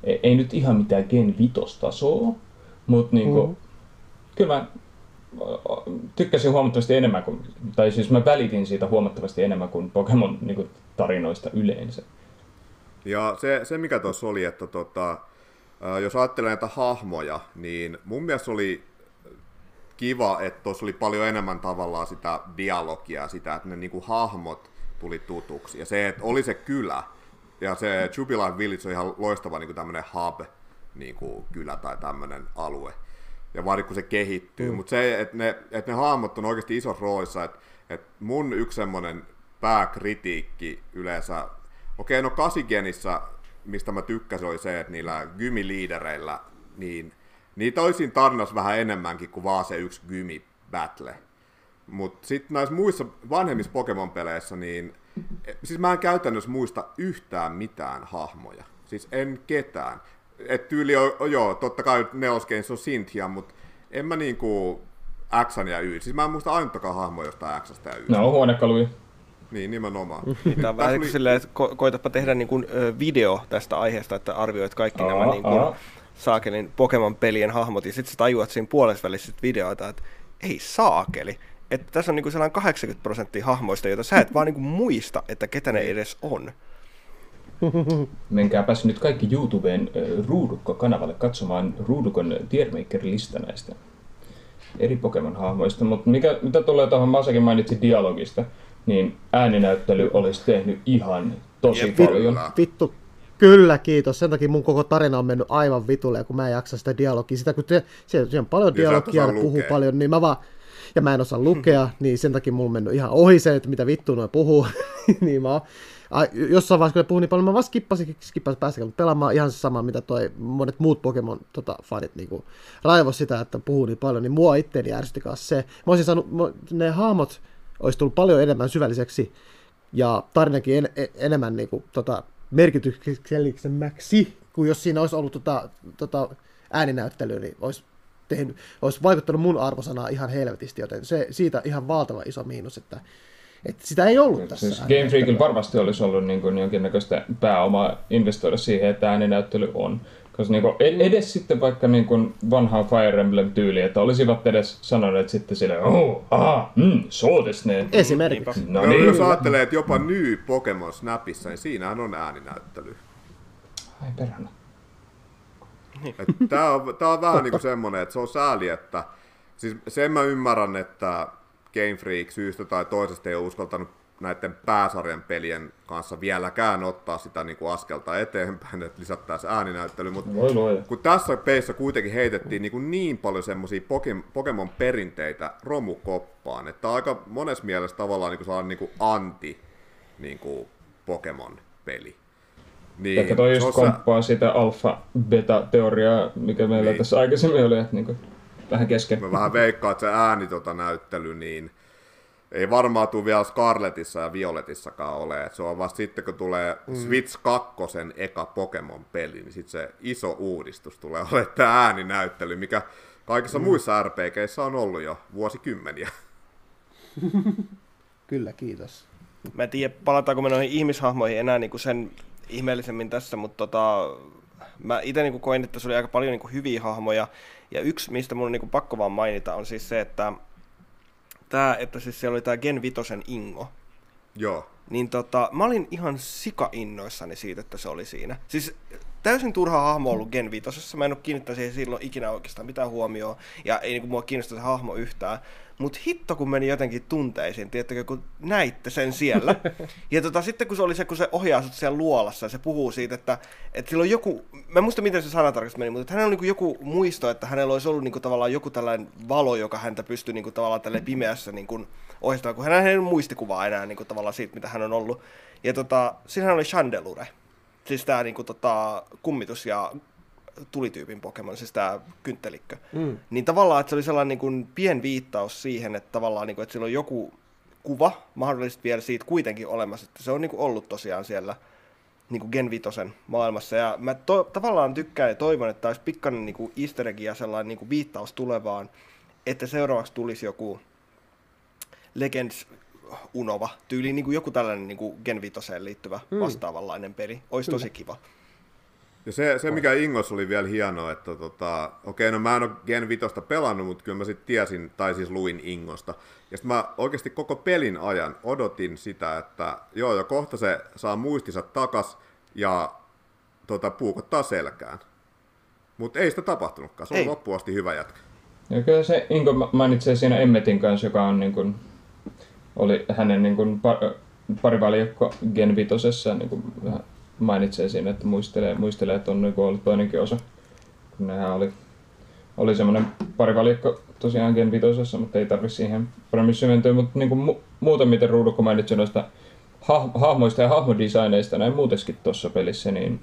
ei, ei, nyt ihan mitään Gen vitostasoa, mutta niinku, mm. kyllä mä tykkäsin huomattavasti enemmän, kuin, tai siis mä välitin siitä huomattavasti enemmän kuin Pokemon niinku, tarinoista yleensä. Ja se, se mikä tuossa oli, että tota, jos ajattelee näitä hahmoja, niin mun mielestä oli kiva, että tuossa oli paljon enemmän tavallaan sitä dialogia, sitä, että ne niinku hahmot tuli tutuksi. Ja se, että oli se kylä, ja se Jubilant Village on ihan loistava niin tämmöinen hub, niin kuin kylä tai tämmöinen alue. Ja vaan kun se kehittyy. Mm. Mutta se, että ne, että ne hahmot on oikeasti isossa roolissa, että, että mun yksi semmoinen pääkritiikki yleensä Okei, no kasigenissä, mistä mä tykkäsin, oli se, että niillä gymiliidereillä, niin niitä olisin tarnas vähän enemmänkin kuin vaan se yksi gymi battle. Mutta sitten näissä muissa vanhemmissa Pokemon-peleissä, niin siis mä en käytännössä muista yhtään mitään hahmoja. Siis en ketään. Et tyyli on, joo, totta kai Neos on Cynthia, mutta en mä niinku X ja Y. Siis mä en muista ainuttakaan hahmoja jostain X ja Y. No, huonekaluja. Niin, nimenomaan. Tämä on vähän oli... silleen, että ko- koitapa tehdä niin kuin, video tästä aiheesta, että arvioit kaikki aa, nämä niin kuin, saakelin Pokemon-pelien hahmot, ja sitten sä tajuat siinä puolessa välissä videoita, että ei saakeli. Että tässä on niin kuin sellainen 80 prosenttia hahmoista, joita sä et vaan niin kuin muista, että ketä ne edes on. Menkääpäs nyt kaikki YouTubeen Ruudukko-kanavalle katsomaan Ruudukon Tiermaker-lista näistä eri Pokemon-hahmoista, mutta mikä, mitä tulee tuohon, Masakin mainitsi dialogista, niin ääninäyttely olisi tehnyt ihan tosi ja paljon. Vittu, Kyllä, kiitos. Sen takia mun koko tarina on mennyt aivan vitulle, kun mä en jaksa sitä dialogia. Sitä, kun te, siellä, on paljon dialogia, ja puhuu paljon, niin mä vaan, ja mä en osaa lukea, niin sen takia mulla on mennyt ihan ohi se, että mitä vittu noin puhuu. niin mä oon, jossain vaiheessa, kun ne puhuu niin paljon, mä vaan skippasin, skippasin päästäkään pelaamaan ihan se sama, mitä toi monet muut Pokemon tota, fanit niin raivos sitä, että puhuu niin paljon, niin mua itteeni ärsytti se. Mä olisin saanut, ne haamot, olisi tullut paljon enemmän syvälliseksi ja tarinakin en, en, enemmän niin kuin, tota, merkityksellisemmäksi, kuin jos siinä olisi ollut tota, tota, ääninäyttely, niin olisi, tehnyt, olisi vaikuttanut mun arvosanaa ihan helvetisti, joten se siitä ihan valtava iso miinus, että, että sitä ei ollut tässä. Siis Game Freakilla varmasti olisi ollut niin kuin jonkinnäköistä pääomaa investoida siihen, että ääninäyttely on. Koska niinku edes sitten vaikka niinku vanhaa Fire Emblem-tyyli, että olisivat edes sanoneet sitten sille, oh, aha, mm, ne. Esimerkiksi. No, niin. Jos ajattelee, että jopa New Pokemon Snapissa, niin siinähän on ääninäyttely. Ai perhana. Tämä on, tää on vähän niinku semmoinen, että se on sääli, että siis sen mä ymmärrän, että Game Freak syystä tai toisesta ei ole uskaltanut näiden pääsarjan pelien kanssa vieläkään ottaa sitä niin kuin askelta eteenpäin, että lisättäisiin ääninäyttely, mutta Voi luoja. kun tässä peissä kuitenkin heitettiin niin, kuin niin paljon semmoisia Pokemon perinteitä romukoppaan, että aika monessa mielessä tavallaan niin kuin sellainen niin kuin anti niin kuin Pokemon-peli. Niin, Ehkä toi just komppaa sitä alfa-beta-teoriaa, mikä meillä Niin. tässä aikaisemmin oli, että niinku, vähän kesken. Mä vähän veikkaan, että se ääni tota näyttely, niin ei varmaan tule vielä Scarletissa ja Violetissakaan ole. Et se on vasta sitten, kun tulee mm. Switch 2 eka Pokemon-peli, niin sitten se iso uudistus tulee olemaan tämä ääninäyttely, mikä kaikissa mm. muissa RPGissä on ollut jo vuosikymmeniä. Kyllä, kiitos. Mä en tiedä, palataanko me noihin ihmishahmoihin enää niin kuin sen ihmeellisemmin tässä, mutta tota, mä itse niin koin, että se oli aika paljon niin kuin hyviä hahmoja. Ja yksi, mistä mun on niin kuin pakko vaan mainita, on siis se, että, tää, että siis siellä oli tämä Gen Vitosen Ingo. Joo. Niin tota, mä olin ihan sika innoissani siitä, että se oli siinä. Siis täysin turha hahmo ollut Gen Vitosessa. Mä en ole kiinnittänyt siihen silloin ikinä oikeastaan mitään huomioon. Ja ei niinku mua kiinnosta se hahmo yhtään. Mutta hitto kun meni jotenkin tunteisiin, tiedättekö, kun näitte sen siellä. ja tota, sitten kun se oli se, kun se ohjaa sut siellä luolassa ja se puhuu siitä, että, että sillä on joku, mä en muista miten se sanatarkasti meni, mutta että hänellä on niin joku muisto, että hänellä olisi ollut niin kuin, tavallaan joku tällainen valo, joka häntä pystyy niin kuin, tavallaan tälle pimeässä niin kuin, ohjastamaan, kun hän ei muistikuvaa enää niin kuin, tavallaan siitä, mitä hän on ollut. Ja tota, siinähän oli Chandelure, siis tämä niin kuin, tota, kummitus ja tulityypin Pokemon, siis tämä kynttelikkö. Mm. Niin tavallaan, että se oli sellainen niin kuin pien viittaus siihen, että tavallaan, niin kuin, että sillä on joku kuva mahdollisesti vielä siitä kuitenkin olemassa, että se on niin kuin ollut tosiaan siellä niin kuin Gen Vitosen maailmassa. Ja mä to, tavallaan tykkään ja toivon, että olisi pikkainen niin kuin easter egg ja sellainen niin kuin viittaus tulevaan, että seuraavaksi tulisi joku Legends Unova, tyyli niin kuin joku tällainen niin kuin Gen Vitoseen liittyvä Mm. vastaavanlainen peli. Olisi tosi kiva. Ja se, se mikä Ingos oli vielä hienoa, että tota, okei, no mä en ole Gen Vitosta pelannut, mutta kyllä mä sitten tiesin, tai siis luin Ingosta. Ja sitten mä oikeasti koko pelin ajan odotin sitä, että joo, jo kohta se saa muistinsa takas ja tota, puukottaa selkään. Mutta ei sitä tapahtunutkaan, se oli Ei. loppuun asti hyvä jätkä. Ja kyllä se Inko ma- mainitsee siinä Emmetin kanssa, joka on niin kuin, oli hänen niin kuin, par, parivaljakko Gen Vitosessa, niin kuin, vähän mainitsee siinä, että muistelee, muistelee että on niin ollut toinenkin osa. Kun nehän oli, oli semmoinen parivaljakko tosiaan Gen Vitosessa, mutta ei tarvi siihen paremmin syventyä. Mutta niin kuin, mu- muuten miten Ruudu, kun mainitsin noista ha- hahmoista ja hahmodesigneista näin muutenkin tuossa pelissä, niin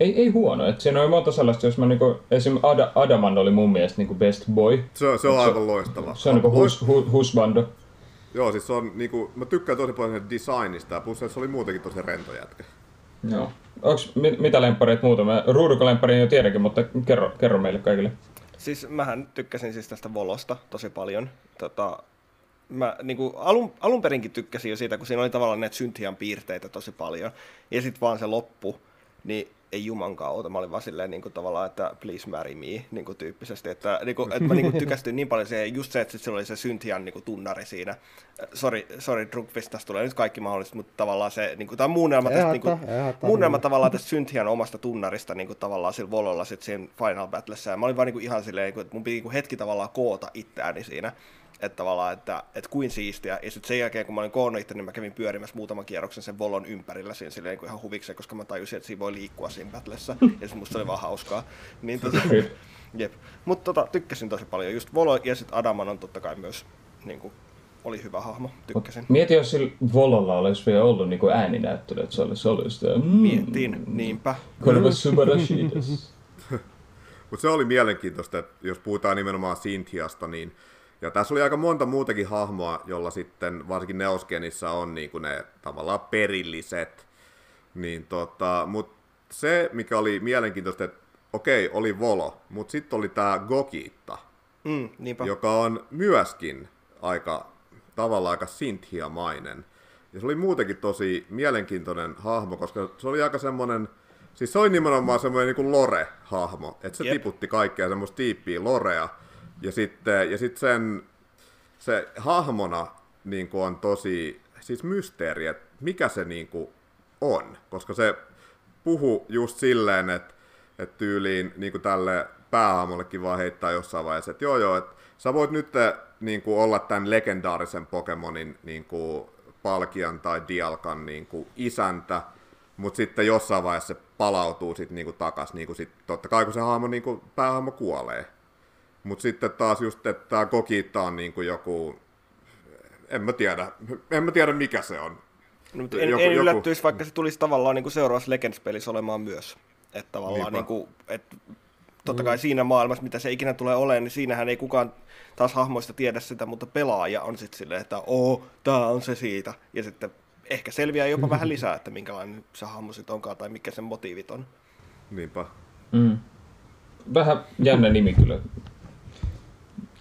ei, ei huono. Et siinä on monta sellaista, jos mä niinku, esim. Ad- Adaman oli mun mielestä niinku best boy. Se, se on aivan loistava. Se on niinku hus, hu, husbando. Joo, siis se on niinku, mä tykkään tosi paljon designista ja plus se oli muutenkin tosi rento jätkä. Joo. Onks, mit, mitä lemppareita muuta? Mä ruudukolemparin jo tiedänkin, mutta kerro, kerro meille kaikille. Siis mähän tykkäsin siis tästä Volosta tosi paljon. Tota, mä niin kuin alun, alun perinkin tykkäsin jo siitä, kun siinä oli tavallaan näitä syntian piirteitä tosi paljon. Ja sitten vaan se loppu, niin ei juman kautta. Mä olin vaan silleen niin kuin tavallaan, että please marry me niin kuin tyyppisesti. Että, niin kuin, että mä niin kuin tykästyin niin paljon se, just se, että sillä oli se syntian niin kuin tunnari siinä. Sorry, sorry Drunkfist, tästä tulee nyt kaikki mahdollista, mutta tavallaan se, niin kuin, tämä muunnelma tästä, niin kuin, muunnelma tavallaan tästä Synthian omasta tunnarista niin kuin tavallaan sillä Vololla sit siinä Final Battlessa. Ja mä olin vaan niin kuin ihan silleen, niin kuin, että mun piti niin kuin hetki tavallaan koota itseäni siinä. Että tavallaan, että, että kuin siistiä. Ja sitten sen jälkeen, kun mä olin koonnut itse, niin mä kävin pyörimässä muutaman kierroksen sen Volon ympärillä siinä silleen niin ihan huvikseen, koska mä tajusin, että siinä voi liikkua siinä battlessa. Ja se musta oli vaan hauskaa. Niin, tota, jep. Mutta tota, tykkäsin tosi paljon. Just Volo ja sitten Adaman on totta kai myös niin kuin, oli hyvä hahmo. Tykkäsin. Mieti, jos sillä Vololla olisi vielä ollut niinku ääninäyttely, että se olisi ollut sitä... Mm, Mietin, niinpä. Kolme Subarashidas. Mutta se oli mielenkiintoista, että jos puhutaan nimenomaan Cynthiasta, niin ja tässä oli aika monta muutakin hahmoa, jolla sitten varsinkin Neoskenissä on niin kuin ne tavallaan perilliset. Niin tota, mutta se, mikä oli mielenkiintoista, että okei, oli Volo, mutta sitten oli tämä Gokitta, Mm, niinpä. joka on myöskin aika, tavallaan aika Cynthia-mainen. Ja se oli muutenkin tosi mielenkiintoinen hahmo, koska se oli aika semmoinen, siis se oli nimenomaan semmoinen niin Lore-hahmo, että se Jep. tiputti kaikkea semmoista tiippiä Lorea. Ja sitten, ja sitten sen, se hahmona niin kuin on tosi, siis mysteeri, että mikä se niin kuin on, koska se puhu just silleen, että, että tyyliin niin kuin tälle päähaamollekin vaan heittää jossain vaiheessa, että joo joo, että sä voit nyt niin kuin olla tämän legendaarisen Pokemonin niin kuin Palkian tai Dialkan niin kuin isäntä, mutta sitten jossain vaiheessa se palautuu sitten niin takaisin, niin sit, totta kai kun se hahmo, niin kuin, päähahmo kuolee. Mutta sitten taas just, että tämä Kokita on niin kuin joku, en mä tiedä, en mä tiedä mikä se on. No, mutta en, joku, en yllättyisi, joku... vaikka se tulisi tavallaan niin kuin seuraavassa Legends-pelissä olemaan myös. Että tavallaan niin kuin, että totta kai mm. siinä maailmassa, mitä se ikinä tulee olemaan, niin siinähän ei kukaan taas hahmoista tiedä sitä, mutta pelaaja on sitten silleen, että oo, tää on se siitä. Ja sitten ehkä selviää jopa vähän lisää, että minkälainen se hahmo sitten onkaan tai mikä sen motiivit on. Niinpä. Mm. Vähän jännä nimi kyllä.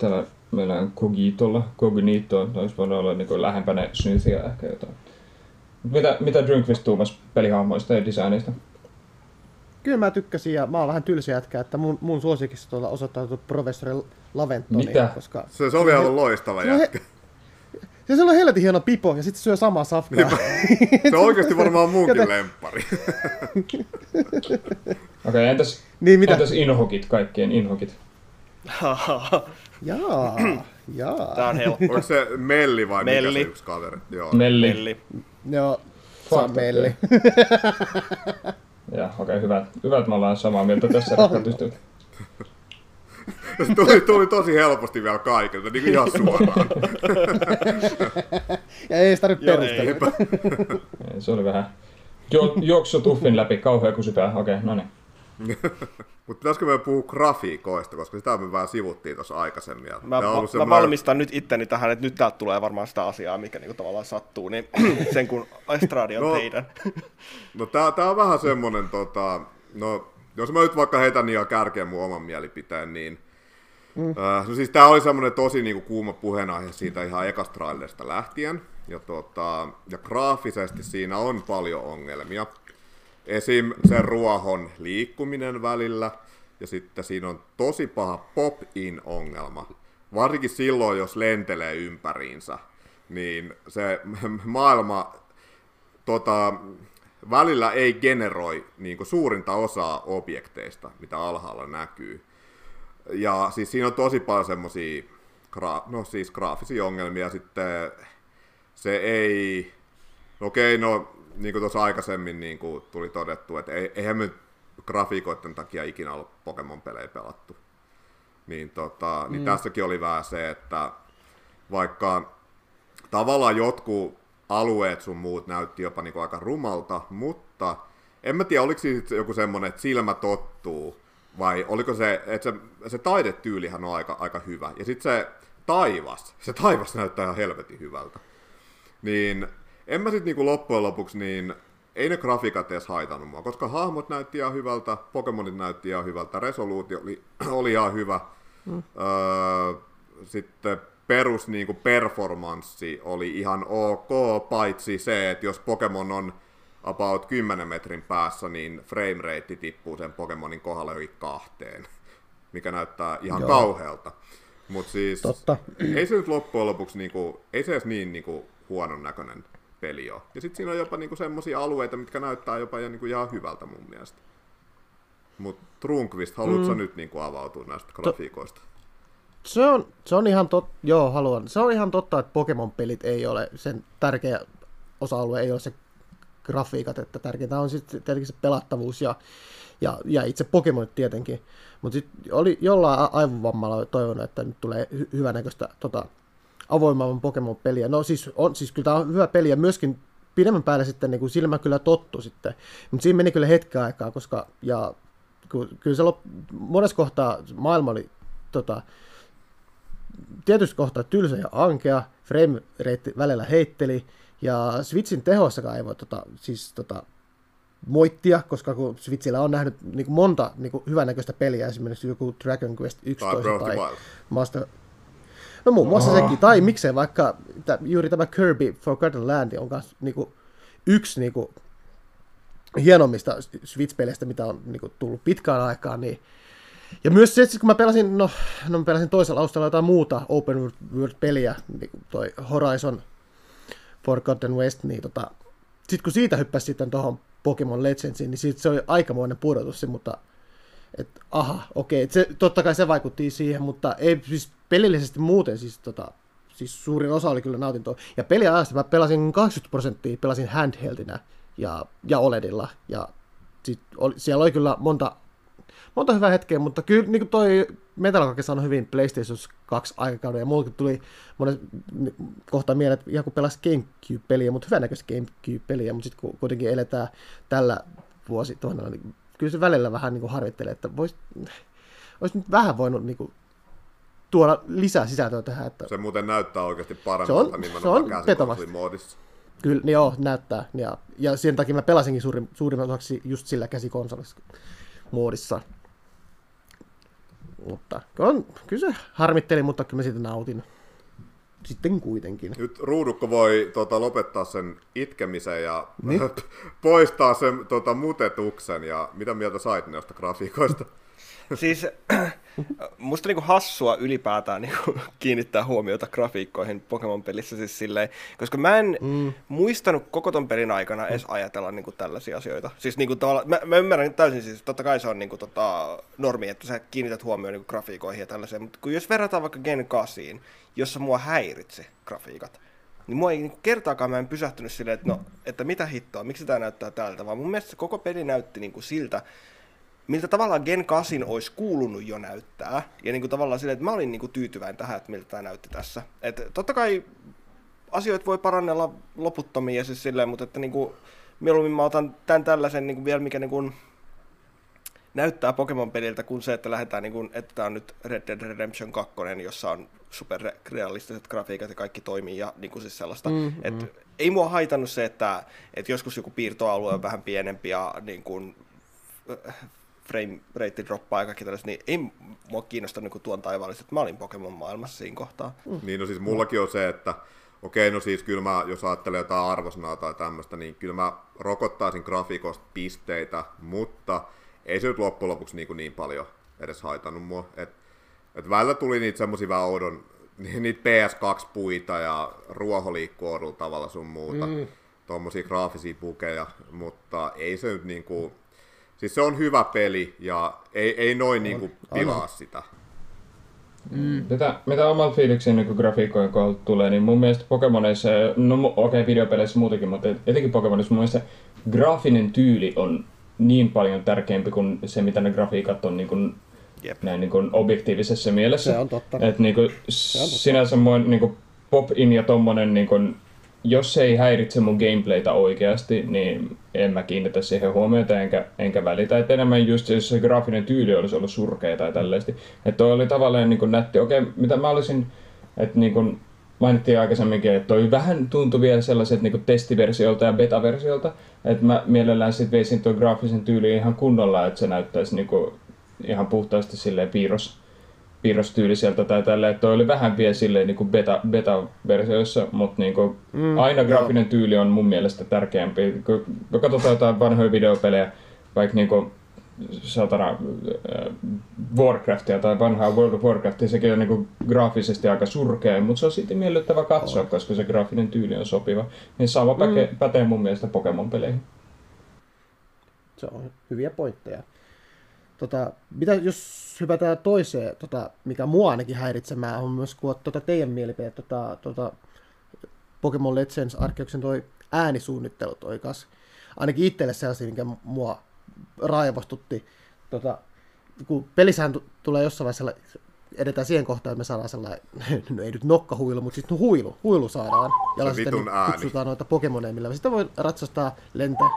Täällä meillä on Cogitolla, Cognito, olisi voinut olla niin lähempänä Snythia ehkä jotain. Mitä, mitä Drunkvist tuumas pelihahmoista ja designista? Kyllä mä tykkäsin ja mä oon vähän tylsä jätkä, että mun, mun suosikissa tuolla osoittautu professori Laventoni. Mitä? Koska se, se oli aivan loistava jätkä. Se, se on helvetin hieno pipo ja sitten se syö samaa safkaa. se on oikeasti varmaan munkin Joten... lemppari. Okei, okay, entäs, niin, mitä? entäs inhokit, kaikkien inhokit? jaa, jaa. Tää on helppo. Onko se Melli vai Melli. mikä se yksi kaveri? Joo. Melli. Melli. Joo, se on Melli. Ja okei, okay, hyvä, hyvä, että me ollaan samaa mieltä tässä rakkaat se tuli, tuli tosi helposti vielä kaikilta, niin kuin ihan suoraan. ja ei sitä nyt perustella. se oli vähän jo, juoksu tuffin läpi, kauhea kusipää. Okei, okay, no niin. Mutta pitäisikö me puhua grafiikoista, koska sitä me vähän sivuttiin tuossa aikaisemmin. Mä, mä, semmoinen... mä valmistan nyt itteni tähän, että nyt täältä tulee varmaan sitä asiaa, mikä niinku tavallaan sattuu, niin sen kun Estradi on no, teidän. no tää, tää on vähän semmonen, tota, no jos mä nyt vaikka heitän niin kärkeen mun oman mielipiteen, niin Mm. Uh, no siis tää oli semmoinen tosi niinku kuuma puheenaihe siitä ihan ekasta lähtien. Ja, tota, ja graafisesti siinä on paljon ongelmia. Esim. sen ruohon liikkuminen välillä, ja sitten siinä on tosi paha pop-in-ongelma. Varsinkin silloin, jos lentelee ympäriinsä, niin se maailma tota, välillä ei generoi niin kuin suurinta osaa objekteista, mitä alhaalla näkyy. Ja siis siinä on tosi paljon semmoisia gra- no siis graafisia ongelmia, sitten se ei, okei, no niin kuin tuossa aikaisemmin niin kuin tuli todettu, että eihän me grafiikoiden takia ikinä ollut Pokemon-pelejä pelattu. Niin, tota, niin mm. tässäkin oli vähän se, että vaikka tavallaan jotkut alueet sun muut näytti jopa niin kuin aika rumalta, mutta en mä tiedä, oliko siis joku semmoinen, että silmä tottuu, vai oliko se, että se, se taidetyylihän on aika, aika hyvä. Ja sitten se taivas, se taivas näyttää ihan helvetin hyvältä. Niin en mä sitten niinku loppujen lopuksi, niin ei ne grafiikat edes haitannut mua, koska hahmot näytti ihan hyvältä, Pokemonit näytti ihan hyvältä, resoluutio oli, oli ihan hyvä. Mm. Öö, sitten perus niinku performanssi oli ihan ok, paitsi se, että jos Pokemon on about 10 metrin päässä, niin frame rate tippuu sen Pokemonin kohdalla yli kahteen, mikä näyttää ihan Joo. kauhealta. Mutta siis Totta. ei se nyt loppujen lopuksi, niinku, ei se edes niin niinku, huonon näköinen peli ole. Ja sitten siinä on jopa niinku semmoisia alueita, mitkä näyttää jopa jo niinku ihan hyvältä mun mielestä. Mutta Trunkvist, haluatko mm. nyt niinku avautua näistä grafiikoista? Se on, se on ihan totta, joo haluan. Se on ihan totta, että Pokemon-pelit ei ole, sen tärkeä osa-alue ei ole se grafiikat, että tärkeintä on sitten tietenkin se pelattavuus ja, ja, ja itse Pokemonit tietenkin. Mutta sitten oli jollain aivovammalla toivonut, että nyt tulee hy- hyvänäköistä tota, avoimaailman Pokemon-peliä. No siis, on, siis kyllä tämä on hyvä peli ja myöskin pidemmän päälle sitten niin kuin silmä kyllä tottu sitten. Mutta siinä meni kyllä hetki aikaa, koska ja kyllä se lop, monessa kohtaa maailma oli tota, tietysti kohtaa tylsä ja ankea, frame rate välillä heitteli, ja Switchin tehossakaan ei voi tota, siis, tota, moittia, koska kun Switchillä on nähnyt niin kuin monta niin kuin hyvänäköistä peliä, esimerkiksi joku Dragon Quest 11 tai, tai Master... No muun muassa oh. sekin, tai miksei vaikka t- juuri tämä Kirby Forgotten Land on myös niin kuin, yksi niin kuin, hienommista Switch-peleistä, mitä on niin kuin, tullut pitkään aikaan, niin ja myös se, että kun mä pelasin, no, no mä pelasin toisella austalla jotain muuta open world-peliä, niin toi Horizon Forgotten West, niin tota, sitten kun siitä hyppäsi sitten tuohon Pokemon Legendsiin, niin siitä se oli aikamoinen pudotus, mutta et, aha, okei, se, totta kai se vaikutti siihen, mutta ei siis pelillisesti muuten siis tota, siis suurin osa oli kyllä nautintoa. Ja peliajasta mä pelasin 80 prosenttia, pelasin handheldinä ja, ja OLEDilla. Ja sit oli, siellä oli kyllä monta, monta hyvää hetkeä, mutta kyllä niin kuin toi Metal Gear sanoi hyvin PlayStation 2 aikakauden, ja mullakin tuli monen kohta mieleen, että ihan kun pelasi Gamecube-peliä, mutta hyvänäköistä Gamecube-peliä, mutta sitten kuitenkin eletään tällä vuosituhannella, niin kyllä se välillä vähän niin kuin harvittelee, että vois, olisi nyt vähän voinut niin kuin, tuoda lisää sisältöä tähän. Että... Se muuten näyttää oikeasti paremmalta se on, se on moodissa. Kyllä, niin joo, näyttää. Ja, ja sen takia mä pelasinkin suurin, suurin osaksi just sillä käsikonsolissa moodissa. Mutta on, kyllä se harmitteli, mutta kyllä mä siitä nautin. Sitten kuitenkin. Nyt ruudukko voi tota, lopettaa sen itkemisen ja niin? poistaa sen tota, mutetuksen. Ja mitä mieltä sait näistä grafiikoista? siis musta niinku hassua ylipäätään niinku kiinnittää huomiota grafiikkoihin Pokemon-pelissä siis silleen, koska mä en mm. muistanut koko ton pelin aikana edes ajatella niinku tällaisia asioita. Siis niinku mä, mä, ymmärrän täysin, siis totta kai se on niinku tota normi, että sä kiinnität huomioon niinku grafiikoihin ja tällaiseen, mutta kun jos verrataan vaikka Gen 8, jossa mua häiritsi grafiikat, niin mua ei niin kertaakaan mä en pysähtynyt silleen, että no, että mitä hittoa, miksi tämä näyttää tältä, vaan mun mielestä se koko peli näytti niin kuin siltä, miltä tavallaan Gen 8 olisi kuulunut jo näyttää. Ja niin kuin tavallaan silleen, että mä olin niin kuin tyytyväinen tähän, että miltä tämä näytti tässä. Et totta kai asioita voi parannella loputtomia ja siis silleen, mutta että niin kuin, mieluummin mä otan tämän tällaisen niin kuin vielä, mikä niin kuin näyttää Pokemon-peliltä, kuin se, että lähdetään, niin kuin, että tämä on nyt Red Dead Redemption 2, jossa on superrealistiset grafiikat ja kaikki toimii ja niin kuin siis sellaista. Mm, et. Ei mua haitannut se, että, että joskus joku piirtoalue on vähän pienempi ja niin kuin, frame rate droppaa ja kaikki tällaiset, niin ei mua kiinnostanut niin tuon taivaallista, että mä olin Pokemon-maailmassa siinä kohtaa. Mm. Niin, no siis mullakin on se, että okei, no siis kyllä mä, jos ajattelee jotain arvosanaa tai tämmöistä, niin kyllä mä rokottaisin grafiikosta pisteitä, mutta ei se nyt loppujen lopuksi niin, niin paljon edes haitannut mua. Et, et välillä tuli niitä semmosia vähän oudon, niitä PS2-puita ja ruoho liikkuu tavalla sun muuta. Mm. Tuommoisia graafisia pukeja, mutta ei se nyt niinku, Siis se on hyvä peli ja ei, ei noin niinku pilaa sitä. Mm. Mitä, mitä omat fiiliksiin niin grafiikkojen kohdalla tulee, niin mun mielestä Pokemonissa, no okei okay, videopeleissä muutenkin, mutta etenkin Pokemonissa mun mielestä graafinen tyyli on niin paljon tärkeämpi kuin se, mitä ne grafiikat on niin kuin, Jep. näin niin kuin objektiivisessa mielessä. Se on totta. Et, niin kuin, se on totta. Sinänsä mun niin kuin, pop-in ja tommonen niin kuin, jos se ei häiritse mun gameplaytä oikeasti, niin en mä kiinnitä siihen huomiota enkä, enkä välitä. Et enemmän just jos se graafinen tyyli olisi ollut surkea tai tällaisesti. Että toi oli tavallaan niin kuin nätti. Okei, mitä mä olisin, että niin kuin mainittiin aikaisemminkin, että toi vähän tuntui vielä sellaiset niin testiversiolta ja beta-versiolta. Että mä mielellään sitten veisin tuon graafisen tyyliin ihan kunnolla, että se näyttäisi niin kuin ihan puhtaasti silleen piirros piirrostyyliseltä tai tällä, että toi oli vähän vielä silleen niin kuin beta, beta-versioissa, mutta niin kuin mm, aina graafinen joo. tyyli on mun mielestä tärkeämpi. Kun katsotaan jotain vanhoja videopelejä, vaikka niin kuin satana äh, Warcraftia tai vanhaa World of Warcraftia, sekin on niin kuin graafisesti aika surkea, mutta se on sitten miellyttävä katsoa, oh. koska se graafinen tyyli on sopiva. Niin sama mm. pätee mun mielestä Pokemon-peleihin. Se on hyviä pointteja. Tota, mitä jos hypätään toiseen, tota, mikä mua ainakin häiritsemään, on myös kuulla tota teidän mielipiteet, tota, tota, Pokemon Legends Arkeuksen toi äänisuunnittelu toi kas. Ainakin itselle sellaisia, mikä mua raivostutti. Tota, kun pelissähän t- tulee jossain vaiheessa edetään siihen kohtaan, että me saadaan sellainen, no ei nyt nokkahuilu, mutta sitten huilu, huilu saadaan. Ja sitten kutsutaan noita Pokemoneja, millä sitten voi ratsastaa, lentää,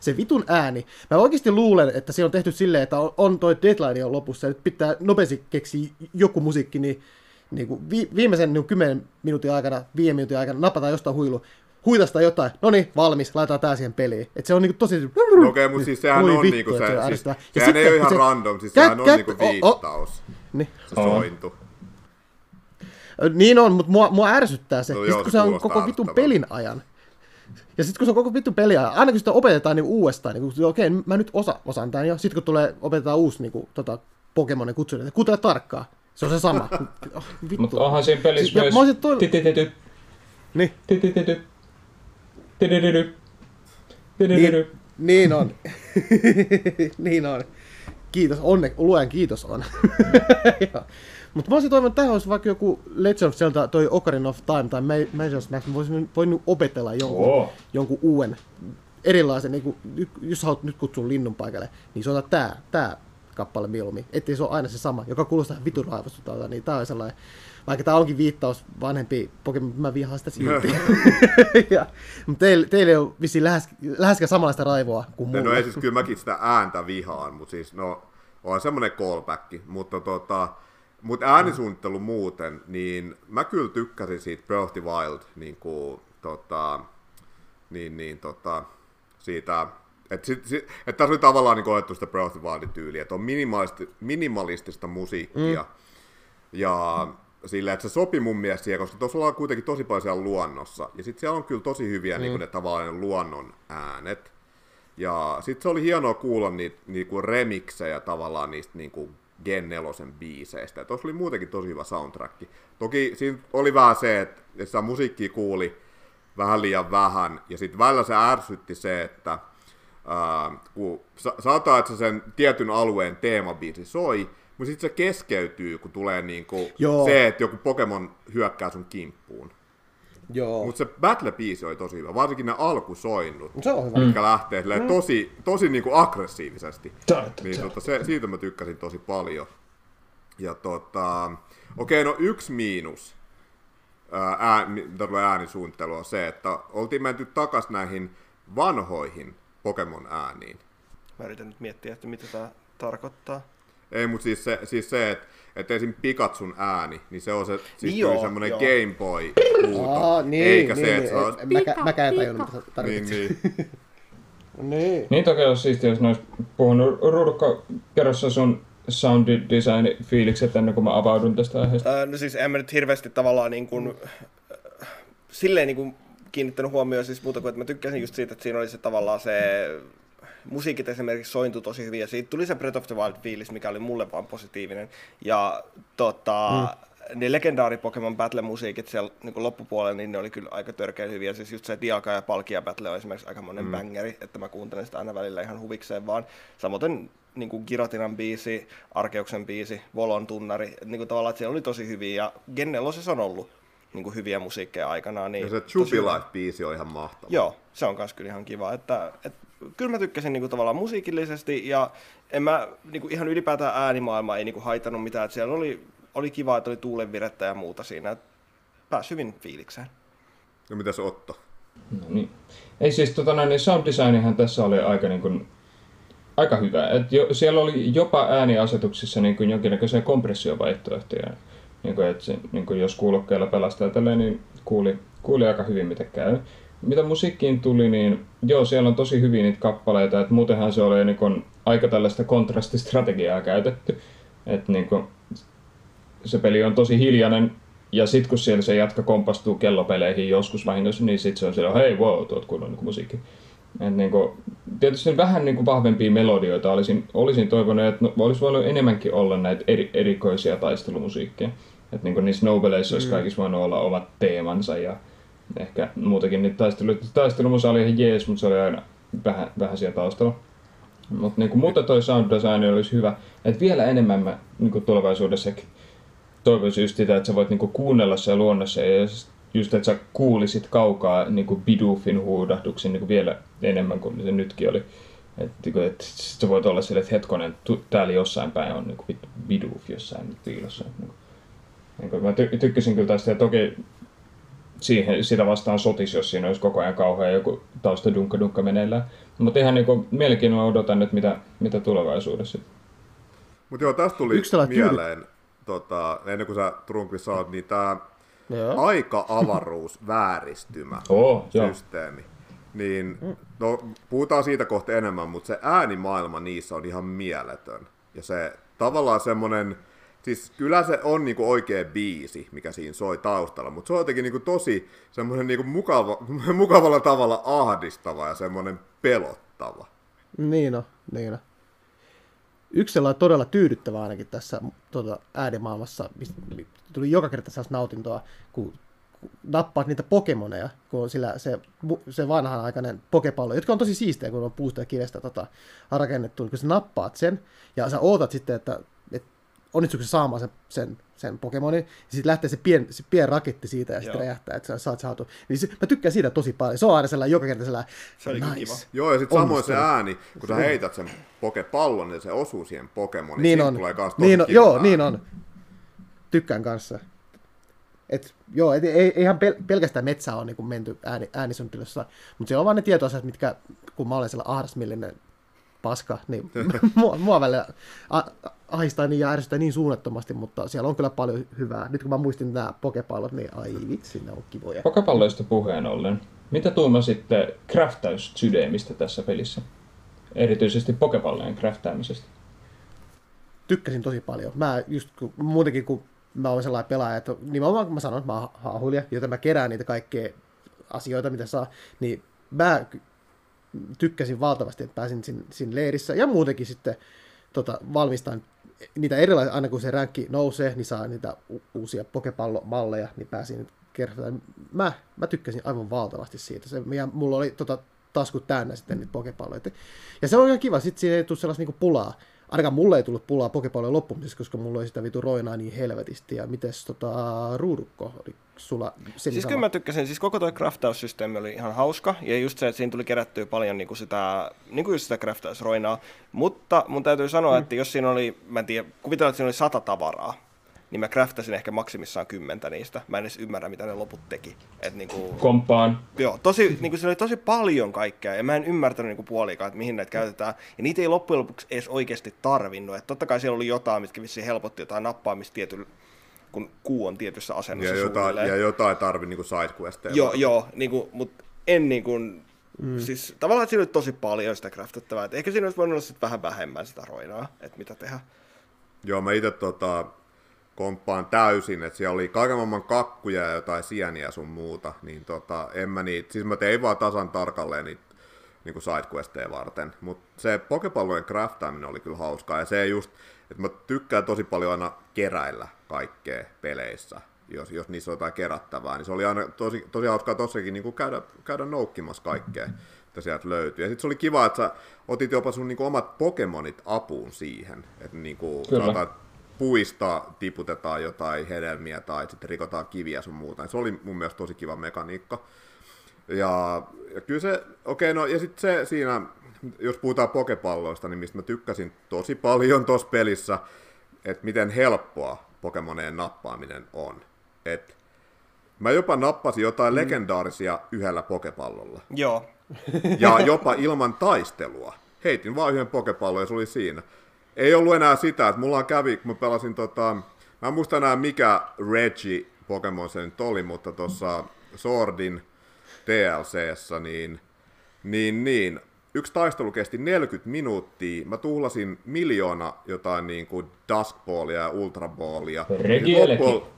se vitun ääni. Mä oikeasti luulen, että se on tehty silleen, että on toi deadline on lopussa ja nyt pitää nopeasti keksiä joku musiikki, niin, niin kuin vi, viimeisen niin 10 minuutin aikana, 5 minuutin aikana napataan jostain huilu, huitasta jotain, no niin, valmis, laitetaan tää siihen peliin. Et se on niinku tosi... No okei, okay, mutta siis sehän on vittu, niinku se, se siis, sehän ei ole ihan se, random, siis kä, sehän on niinku viittaus. O, niin. Se sointu. Niin on, mutta mua, mua ärsyttää se. No, joo, kun se on koko vitun pelin ajan. Ja sitten kun se on koko vittu peliä, aina kun sitä opetetaan niin uudestaan, niin okei, okay, mä nyt osa, osaan tämän jo, sitten kun tulee, opetetaan uusi niin kuin, tota, Pokemonin kutsu, niin kuuntele tarkkaan. Se on se sama. Oh, Mutta onhan siinä pelissä myös... Mä toi... Niin. Niin, niin on. niin on. Kiitos, onne, luen kiitos on. Mutta mä olisin toivonut, että tähän olisi vaikka joku Legend of Zelda, toi Ocarina of Time tai Majora's Mask, mä voisin voinut opetella jonkun, Oo. jonkun uuden erilaisen, niin kuin, jos haluat nyt kutsua linnun paikalle, niin se on tää, tää kappale mieluummin, ettei se ole aina se sama, joka kuulostaa vitun raivostutaalta, niin tää on sellainen, vaikka tää onkin viittaus vanhempi Pokemon, mä vihaan sitä silti. ja, mutta teille, teille on vissiin lähes, läheskään samanlaista raivoa kuin mulle. No ei siis kyllä mäkin sitä ääntä vihaan, mutta siis no on semmoinen callback, mutta tota, mutta äänisuunnittelu muuten, niin mä kyllä tykkäsin siitä Breath of the Wild, niin kuin, tota, niin, niin, tota, siitä, että sit, sit, et tässä oli tavallaan niin otettu sitä Breath of the Wildin tyyliä, että on minimalisti, minimalistista musiikkia, mm. ja sillä, että se sopi mun mielestä siihen, koska tuossa ollaan kuitenkin tosi paljon siellä luonnossa, ja sitten siellä on kyllä tosi hyviä mm. niin kuin ne tavallaan luonnon äänet, ja sitten se oli hienoa kuulla niitä niinku remiksejä tavallaan niistä niinku Gen 4 biiseistä. Tuossa oli muutenkin tosi hyvä soundtrack. Toki siinä oli vähän se, että sitä musiikkia kuuli vähän liian vähän, ja sitten välillä se ärsytti se, että ää, kun saattaa, että se sen tietyn alueen teemabiisi soi, mutta sitten se keskeytyy, kun tulee niinku se, että joku Pokemon hyökkää sun kimppuun. Joo. Mutta se Battle-biisi oli tosi hyvä, varsinkin ne alkusoinnut, se on hyvä. mitkä lähtee mm. tosi, tosi niinku aggressiivisesti. Niin tota, se, siitä mä tykkäsin tosi paljon. Ja tota, okei, no yksi miinus ää, äänisuunnittelu on se, että oltiin menty takas näihin vanhoihin Pokemon ääniin. Mä yritän nyt miettiä, että mitä tämä tarkoittaa. Ei, mutta siis se, siis se että että esim. Pikatsun ääni, niin se on se, siis joo, semmoinen Game Boy huuto, Aa, niin, eikä niin, se, että niin, se olisi... Mä, mäkään en tajunnut, mitä tarkoittaa. Niin, niin. niin. Niin toki olisi siistiä, jos ne olisi puhunut Rurukka, kerrossa sun sound design fiilikset ennen kuin mä avaudun tästä aiheesta. Öö, no siis en mä nyt hirveästi tavallaan niin kuin, äh, silleen niin kuin kiinnittänyt huomioon siis muuta kuin, että mä tykkäsin just siitä, että siinä oli se tavallaan se musiikit esimerkiksi sointui tosi hyvin, ja siitä tuli se Breath of the Wild-fiilis, mikä oli mulle vaan positiivinen. Ja tota, mm. ne legendaari Pokemon Battle-musiikit siellä niin loppupuolella, niin ne oli kyllä aika törkeä hyviä. Siis just se Dialga ja Palkia Battle on esimerkiksi aika monen mm. bangeri, että mä kuuntelen sitä aina välillä ihan huvikseen vaan. Samoin niin kuin Giratinan biisi, Arkeuksen biisi, Volon tunnari, niin kuin tavallaan, että siellä oli tosi hyviä, ja Gen 4 on ollut niin kuin hyviä musiikkeja aikanaan. Niin ja se Jubilife-biisi on ihan mahtava. Joo, se on myös kyllä ihan kiva, että, että kyllä mä tykkäsin niin kuin, tavallaan musiikillisesti ja en mä niin kuin, ihan ylipäätään äänimaailma ei niin kuin, haitannut mitään. Että siellä oli, oli kiva, että oli tuulenvirettä ja muuta siinä. Pääsi hyvin fiilikseen. No mitäs Otto? No niin. Ei siis tota noin, niin sound designihan tässä oli aika niin kuin, aika hyvä. Et jo, siellä oli jopa ääniasetuksissa niin kuin jonkinnäköisiä kompressiovaihtoehtoja. Niin kuin, että se, niin kuin jos kuulokkeilla pelastaa tälleen, niin kuuli, kuuli aika hyvin mitä käy mitä musiikkiin tuli, niin joo, siellä on tosi hyvin niitä kappaleita, että muutenhan se oli niin kun, aika tällaista kontrastistrategiaa käytetty. Että niin kun, se peli on tosi hiljainen, ja sitten kun siellä se jatka kompastuu kellopeleihin joskus vahingossa, niin sitten se on siellä, hei wow, tuot kunnon niin musiikki. Et niin kun, tietysti vähän niin vahvempia melodioita olisin, olisin toivonut, että no, olisi voinut enemmänkin olla näitä eri, erikoisia taistelumusiikkeja. Että niin niissä Nobeleissa olisi mm. kaikissa voinut olla omat teemansa ja ehkä muutenkin niitä taisteluita. Taistelumusa oli ihan jees, mutta se oli aina vähän, vähän siellä taustalla. Mutta niin muuten toi sound design olisi hyvä. Et vielä enemmän mä niin tulevaisuudessakin toivoisin just sitä, että sä voit niin kuunnella se luonnossa ja just, että sä kuulisit kaukaa niin Bidufin huudahduksen niin vielä enemmän kuin se nytkin oli. Että niinku, et, sä voit olla sille, että hetkonen, tu, täällä jossain päin on niin Biduf jossain piilossa. Niin kuin, niin mä ty- tykkäsin kyllä tästä ja toki siihen, sitä vastaan sotis, jos siinä olisi koko ajan kauhean joku tausta dunkka dunkka meneillään. Mutta ihan niin mielenkiinnolla odotan nyt, mitä, mitä tulevaisuudessa. Mutta joo, tästä tuli Yksi mieleen, tota, ennen kuin sä Trumpissa saat, niin tämä aika-avaruus vääristymä oh, systeemi. Niin, no, puhutaan siitä kohta enemmän, mutta se äänimaailma niissä on ihan mieletön. Ja se tavallaan semmoinen siis kyllä se on niinku oikea biisi, mikä siinä soi taustalla, mutta se on jotenkin niinku tosi semmoinen niinku mukava, mukavalla tavalla ahdistava ja semmoinen pelottava. Niin on, niin on. Yksi sellainen todella tyydyttävä ainakin tässä tuota, äänimaailmassa, tuli joka kerta sellaista nautintoa, kun nappaat niitä Pokemoneja, kun sillä se, se vanhanaikainen pokepallo, jotka on tosi siistejä, kun on puusta ja kivestä tota, rakennettu, niin kun sä nappaat sen, ja sä ootat sitten, että onnistuuko se saamaan sen, sen, sen Pokemonin, ja sitten lähtee se pien, se pien raketti siitä ja sitten räjähtää, että sä saat saatu. Niin se, mä tykkään siitä tosi paljon. Se on aina sellainen joka kerta sellainen, Se oli nice. kiva. Joo, ja sitten samoin se ääni, kun sä heität sen pokepallon, niin se osuu siihen Pokemoniin. Niin Siitä on. Tulee kans tosi Niin on. Joo, ääni. niin on. Tykkään kanssa. Et, joo, et, ei, eihän pel, pelkästään metsää on niin menty ääni, äänisuunnittelussa, mutta siellä on vaan ne tietoasiat, mitkä, kun mä olen siellä ahdasmillinen paska, niin mua, mua välillä a- ahistaa niin ja ärsyttää niin suunnattomasti, mutta siellä on kyllä paljon hyvää. Nyt kun mä muistin nämä pokepallot, niin ai vitsi, ne on kivoja. Pokepalloista puheen ollen. Mitä tuumasitte craftaussysteemistä tässä pelissä? Erityisesti pokepallojen craftaamisesta. tykkäsin tosi paljon. Mä just kun, muutenkin, kun mä oon sellainen pelaaja, että nimenomaan kun mä sanon, että mä oon haahuilija, joten mä kerään niitä kaikkea asioita, mitä saa, niin mä tykkäsin valtavasti, että pääsin siinä, siinä leirissä ja muutenkin sitten tota, valmistan niitä erilaisia, aina kun se ränkki nousee, niin saa niitä u- uusia pokepallomalleja, niin pääsin kertaan. Mä, mä tykkäsin aivan valtavasti siitä. Se, ja mulla oli tota, taskut täynnä sitten niitä pokepalloja. Ja se on ihan kiva, sitten siinä ei tule sellaista niinku pulaa. Ainakaan mulle ei tullut pulaa pokepallojen loppumisessa, koska mulla oli sitä vitu roinaa niin helvetisti. Ja mites tota, ruudukko, oli sulla sen Siis kyllä mä tykkäsin, siis koko tuo craftaussysteemi oli ihan hauska, ja just se, että siinä tuli kerättyä paljon niinku sitä, niinku just sitä craftausroinaa, mutta mun täytyy sanoa, mm. että jos siinä oli, mä en tiedä, kuvitellaan, että siinä oli sata tavaraa, niin mä craftasin ehkä maksimissaan kymmentä niistä. Mä en edes ymmärrä, mitä ne loput teki. Et niinku, Kompaan. joo, tosi, niinku, siinä oli tosi paljon kaikkea, ja mä en ymmärtänyt niinku puolikaan, että mihin näitä käytetään. Ja niitä ei loppujen lopuksi edes oikeasti tarvinnut. Et totta kai siellä oli jotain, mitkä vissiin helpotti jotain nappaamista tietyllä, kun kuu on tietyssä asennossa Ja jotain, suunnilleen. ja jotain tarvii niinku sidequesteja. Joo, joo, niinku, mutta en niinku, mm. siis tavallaan siinä oli tosi paljon sitä craftettavaa, et ehkä siinä olisi voinut olla sit vähän vähemmän sitä roinaa, että mitä tehdä. Joo, mä itse tota, komppaan täysin, että siellä oli kaiken maailman kakkuja ja jotain sieniä sun muuta, niin tota, en mä niitä, siis mä tein vaan tasan tarkalleen niitä niin sidequesteja varten, mutta se pokepallojen craftaaminen oli kyllä hauskaa, ja se just, että mä tykkään tosi paljon aina keräillä kaikkea peleissä, jos, jos niissä on jotain kerättävää, niin se oli aina tosi, tosi hauskaa tossakin niin käydä, käydä noukkimassa kaikkea, että sieltä löytyy. Ja sitten se oli kiva, että sä otit jopa sun niin omat Pokemonit apuun siihen, että niin kuin, sanotaan, puista tiputetaan jotain hedelmiä tai sitten rikotaan kiviä sun muuta. Se oli mun mielestä tosi kiva mekaniikka. Ja, ja kyllä se, okei, no ja sitten se siinä, jos puhutaan pokepalloista, niin mistä mä tykkäsin tosi paljon tuossa pelissä, että miten helppoa Pokemoneen nappaaminen on. Et mä jopa nappasin jotain mm. legendaarisia yhdellä pokepallolla. Joo, Ja jopa ilman taistelua. Heitin vaan yhden pokepallon ja se oli siinä. Ei ollut enää sitä, että mulla kävi, kun mä pelasin tota... Mä en muista enää mikä Reggie Pokemon se nyt oli, mutta tuossa Swordin TLCssä, niin, niin, niin, yksi taistelu kesti 40 minuuttia. Mä tuhlasin miljoona jotain niin kuin Duskballia ja Ultraballia. Regieleki. Loppujen-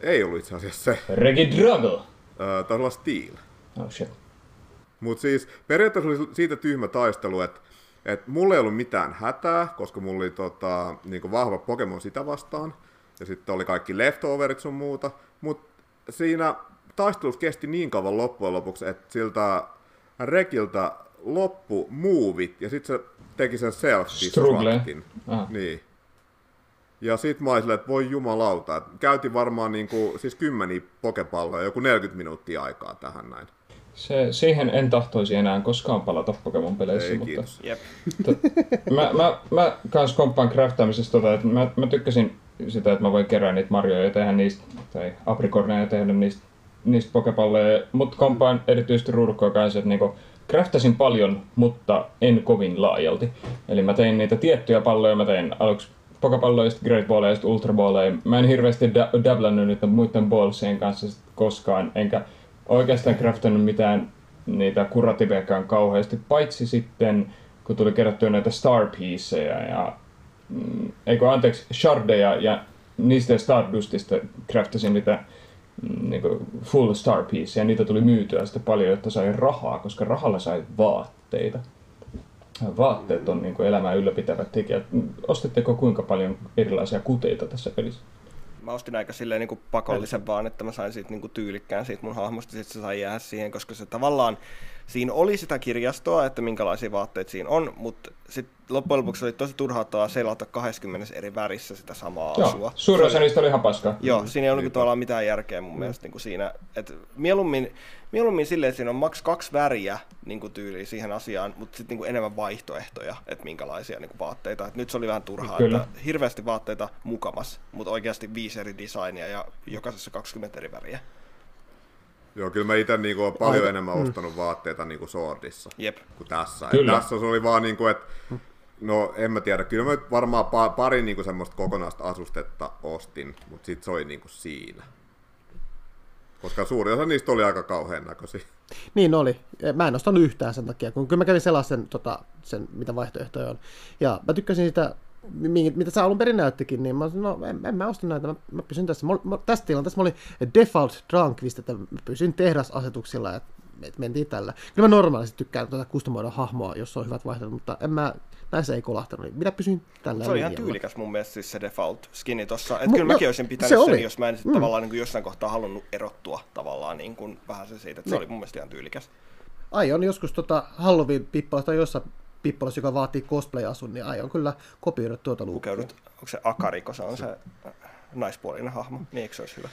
Ei ollut itse asiassa se. Regidrago. Öö, taisi olla Steel. Oh shit. Mutta siis periaatteessa oli siitä tyhmä taistelu, että et mulla ei ollut mitään hätää, koska mulla oli tota, niinku vahva Pokemon sitä vastaan. Ja sitten oli kaikki leftoverit sun muuta. Mutta siinä taistelussa kesti niin kauan loppujen lopuksi, että siltä Rekiltä loppu muuvit ja sitten se teki sen self-destructin. Aha. Niin. Ja sit mä olin että voi jumalauta, että käytin varmaan niinku, siis kymmeniä pokepalloja, joku 40 minuuttia aikaa tähän näin. Se, siihen en tahtoisi enää koskaan palata Pokemon-peleissä, Ei, mutta kiitos. jep. mä, mä, mä kans komppaan craftaamisesta tota, että mä, mä tykkäsin sitä, että mä voin kerää niitä marjoja ja tehdä niistä, tai aprikorneja ja tehdä niistä, niistä pokepalleja, mutta komppaan erityisesti ruudukkoa kanssa, että niinku, craftasin paljon, mutta en kovin laajalti. Eli mä tein niitä tiettyjä palloja, mä tein aluksi pokepalloja, sitten great balleja ja sitten ultra balleja. Mä en hirveästi da- dablannut niiden muiden ballsien kanssa koskaan, enkä oikeastaan craftannut mitään niitä kurativekaan kauheasti, paitsi sitten kun tuli kerättyä näitä star pieceja ja mm, eikö anteeksi, shardeja ja niistä Stardustista craftasin niitä mm, niinku full star piece ja niitä tuli myytyä sitten paljon, jotta sai rahaa, koska rahalla sai vaatteita. Vaatteet on niin elämää ylläpitävät tekijät. Ostitteko kuinka paljon erilaisia kuteita tässä pelissä? Mä ostin aika silleen niin kuin pakollisen vaan, että mä sain siitä niin kuin tyylikkään siitä mun hahmosta, sitten se sai jäädä siihen, koska se tavallaan, siinä oli sitä kirjastoa, että minkälaisia vaatteita siinä on, mutta sitten loppujen lopuksi oli tosi turhauttavaa selata 20 eri värissä sitä samaa Joo, asua. suurin osa niistä oli ihan paskaa. Joo, siinä ei ole Niinpä. niin tavallaan mitään järkeä mun mielestä niin kuin siinä. Et mieluummin, mieluummin silleen, että siinä on maks kaksi väriä niin kuin tyyliin siihen asiaan, mutta sitten niin enemmän vaihtoehtoja, että minkälaisia niin kuin vaatteita. Et nyt se oli vähän turhaa, Kyllä. että hirveästi vaatteita mukamas, mutta oikeasti viisi eri designia ja jokaisessa 20 eri väriä. Joo, kyllä mä itse niinku olen paljon Aika- enemmän ostanut vaatteita niinku Swordissa Jep. kuin tässä. Et Kyllä. tässä se oli vaan niinku, että no en mä tiedä, kyllä mä varmaan pa- pari niinku semmoista kokonaista asustetta ostin, mutta sit se oli niinku siinä. Koska suuri osa niistä oli aika kauhean näköisiä. Niin oli. Mä en ostanut yhtään sen takia, kun kyllä mä kävin sellaisen, tota, sen, mitä vaihtoehtoja on. Ja mä tykkäsin sitä, mi- mitä sä alun perin näyttikin, niin mä sanoin, no en, en mä osta näitä, mä, mä pysyn tässä. Mä, mä, tässä tilanteessa mä olin default drunk, että mä pysyn tehdasasetuksilla, että et mentiin tällä. Kyllä mä normaalisti tykkään tuota kustomoida hahmoa, jos on hyvät vaihtoehdot, mutta en mä, näissä ei kolahtanut. Niin minä pysyin tällä Se oli ihan tyylikäs mun mielestä siis se default skinni tossa. Et Mu- kyllä mäkin no, olisin pitänyt se sen, oli. jos mä en sit Mm. tavallaan niin kuin jossain kohtaa halunnut erottua tavallaan niin kuin vähän se siitä. Et se Niin. oli mun mielestä ihan tyylikäs. aion joskus tota Halloween-pippalasta tai jossain pippalassa, joka vaatii cosplay-asun, niin aion kyllä kopioida tuota. Pukeudut, onko se Akariko, se on se äh, naispuolinen hahmo, niin eikö se olisi hyvä?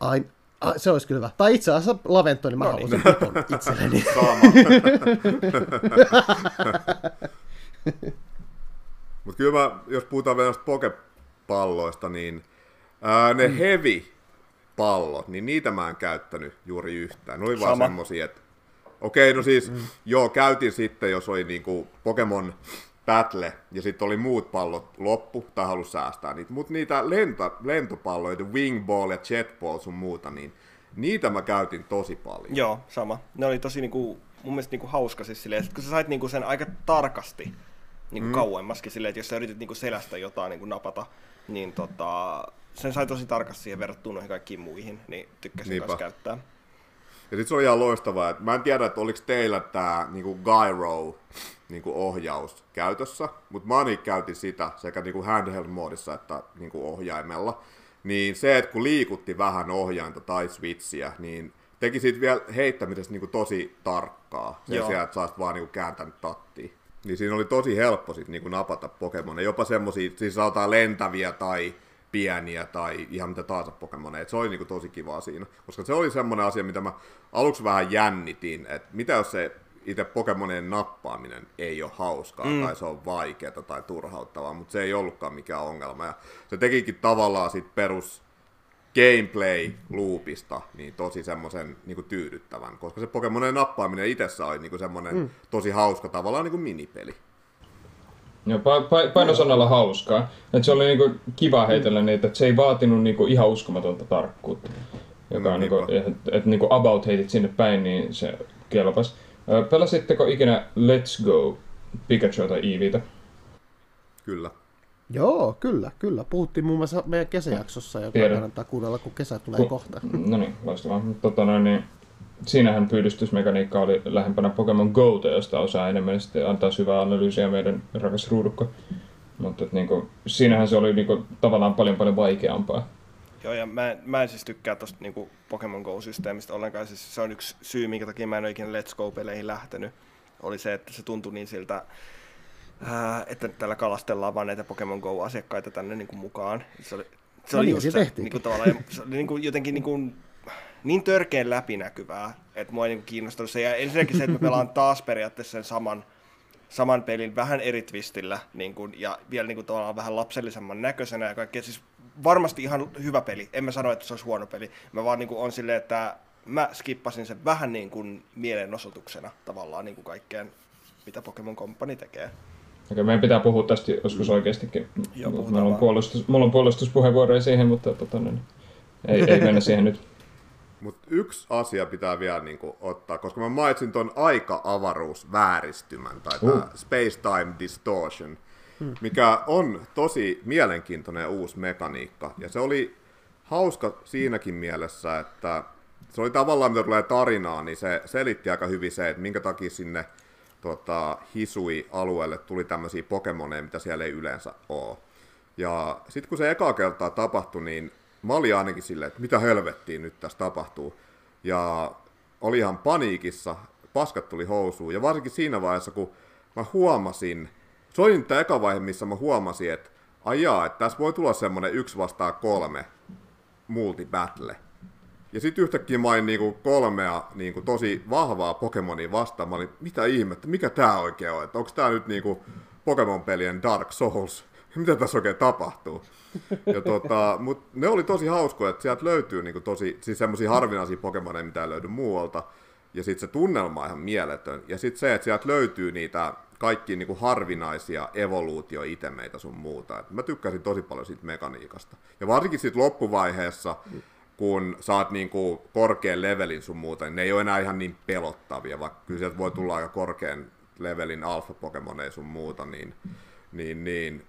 Ai, ai, se olisi kyllä hyvä. Tai itse asiassa Lavento, niin mä No haluan niin. sen itselleni. Mutta kyllä mä, jos puhutaan vielä noista pokepalloista, niin ää, ne mm. heavy-pallot, niin niitä mä en käyttänyt juuri yhtään. Ne oli vaan Sama. semmosia, että okei, no siis, mm. joo, käytin sitten, jos oli niinku Pokemon Battle, ja sitten oli muut pallot loppu, tai halus säästää niitä. Mutta niitä lento, lentopalloja, Wing Ball ja Jet Ball sun muuta, niin niitä mä käytin tosi paljon. Joo, sama. Ne oli tosi niinku, mun mielestä niinku hauska siis silleen, että kun sä sait niinku sen aika tarkasti niinku mm. kauemmaskin silleen, että jos sä yritit niinku selästä jotain niinku napata, niin tota, sen sai tosi tarkasti siihen verrattuna noihin kaikkiin muihin, niin tykkäsin Niinpä. myös käyttää. Ja sit se oli ihan loistavaa, että mä en tiedä, että oliko teillä tää niinku gyro niinku ohjaus käytössä, mutta mä ainakin käytin sitä sekä niinku handheld-moodissa että niinku ohjaimella. Niin se, että kun liikutti vähän ohjainta tai switchiä, niin teki siitä vielä heittämisestä niinku tosi tarkkaa. Sen Joo. sijaan, että sä vaan niinku kääntänyt tattiin. Niin siinä oli tosi helppo sit niinku napata Pokemoneja, jopa semmosia, siis sanotaan lentäviä tai pieniä tai ihan mitä tahansa Pokemoneja. Se oli niinku tosi kivaa siinä, koska se oli semmoinen asia, mitä mä aluksi vähän jännitin, että mitä jos se itse Pokemonien nappaaminen ei ole hauskaa mm. tai se on vaikeaa tai turhauttavaa, mutta se ei ollutkaan mikään ongelma. Ja se tekikin tavallaan sit perus gameplay-loopista niin tosi semmoisen niin tyydyttävän, koska se Pokemonien nappaaminen itsessä oli niin semmoinen mm. tosi hauska tavallaan niin kuin minipeli. Joo, pa- pa- painosanalla hauskaa. Et se oli niinku kiva heitellä niitä, että se ei vaatinut niinku ihan uskomatonta tarkkuutta. Joka No, on niinku, niinpä. että et niinku about heitit sinne päin, niin se kelpas. Pelasitteko ikinä Let's Go Pikachu tai Eeveetä? Kyllä. Joo, kyllä, kyllä. Puhuttiin muun muassa meidän kesäjaksossa, joka Tiedän. kannattaa kuunnella, kun kesä tulee Ku- kohta. No niin, loistavaa. Tota noin, niin, siinähän pyydystysmekaniikka oli lähempänä Pokemon Go, josta osaa enemmän sitten antaa syvää analyysiä meidän rakas ruudukko. Mutta et niinku, siinähän se oli niinku, tavallaan paljon paljon vaikeampaa. Joo, ja mä, en- mä en siis tykkää tosta niinku Pokemon Go-systeemistä ollenkaan. Siis se on yksi syy, minkä takia mä en ole ikinä Let's Go-peleihin lähtenyt. Oli se, että se tuntui niin siltä, ää, että täällä kalastellaan vaan näitä Pokemon Go-asiakkaita tänne niinku mukaan. Se oli, se No oli niin, just se tehtiinkin. niinku tavallaan, se oli niinku jotenkin niinku, niin törkeän läpinäkyvää, että mua ei niinku kiinnostanut se. Ja ensinnäkin se, että mä pelaan taas periaatteessa sen saman, saman pelin vähän eri twistillä niin kuin, ja vielä niin kuin, tavallaan vähän lapsellisemman näköisenä ja kaikkea. Siis varmasti ihan hyvä peli. En mä sano, että se olisi huono peli. Mä vaan niin kuin, on silleen, että mä skippasin sen vähän niin kuin mielenosoituksena tavallaan niin kuin kaikkeen, mitä Pokemon Company tekee. Okei, meidän pitää puhua tästä joskus oikeastikin. Joo, mulla, on puolustus, mulla on puolustuspuheenvuoroja siihen, mutta tota, niin, ei, ei mennä siihen nyt. Mutta yksi asia pitää vielä niinku ottaa, koska mä mainitsin ton aika-avaruusvääristymän, tai uh. space-time distortion, hmm. mikä on tosi mielenkiintoinen uusi mekaniikka. Ja se oli hauska siinäkin mielessä, että se oli tavallaan, mitä tulee tarinaan, niin se selitti aika hyvin se, että minkä takia sinne tota, Hisui-alueelle tuli tämmöisiä Pokemoneja, mitä siellä ei yleensä ole. Ja sitten kun se eka kertaa tapahtui, niin mä olin ainakin silleen, että mitä helvettiin nyt tässä tapahtuu. Ja oli ihan paniikissa, paskat tuli housuun. Ja varsinkin siinä vaiheessa, kun mä huomasin se oli nyt eka vaihe, missä mä huomasin, että ajaa, että tässä voi tulla semmonen yksi vastaan kolme multibattle. Ja sitten yhtäkkiä mä olin niinku kolmea niinku tosi vahvaa Pokemonia vastaan. Mä olin, mitä ihmettä, mikä tää oikein on? Onko tää nyt niinku Pokemon-pelien Dark Souls? Mitä tässä oikein tapahtuu? Ja tota, mut ne oli tosi hauskoja, että sieltä löytyy niinku tosi, siis semmoisia harvinaisia Pokemoneja, mitä ei löydy muualta. Ja sitten se tunnelma on ihan mieletön. Ja sitten se, että sieltä löytyy niitä kaikki niinku harvinaisia evoluutioitemeitä sun muuta. Et mä tykkäsin tosi paljon siitä mekaniikasta. Ja varsinkin siitä loppuvaiheessa, kun saat niinku korkean levelin sun muuta, niin ne ei ole enää ihan niin pelottavia, vaikka kyllä sieltä voi tulla aika korkean levelin alfa-pokemoneja sun muuta, niin, niin, niin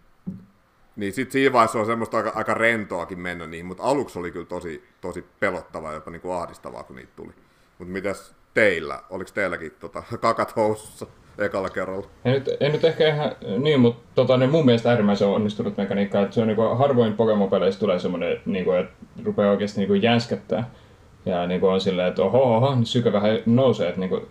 niin sit siinä vaiheessa on semmoista aika, aika rentoakin mennä niihin, mutta aluksi oli kyllä tosi, tosi pelottavaa jopa niinku ahdistavaa, kun niitä tuli. Mutta mitäs teillä? Oliko teilläkin tota, kakat housussa ekalla kerralla? En nyt, en nyt ehkä ihan niin, mutta tota, niin mun mielestä äärimmäisen onnistunut mekaniikka, että se on niinku, harvoin Pokemon-peleissä tulee semmoinen, niinku, että rupeaa oikeasti niinku jänskättää. Ja niinku on silleen, että oho, oho, niin syke vähän nousee, että niinku,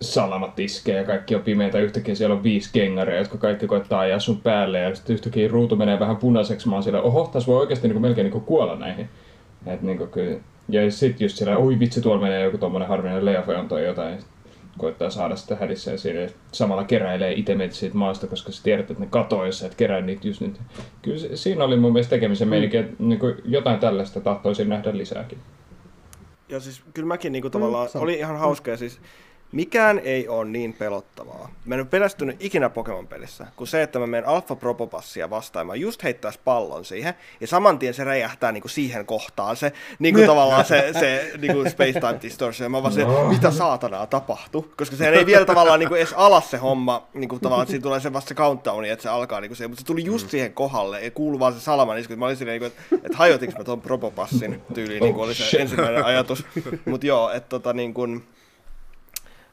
salamat iskee ja kaikki on pimeitä. Yhtäkkiä siellä on viisi kengaria, jotka kaikki koittaa ajaa sun päälle ja sitten yhtäkkiä ruutu menee vähän punaiseksi. Mä oon oho, tässä voi oikeasti niinku melkein niinku kuolla näihin. Et niinku kyllä. Ja sitten just siellä, oi vitsi, tuolla menee joku tommonen harvinainen Leafeon tai jotain. Koittaa saada sitä hädissä ja siinä samalla keräilee itemeitä siitä maasta, koska sä tiedät, että ne katoo, jos sä et kerää niitä just nyt. Kyllä se, siinä oli mun mielestä tekemisen meininki, että niinku jotain tällaista tahtoisin nähdä lisääkin. Ja siis kyllä mäkin niinku tavallaan, mm, oli ihan hauska ja siis Mikään ei ole niin pelottavaa. Mä en ole pelästynyt ikinä Pokemon-pelissä, kuin se, että mä menen Alpha Propopassia vastaan, mä just heittäis pallon siihen, ja saman tien se räjähtää niinku siihen kohtaan, se niinku tavallaan se, se niinku Space Time Distortion, mä vaan se, no. mitä saatanaa tapahtuu, koska se ei vielä tavallaan niinku edes alas se homma, niinku tavallaan, että siinä tulee se vasta se countdowni, että se alkaa niinku se, mutta se tuli just siihen kohdalle, ja kuuluu vaan se salaman isku, että mä olin silleen, niinku, että, että hajotinko mä ton Propopassin tyyliin, niinku oli se ensimmäinen ajatus, mutta joo, että tota niin kuin,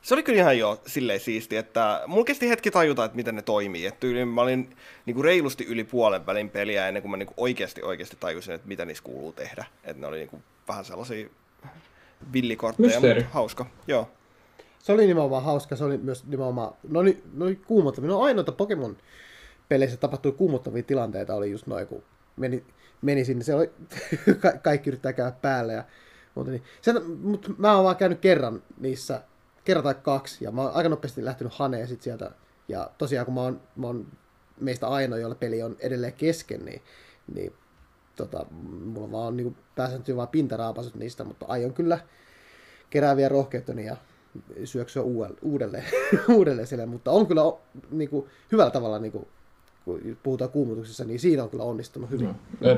se oli kyllä ihan jo silleen siisti, että mulla kesti hetki tajuta, että miten ne toimii. Että yli, mä olin niin kuin reilusti yli puolen välin peliä ennen kuin mä niin kuin oikeasti, oikeasti tajusin, että mitä niissä kuuluu tehdä. Että ne oli niin kuin vähän sellaisia villikortteja, Mysteeri. mutta hauska. Joo. Se oli nimenomaan hauska, se oli myös nimenomaan, no oli, no oli kuumottavia. No ainoita Pokemon peleissä tapahtui kuumottavia tilanteita, oli just noin, kun meni, meni sinne, se oli, ka- kaikki yrittää käydä päälle ja muuta niin. Sen, mutta mä oon vaan käynyt kerran niissä kerran tai kaksi, ja mä oon aika nopeasti lähtenyt haneen sit sieltä. Ja tosiaan, kun mä oon, mä oon meistä ainoa, jolla peli on edelleen kesken, niin, niin tota, mulla vaan on niin pääsääntöisesti vaan pintaraapasut niistä, mutta aion kyllä kerää vielä rohkeuttani ja syöksyä uudelleen, uudelleen sille, mutta on kyllä niin kuin, hyvällä tavalla, niin kuin, kun puhutaan kuumutuksessa, niin siinä on kyllä onnistunut hyvin. No,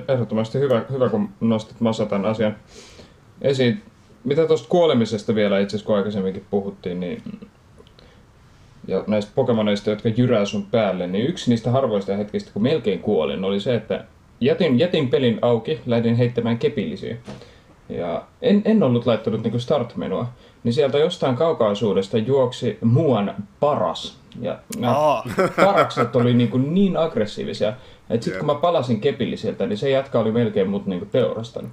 ehdottomasti hyvä, hyvä kun nostit Massa tämän asian esiin mitä tuosta kuolemisesta vielä itse asiassa, kun aikaisemminkin puhuttiin, niin ja näistä Pokemoneista, jotka jyrää sun päälle, niin yksi niistä harvoista hetkistä, kun melkein kuolin, oli se, että jätin, jätin pelin auki, lähdin heittämään kepillisiä. Ja en, en ollut laittanut niin start-menua, niin sieltä jostain kaukaisuudesta juoksi muuan paras. Ja nämä parakset oli niin, kuin niin aggressiivisia, että sitten kun mä palasin kepillisiltä, niin se jatka oli melkein mut niin teurastanut.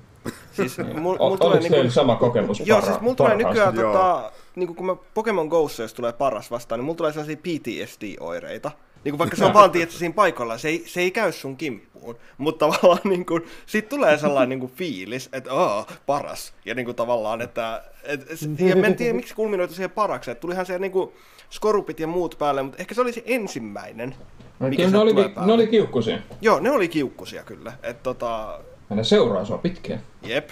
Siis, mul, mul tulee niinku, sama kokemus Joo, siis mulla tulee nykyään, tota, niin kun mä Pokemon Go'ssa, jos tulee paras vastaan, niin mulla tulee sellaisia PTSD-oireita. Niin vaikka se on vaan tietysti siinä paikalla, se ei, se ei käy sun kimppuun, mutta tavallaan niin kuin, sit tulee sellainen niin kuin fiilis, että oh, paras. Ja niin kuin tavallaan, että et, ja mä en tiedä miksi kulminoitu siihen parakseen, että tulihan se niin kuin skorupit ja muut päälle, mutta ehkä se oli se ensimmäinen, no, mikä ne, oli, ne oli kiukkusia. Joo, ne oli kiukkusia kyllä. Et, tota, ne seuraa sua pitkään. Jep.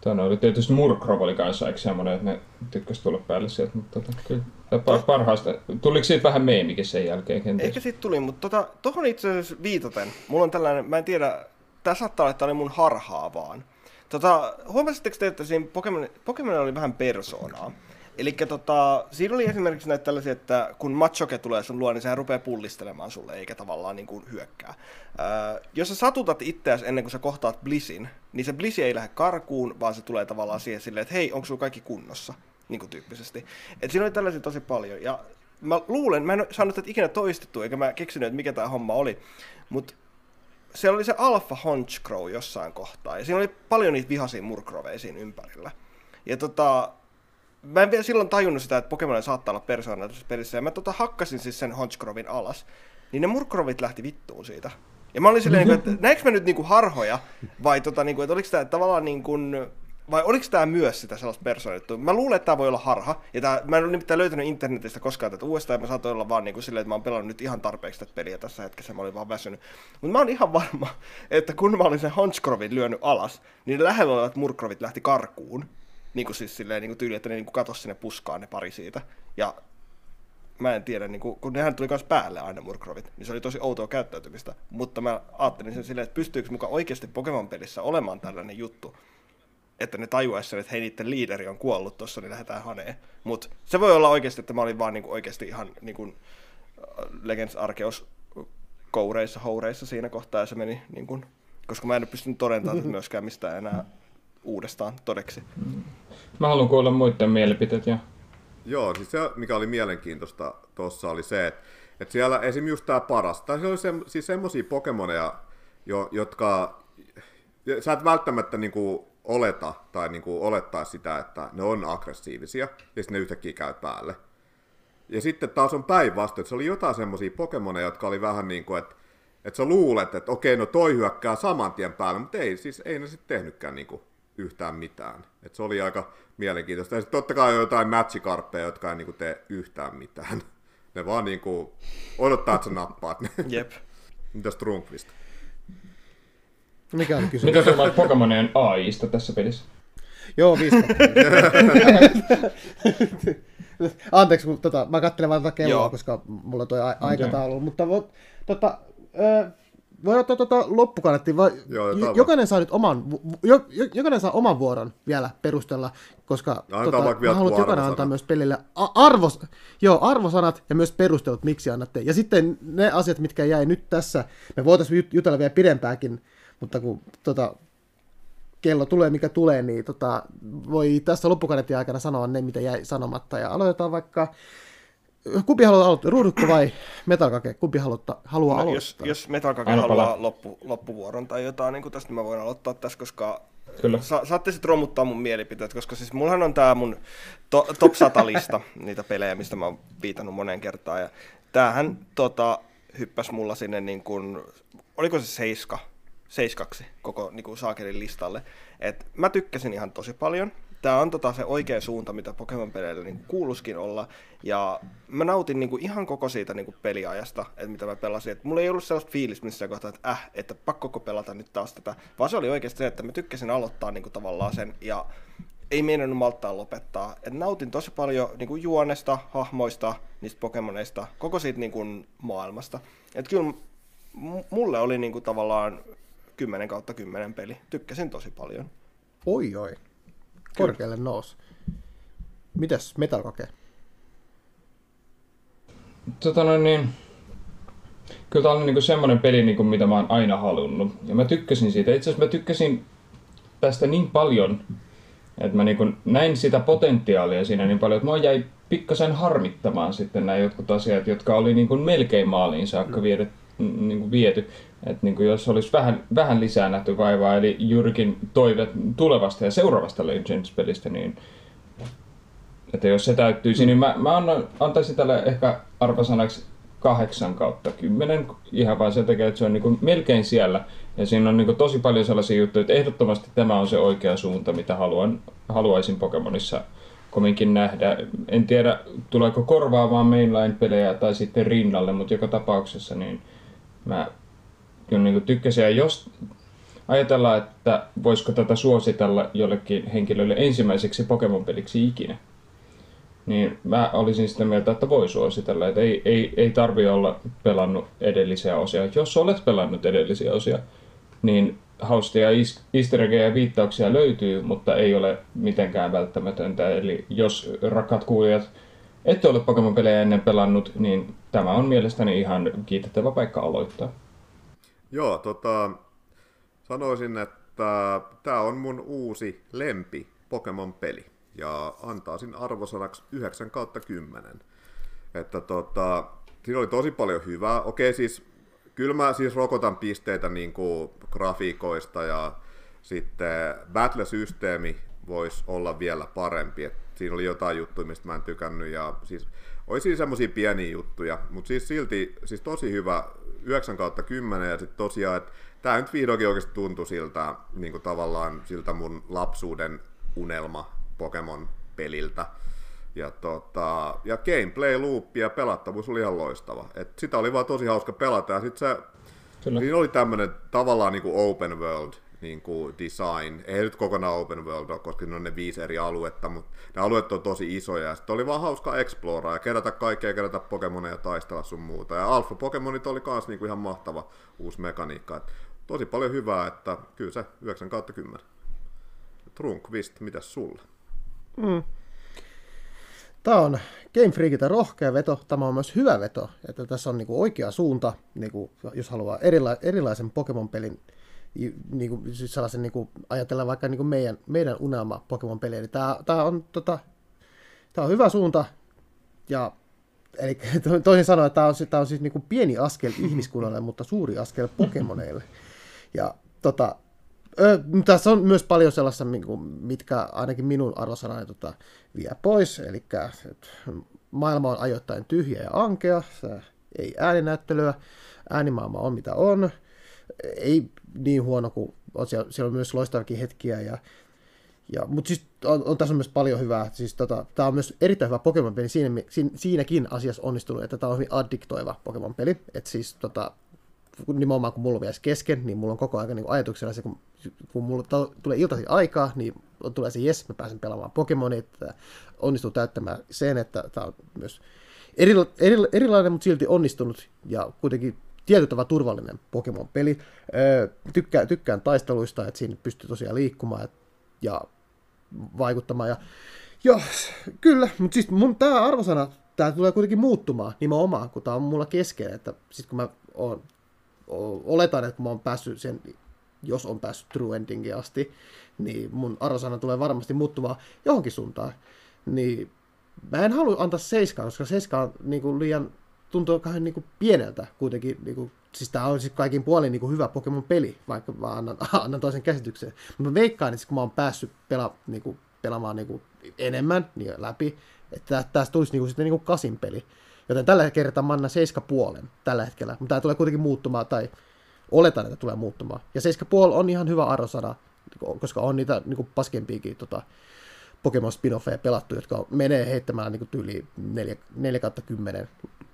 Tuonne oli tietysti Murkrov oli kanssa eikö semmoinen, että ne tykkäsi tulla päälle sieltä, mutta tota, kyllä par- parhaasta. Tuliko siitä vähän meemikin sen jälkeen kenties? Ehkä siitä tuli, mutta tota, tohon itse asiassa viitaten, mulla on tällainen, mä en tiedä, tää saattaa olla, että oli mun harhaa vaan. Tota, huomasitteko te, että siinä Pokemon, Pokemon oli vähän persoonaa? Eli tota, siinä oli esimerkiksi näitä tällaisia, että kun Machoke tulee sun luo, niin sehän rupeaa pullistelemaan sulle, eikä tavallaan niin kuin hyökkää. Ää, jos sä satutat itseäsi ennen kuin sä kohtaat Blissin, niin se Blissi ei lähde karkuun, vaan se tulee tavallaan siihen silleen, että hei, onko sulla kaikki kunnossa? Niin kuin tyyppisesti. Et siinä oli tällaisia tosi paljon. Ja mä luulen, mä en saanut tätä ikinä toistettua, eikä mä keksinyt, että mikä tämä homma oli. Mutta siellä oli se Alpha Honchcrow jossain kohtaa, ja siinä oli paljon niitä vihaisia murkroveja siinä ympärillä. Ja tota, mä en vielä silloin tajunnut sitä, että Pokemon saattaa olla persoona tässä pelissä, ja mä tota hakkasin siis sen Honchcrowin alas. niin ne murkrovit lähti vittuun siitä. Ja mä olin silleen, niin että näinkö mä nyt kuin harhoja, vai tota, niin kuin, että oliko tämä tavallaan niin kuin, vai oliko tämä myös sitä sellaista persoonittua? Mä luulen, että tämä voi olla harha. Ja tää, mä en ole nimittäin löytänyt internetistä koskaan tätä uudestaan, ja mä saatoin olla vaan niin kuin silleen, että mä oon pelannut nyt ihan tarpeeksi tätä peliä tässä hetkessä, mä olin vaan väsynyt. Mutta mä oon ihan varma, että kun mä olin sen Honchkrovin lyönyt alas, niin lähellä olevat murkrovit lähti karkuun. Niin kuin siis silleen niin kuin tyyli, että ne niin kuin katosi sinne puskaan ne pari siitä. Ja mä en tiedä, niin kun, kun nehän tuli myös päälle aina murkrovit, niin se oli tosi outoa käyttäytymistä. Mutta mä ajattelin sen silleen, että pystyykö mukaan oikeasti Pokemon-pelissä olemaan tällainen juttu, että ne tajuaisi sen, että hei, niiden liideri on kuollut tuossa, niin lähdetään haneen. Mutta se voi olla oikeasti, että mä olin vaan niinku oikeasti ihan niinku Legends Arceus koureissa, houreissa siinä kohtaa, ja se meni niin kuin, koska mä en pystynyt todentamaan myöskään mistään enää uudestaan todeksi. Mä haluan kuulla muiden mielipiteet ja Joo, siis se, mikä oli mielenkiintoista tuossa oli se, että, että siellä esim. just tämä paras, tai se oli se, siis semmosia Pokemoneja, jo, jotka sä et välttämättä niinku oleta tai niinku olettaa sitä, että ne on aggressiivisia, ja sitten ne yhtäkkiä käy päälle. Ja sitten taas on päinvastoin, että se oli jotain semmoisia Pokemoneja, jotka oli vähän niin kuin, että, että sä luulet, että okei, no toi hyökkää saman tien päälle, mutta ei, siis ei ne sitten tehnytkään niin kuin yhtään mitään. Et se oli aika mielenkiintoista. Ja sitten totta kai on jotain matchikarppeja, jotka ei niin kuin tee yhtään mitään. Ne vaan niin kuin odottaa, että sä nappaat ne. Jep. Mitäs Trunkvist? Mikä oli kysymys? mitä tuolla Pokemonien AIsta tässä pelissä? Joo, viisi Anteeksi, kun tota, mä katselen vaan tätä kelloa, Joo. koska mulla on toi a- aikataulu, mutta tota, ö, voi ottaa tota loppukaneettiin, vai Joo, jokainen saa nyt oman, jo, jo, jokainen saa oman vuoron vielä perustella, koska annetaan tota, vaikka vielä mä haluan, jokainen antaa myös pelille a- arvos, joo, arvosanat ja myös perustelut, miksi annatte. Ja sitten ne asiat, mitkä jäi nyt tässä, me voitaisiin jut- jutella vielä pidempäänkin, mutta kun tota, kello tulee mikä tulee, niin tota, voi tässä loppukaneetin aikana sanoa ne, mitä jäi sanomatta. Ja aloitetaan vaikka, kumpi haluaa aloittaa, ruudukko vai metalkake, kumpi haluta, haluaa No, aloittaa? jos, jos Metalkake Anna haluaa loppu, loppuvuoron tai jotain, niin kuin tästä mä voin aloittaa tässä, koska Kyllä. Sa- saatte sitten romuttaa mun mielipiteet, koska siis mullahan on tää mun to- top 100 lista, niitä pelejä, mistä mä oon viitannut moneen kertaan. Ja tämähän tota, hyppäs mulla sinne niin kuin, oliko se seiska, seiskaksi koko niin kuin saakelin listalle. Et mä tykkäsin ihan tosi paljon. Tämä on tota se oikea suunta, mitä Pokemon-peleillä niin kuuluskin olla. Ja mä nautin niin kuin ihan koko siitä niin kuin peliajasta, että mitä mä pelasin. Et mulla ei ollut sellaista fiilistä missään kohtaa, että äh, että pakkoko pelata nyt taas tätä. Vaan se oli oikeasti se, että mä tykkäsin aloittaa niin kuin tavallaan sen. Ja ei meinannut malttaa lopettaa. Et nautin tosi paljon niin kuin juonesta, hahmoista, niistä Pokemoneista, koko siitä niin kuin maailmasta. Et kyllä mulle oli niin kuin tavallaan 10 kautta 10 peli. Tykkäsin tosi paljon. Oi oi, korkealle nousi. Mitäs metalkake? Tota noin niin, kyllä tämä on niinku semmoinen peli, niinku, mitä mä oon aina halunnut. Ja mä tykkäsin siitä. Itse asiassa mä tykkäsin tästä niin paljon, että mä niinku näin sitä potentiaalia siinä niin paljon, että mua jäi pikkasen harmittamaan sitten nämä jotkut asiat, jotka oli niinku melkein maaliin saakka viety, niinku viety. Että niinku jos olisi vähän, vähän lisää nähty vaivaa, eli Jyrkin toive tulevasta ja seuraavasta Legends-pelistä, niin että jos se täyttyisi, niin mä, mä annan, antaisin tälle ehkä arvosanaksi 8 kautta 10, ihan vaan sen takia, että se on niin melkein siellä. Ja siinä on niin tosi paljon sellaisia juttuja, että ehdottomasti tämä on se oikea suunta, mitä haluan, haluaisin Pokemonissa kominkin nähdä. En tiedä, tuleeko korvaamaan mainline-pelejä tai sitten rinnalle, mutta joka tapauksessa niin mä kyllä niin tykkäsin. Ja jos ajatellaan, että voisiko tätä suositella jollekin henkilölle ensimmäiseksi Pokemon-peliksi ikinä, niin mä olisin sitä mieltä, että voi suositella, että ei, ei, ei tarvi olla pelannut edellisiä osia. Jos olet pelannut edellisiä osia, niin haustia easter ja viittauksia löytyy, mutta ei ole mitenkään välttämätöntä. Eli jos rakkaat kuulijat ette ole Pokemon-pelejä ennen pelannut, niin tämä on mielestäni ihan kiitettävä paikka aloittaa. Joo, tota, sanoisin, että tämä on mun uusi lempi Pokemon-peli. Ja antaisin arvosanaksi 9 kautta 10. Että tota, siinä oli tosi paljon hyvää. Okei, siis kyllä mä siis rokotan pisteitä niin kuin grafiikoista ja sitten battle-systeemi voisi olla vielä parempi. Et siinä oli jotain juttuja, mistä mä en tykännyt, ja siis oli siinä semmoisia pieniä juttuja, mutta siis silti siis tosi hyvä 9 kautta 10, ja sitten tosiaan, että tämä nyt vihdoinkin oikeasti tuntui siltä, niin kuin tavallaan siltä mun lapsuuden unelma Pokemon-peliltä. Ja, tota, ja gameplay loop ja pelattavuus oli ihan loistava. Et sitä oli vaan tosi hauska pelata ja sitten se, Kyllä. siinä oli tämmöinen tavallaan niin kuin open world niin kuin design. Ei nyt kokonaan open world ole, koska ne on ne viisi eri aluetta, mutta ne alueet on tosi isoja. Sitten oli vaan hauska exploraa ja kerätä kaikkea, kerätä Pokemoneja ja taistella sun muuta. Ja Alpha Pokemonit oli myös niin kuin ihan mahtava uusi mekaniikka. Et tosi paljon hyvää, että kyllä se 9 kautta 10. Trunkvist, mitäs sulla? Mm. Tämä on Game Freakiltä rohkea veto, tämä on myös hyvä veto, että tässä on niinku oikea suunta, niinku, jos haluaa erila- erilaisen Pokemon-pelin, niinku, siis sellaisen niinku, ajatellaan vaikka niinku meidän, meidän unelma Pokemon-peliä, niin tämä, tämä, on, tota, tämä on hyvä suunta, ja eli toisin sanoen, tämä on, tämä on siis niinku pieni askel ihmiskunnalle, mutta suuri askel Pokemoneille. Ja tota, Ö, tässä on myös paljon sellaista, niinku, mitkä ainakin minun arvosanani tota, vie pois. Eli maailma on ajoittain tyhjä ja ankea, ei ääninäyttelyä, äänimaailma on mitä on, ei niin huono kuin on siellä, siellä on myös loistavakin hetkiä. Ja, ja, mutta siis on, on, tässä on myös paljon hyvää. Siis, tota, tämä on myös erittäin hyvä Pokemon-peli siinä, siinä, siinäkin asiassa onnistunut, että tämä on hyvin addiktoiva Pokemon-peli. Että siis tota, nimenomaan kun mulla on vielä kesken, niin mulla on koko ajan niin ajatuksena se, kun, kun mulla tulee iltaisin aikaa, niin tulee se jes, mä pääsen pelaamaan Pokemonit, että onnistuu täyttämään sen, että tämä on myös eri, eri, erilainen, mutta silti onnistunut ja kuitenkin tietyllä turvallinen Pokemon-peli. Öö, tykkään, tykkään taisteluista, että siinä pystyy tosiaan liikkumaan ja vaikuttamaan. Ja, ja kyllä, mutta siis mun tämä arvosana, tämä tulee kuitenkin muuttumaan nimenomaan, kun tämä on mulla kesken, että sitten kun mä oon oletan, että kun mä oon päässyt sen, jos on päässyt true endingiin asti, niin mun arvosana tulee varmasti muuttumaan johonkin suuntaan. Niin mä en halua antaa seiskaa, koska seiska on niin kuin liian, tuntuu kahden niin kuin pieneltä kuitenkin, niin kuin, siis tää on siis kaikin puolin niin kuin hyvä Pokemon-peli, vaikka mä annan, annan toisen käsityksen. Mutta mä veikkaan, että kun mä oon päässyt pela, niin kuin, pelaamaan niin kuin enemmän niin läpi, että tästä tulisi niin kuin, sitten niin kuin kasin peli. Joten tällä kertaa mä annan 7,5 tällä hetkellä, mutta tämä tulee kuitenkin muuttumaan, tai oletan, että tulee muuttumaan. Ja 7,5 on ihan hyvä arvosana, koska on niitä niin kuin paskempiakin tota, Pokemon spin-offeja pelattu, jotka menee heittämään niin yli 4, 4 10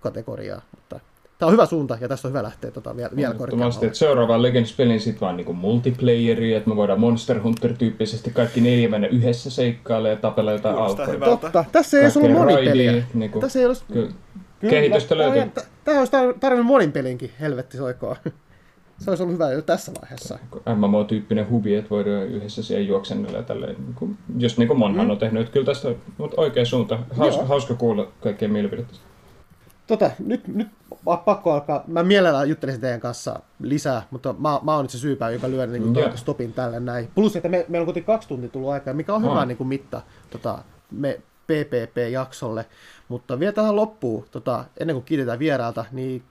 kategoriaa, mutta tämä on hyvä suunta ja tästä on hyvä lähteä tota, vielä, vielä korkeammalle. että seuraavaan Legends-pelin sitten vaan niin multiplayeri, että me voidaan Monster Hunter-tyyppisesti kaikki neljä mennä yhdessä seikkaille ja tapella jotain alkoa. Totta, tässä ei olisi ollut monipeliä. Niin kuin, tässä ei olisi... Kehitystä löytyy. Tämä olisi tarvinnut monin pelinkin, helvetti soikoa. Se olisi ollut hyvä jo tässä vaiheessa. MMO-tyyppinen hubi, että voidaan yhdessä siihen juoksennella tälleen, niin kuin, just niin kuin Monhan mm. on tehnyt. Kyllä tästä mutta oikea suunta. Hauska, hauska kuulla kaikkien mielipidettä. Tota, nyt, nyt pakko alkaa. Mä mielellään juttelisin teidän kanssa lisää, mutta mä, mä oon nyt se syypää, joka lyö niin kuin, stopin tälle näin. Plus, että me, meillä on kuitenkin kaksi tuntia tullut aikaa, mikä on hyvä niin kuin mitta tota, me PPP-jaksolle. Mutta vielä tähän loppuun, tota, ennen kuin kiitetään vierailta, niin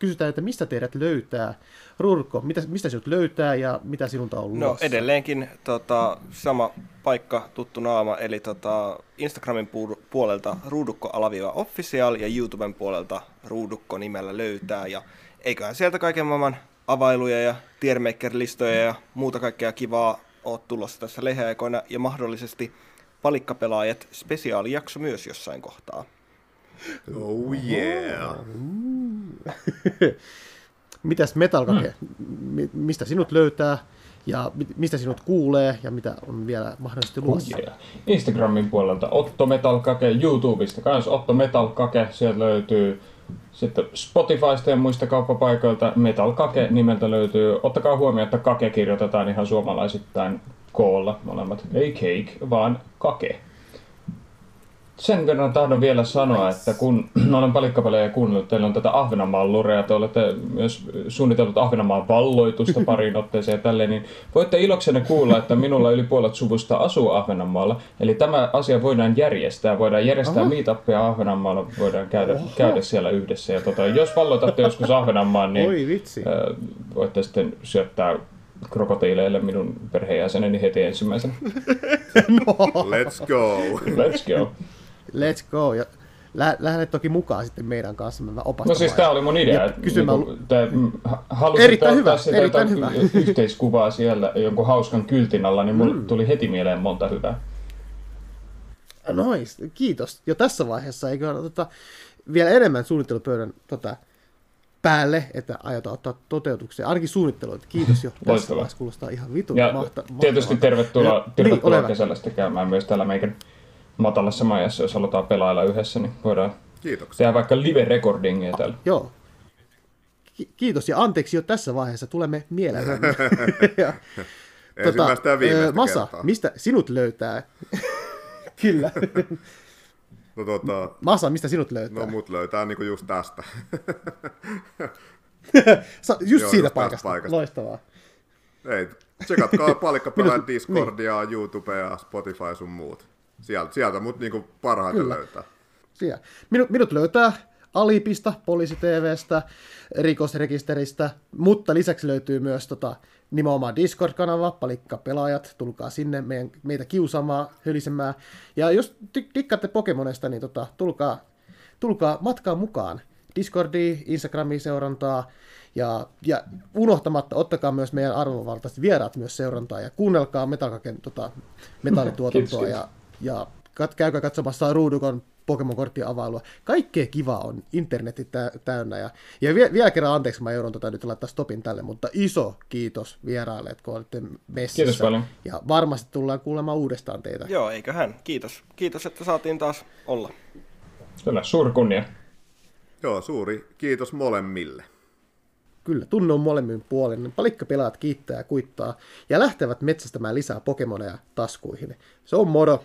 kysytään, että mistä teidät löytää. Rurko, mitä, mistä sinut löytää ja mitä sinulta on No edelleenkin tota, sama paikka, tuttu naama, eli tota, Instagramin puolelta ruudukko-official ja YouTuben puolelta ruudukko nimellä löytää. Ja eiköhän sieltä kaiken maailman availuja ja tiermaker-listoja ja muuta kaikkea kivaa ole tulossa tässä leheaikoina ja mahdollisesti palikkapelaajat spesiaalijakso myös jossain kohtaa. Oh yeah. Mitäs Metalkake, mm. mistä sinut löytää ja mistä sinut kuulee ja mitä on vielä mahdollisesti luvassa? Yeah. Instagramin puolelta Otto Metalkake, YouTubesta kans Otto Metalkake, sieltä löytyy sitten Spotifysta ja muista kauppapaikoilta Metal Kake nimeltä löytyy. Ottakaa huomioon, että Kake kirjoitetaan ihan suomalaisittain koolla molemmat. Ei cake, vaan Kake sen verran tahdon vielä sanoa, että kun olen palikkapelejä kuunnellut, teillä on tätä Ahvenanmaan lurea, te olette myös suunnitellut Ahvenanmaan valloitusta pariin otteeseen ja tälleen, niin voitte iloksenne kuulla, että minulla yli puolet suvusta asuu Ahvenanmaalla. Eli tämä asia voidaan järjestää, voidaan järjestää meetuppeja Ahvenanmaalla, voidaan käydä, käydä siellä yhdessä. Ja tota, jos valloitatte joskus Ahvenanmaan, niin Oi, vitsi. voitte sitten syöttää krokotiileille minun perheenjäseneni heti ensimmäisenä. no, Let's go! Let's go. Let's go. Ja lä- lähde toki mukaan sitten meidän kanssa mä opastamaan. No siis tämä oli mun idea. Että kysymään- niinku, tää, mm, halusin Erittäin hyvä, sitä erittäin hyvä. yhteiskuvaa siellä jonkun hauskan kyltin alla, niin mulle tuli heti mieleen monta hyvää. Nois, kiitos. Jo tässä vaiheessa eikö tota, vielä enemmän suunnittelupöydän tota, päälle, että aiotaan ottaa toteutukseen. Ainakin suunnittelu, että kiitos jo. Tässä Loistavaa. vaiheessa kuulostaa ihan vitun Ja mahta, tietysti tervetuloa, tervetuloa niin, niin, kesällä käymään myös täällä meidän matalassa majassa, jos halutaan pelailla yhdessä, niin voidaan Kiitoksia. tehdä vaikka live-recordingia täällä. Joo. Ki- Kiitos ja anteeksi jo tässä vaiheessa, tulemme mielellämme. Ja, viimeistä ö, Masa, kertaa. mistä sinut löytää? Kyllä. No, tota, Masa, mistä sinut löytää? no mut löytää niinku just tästä. Sa, just Joo, siitä just paikasta. paikasta. Loistavaa. Ei, tsekatkaa palikkapelaajan Minut- Discordia, YouTubea, Spotify sun muut. Sieltä, sieltä mut niinku parhaiten Kyllä. löytää. Siellä. Minut, minut löytää Alipista, Poliisi TVstä, rikosrekisteristä, mutta lisäksi löytyy myös tota, nimenomaan Discord-kanava, palikka pelaajat, tulkaa sinne meidän, meitä kiusaamaan, hölisemään. Ja jos dikkaatte Pokemonesta, niin tota, tulkaa, tulkaa matkaan mukaan. Discordiin, Instagramiin seurantaa, ja, ja unohtamatta, ottakaa myös meidän arvovaltaiset vieraat myös seurantaa, ja kuunnelkaa Metakaken tota, metallituotantoa, Kiitos, ja, ja kat, käykää katsomassa Ruudukon Pokemon-korttien availua. Kaikkea kivaa on internetti tä- täynnä. Ja, ja vie, vielä kerran anteeksi, mä joudun tota nyt laittaa stopin tälle, mutta iso kiitos vieraille, että kun olette messissä. Kiitos paljon. Ja varmasti tullaan kuulemaan uudestaan teitä. Joo, eiköhän. Kiitos. Kiitos, että saatiin taas olla. Kyllä, suuri kunnia. Joo, suuri kiitos molemmille. Kyllä, tunne on molemmin puolin. Palikkapelaat kiittää ja kuittaa ja lähtevät metsästämään lisää Pokemoneja taskuihin. Se on moro.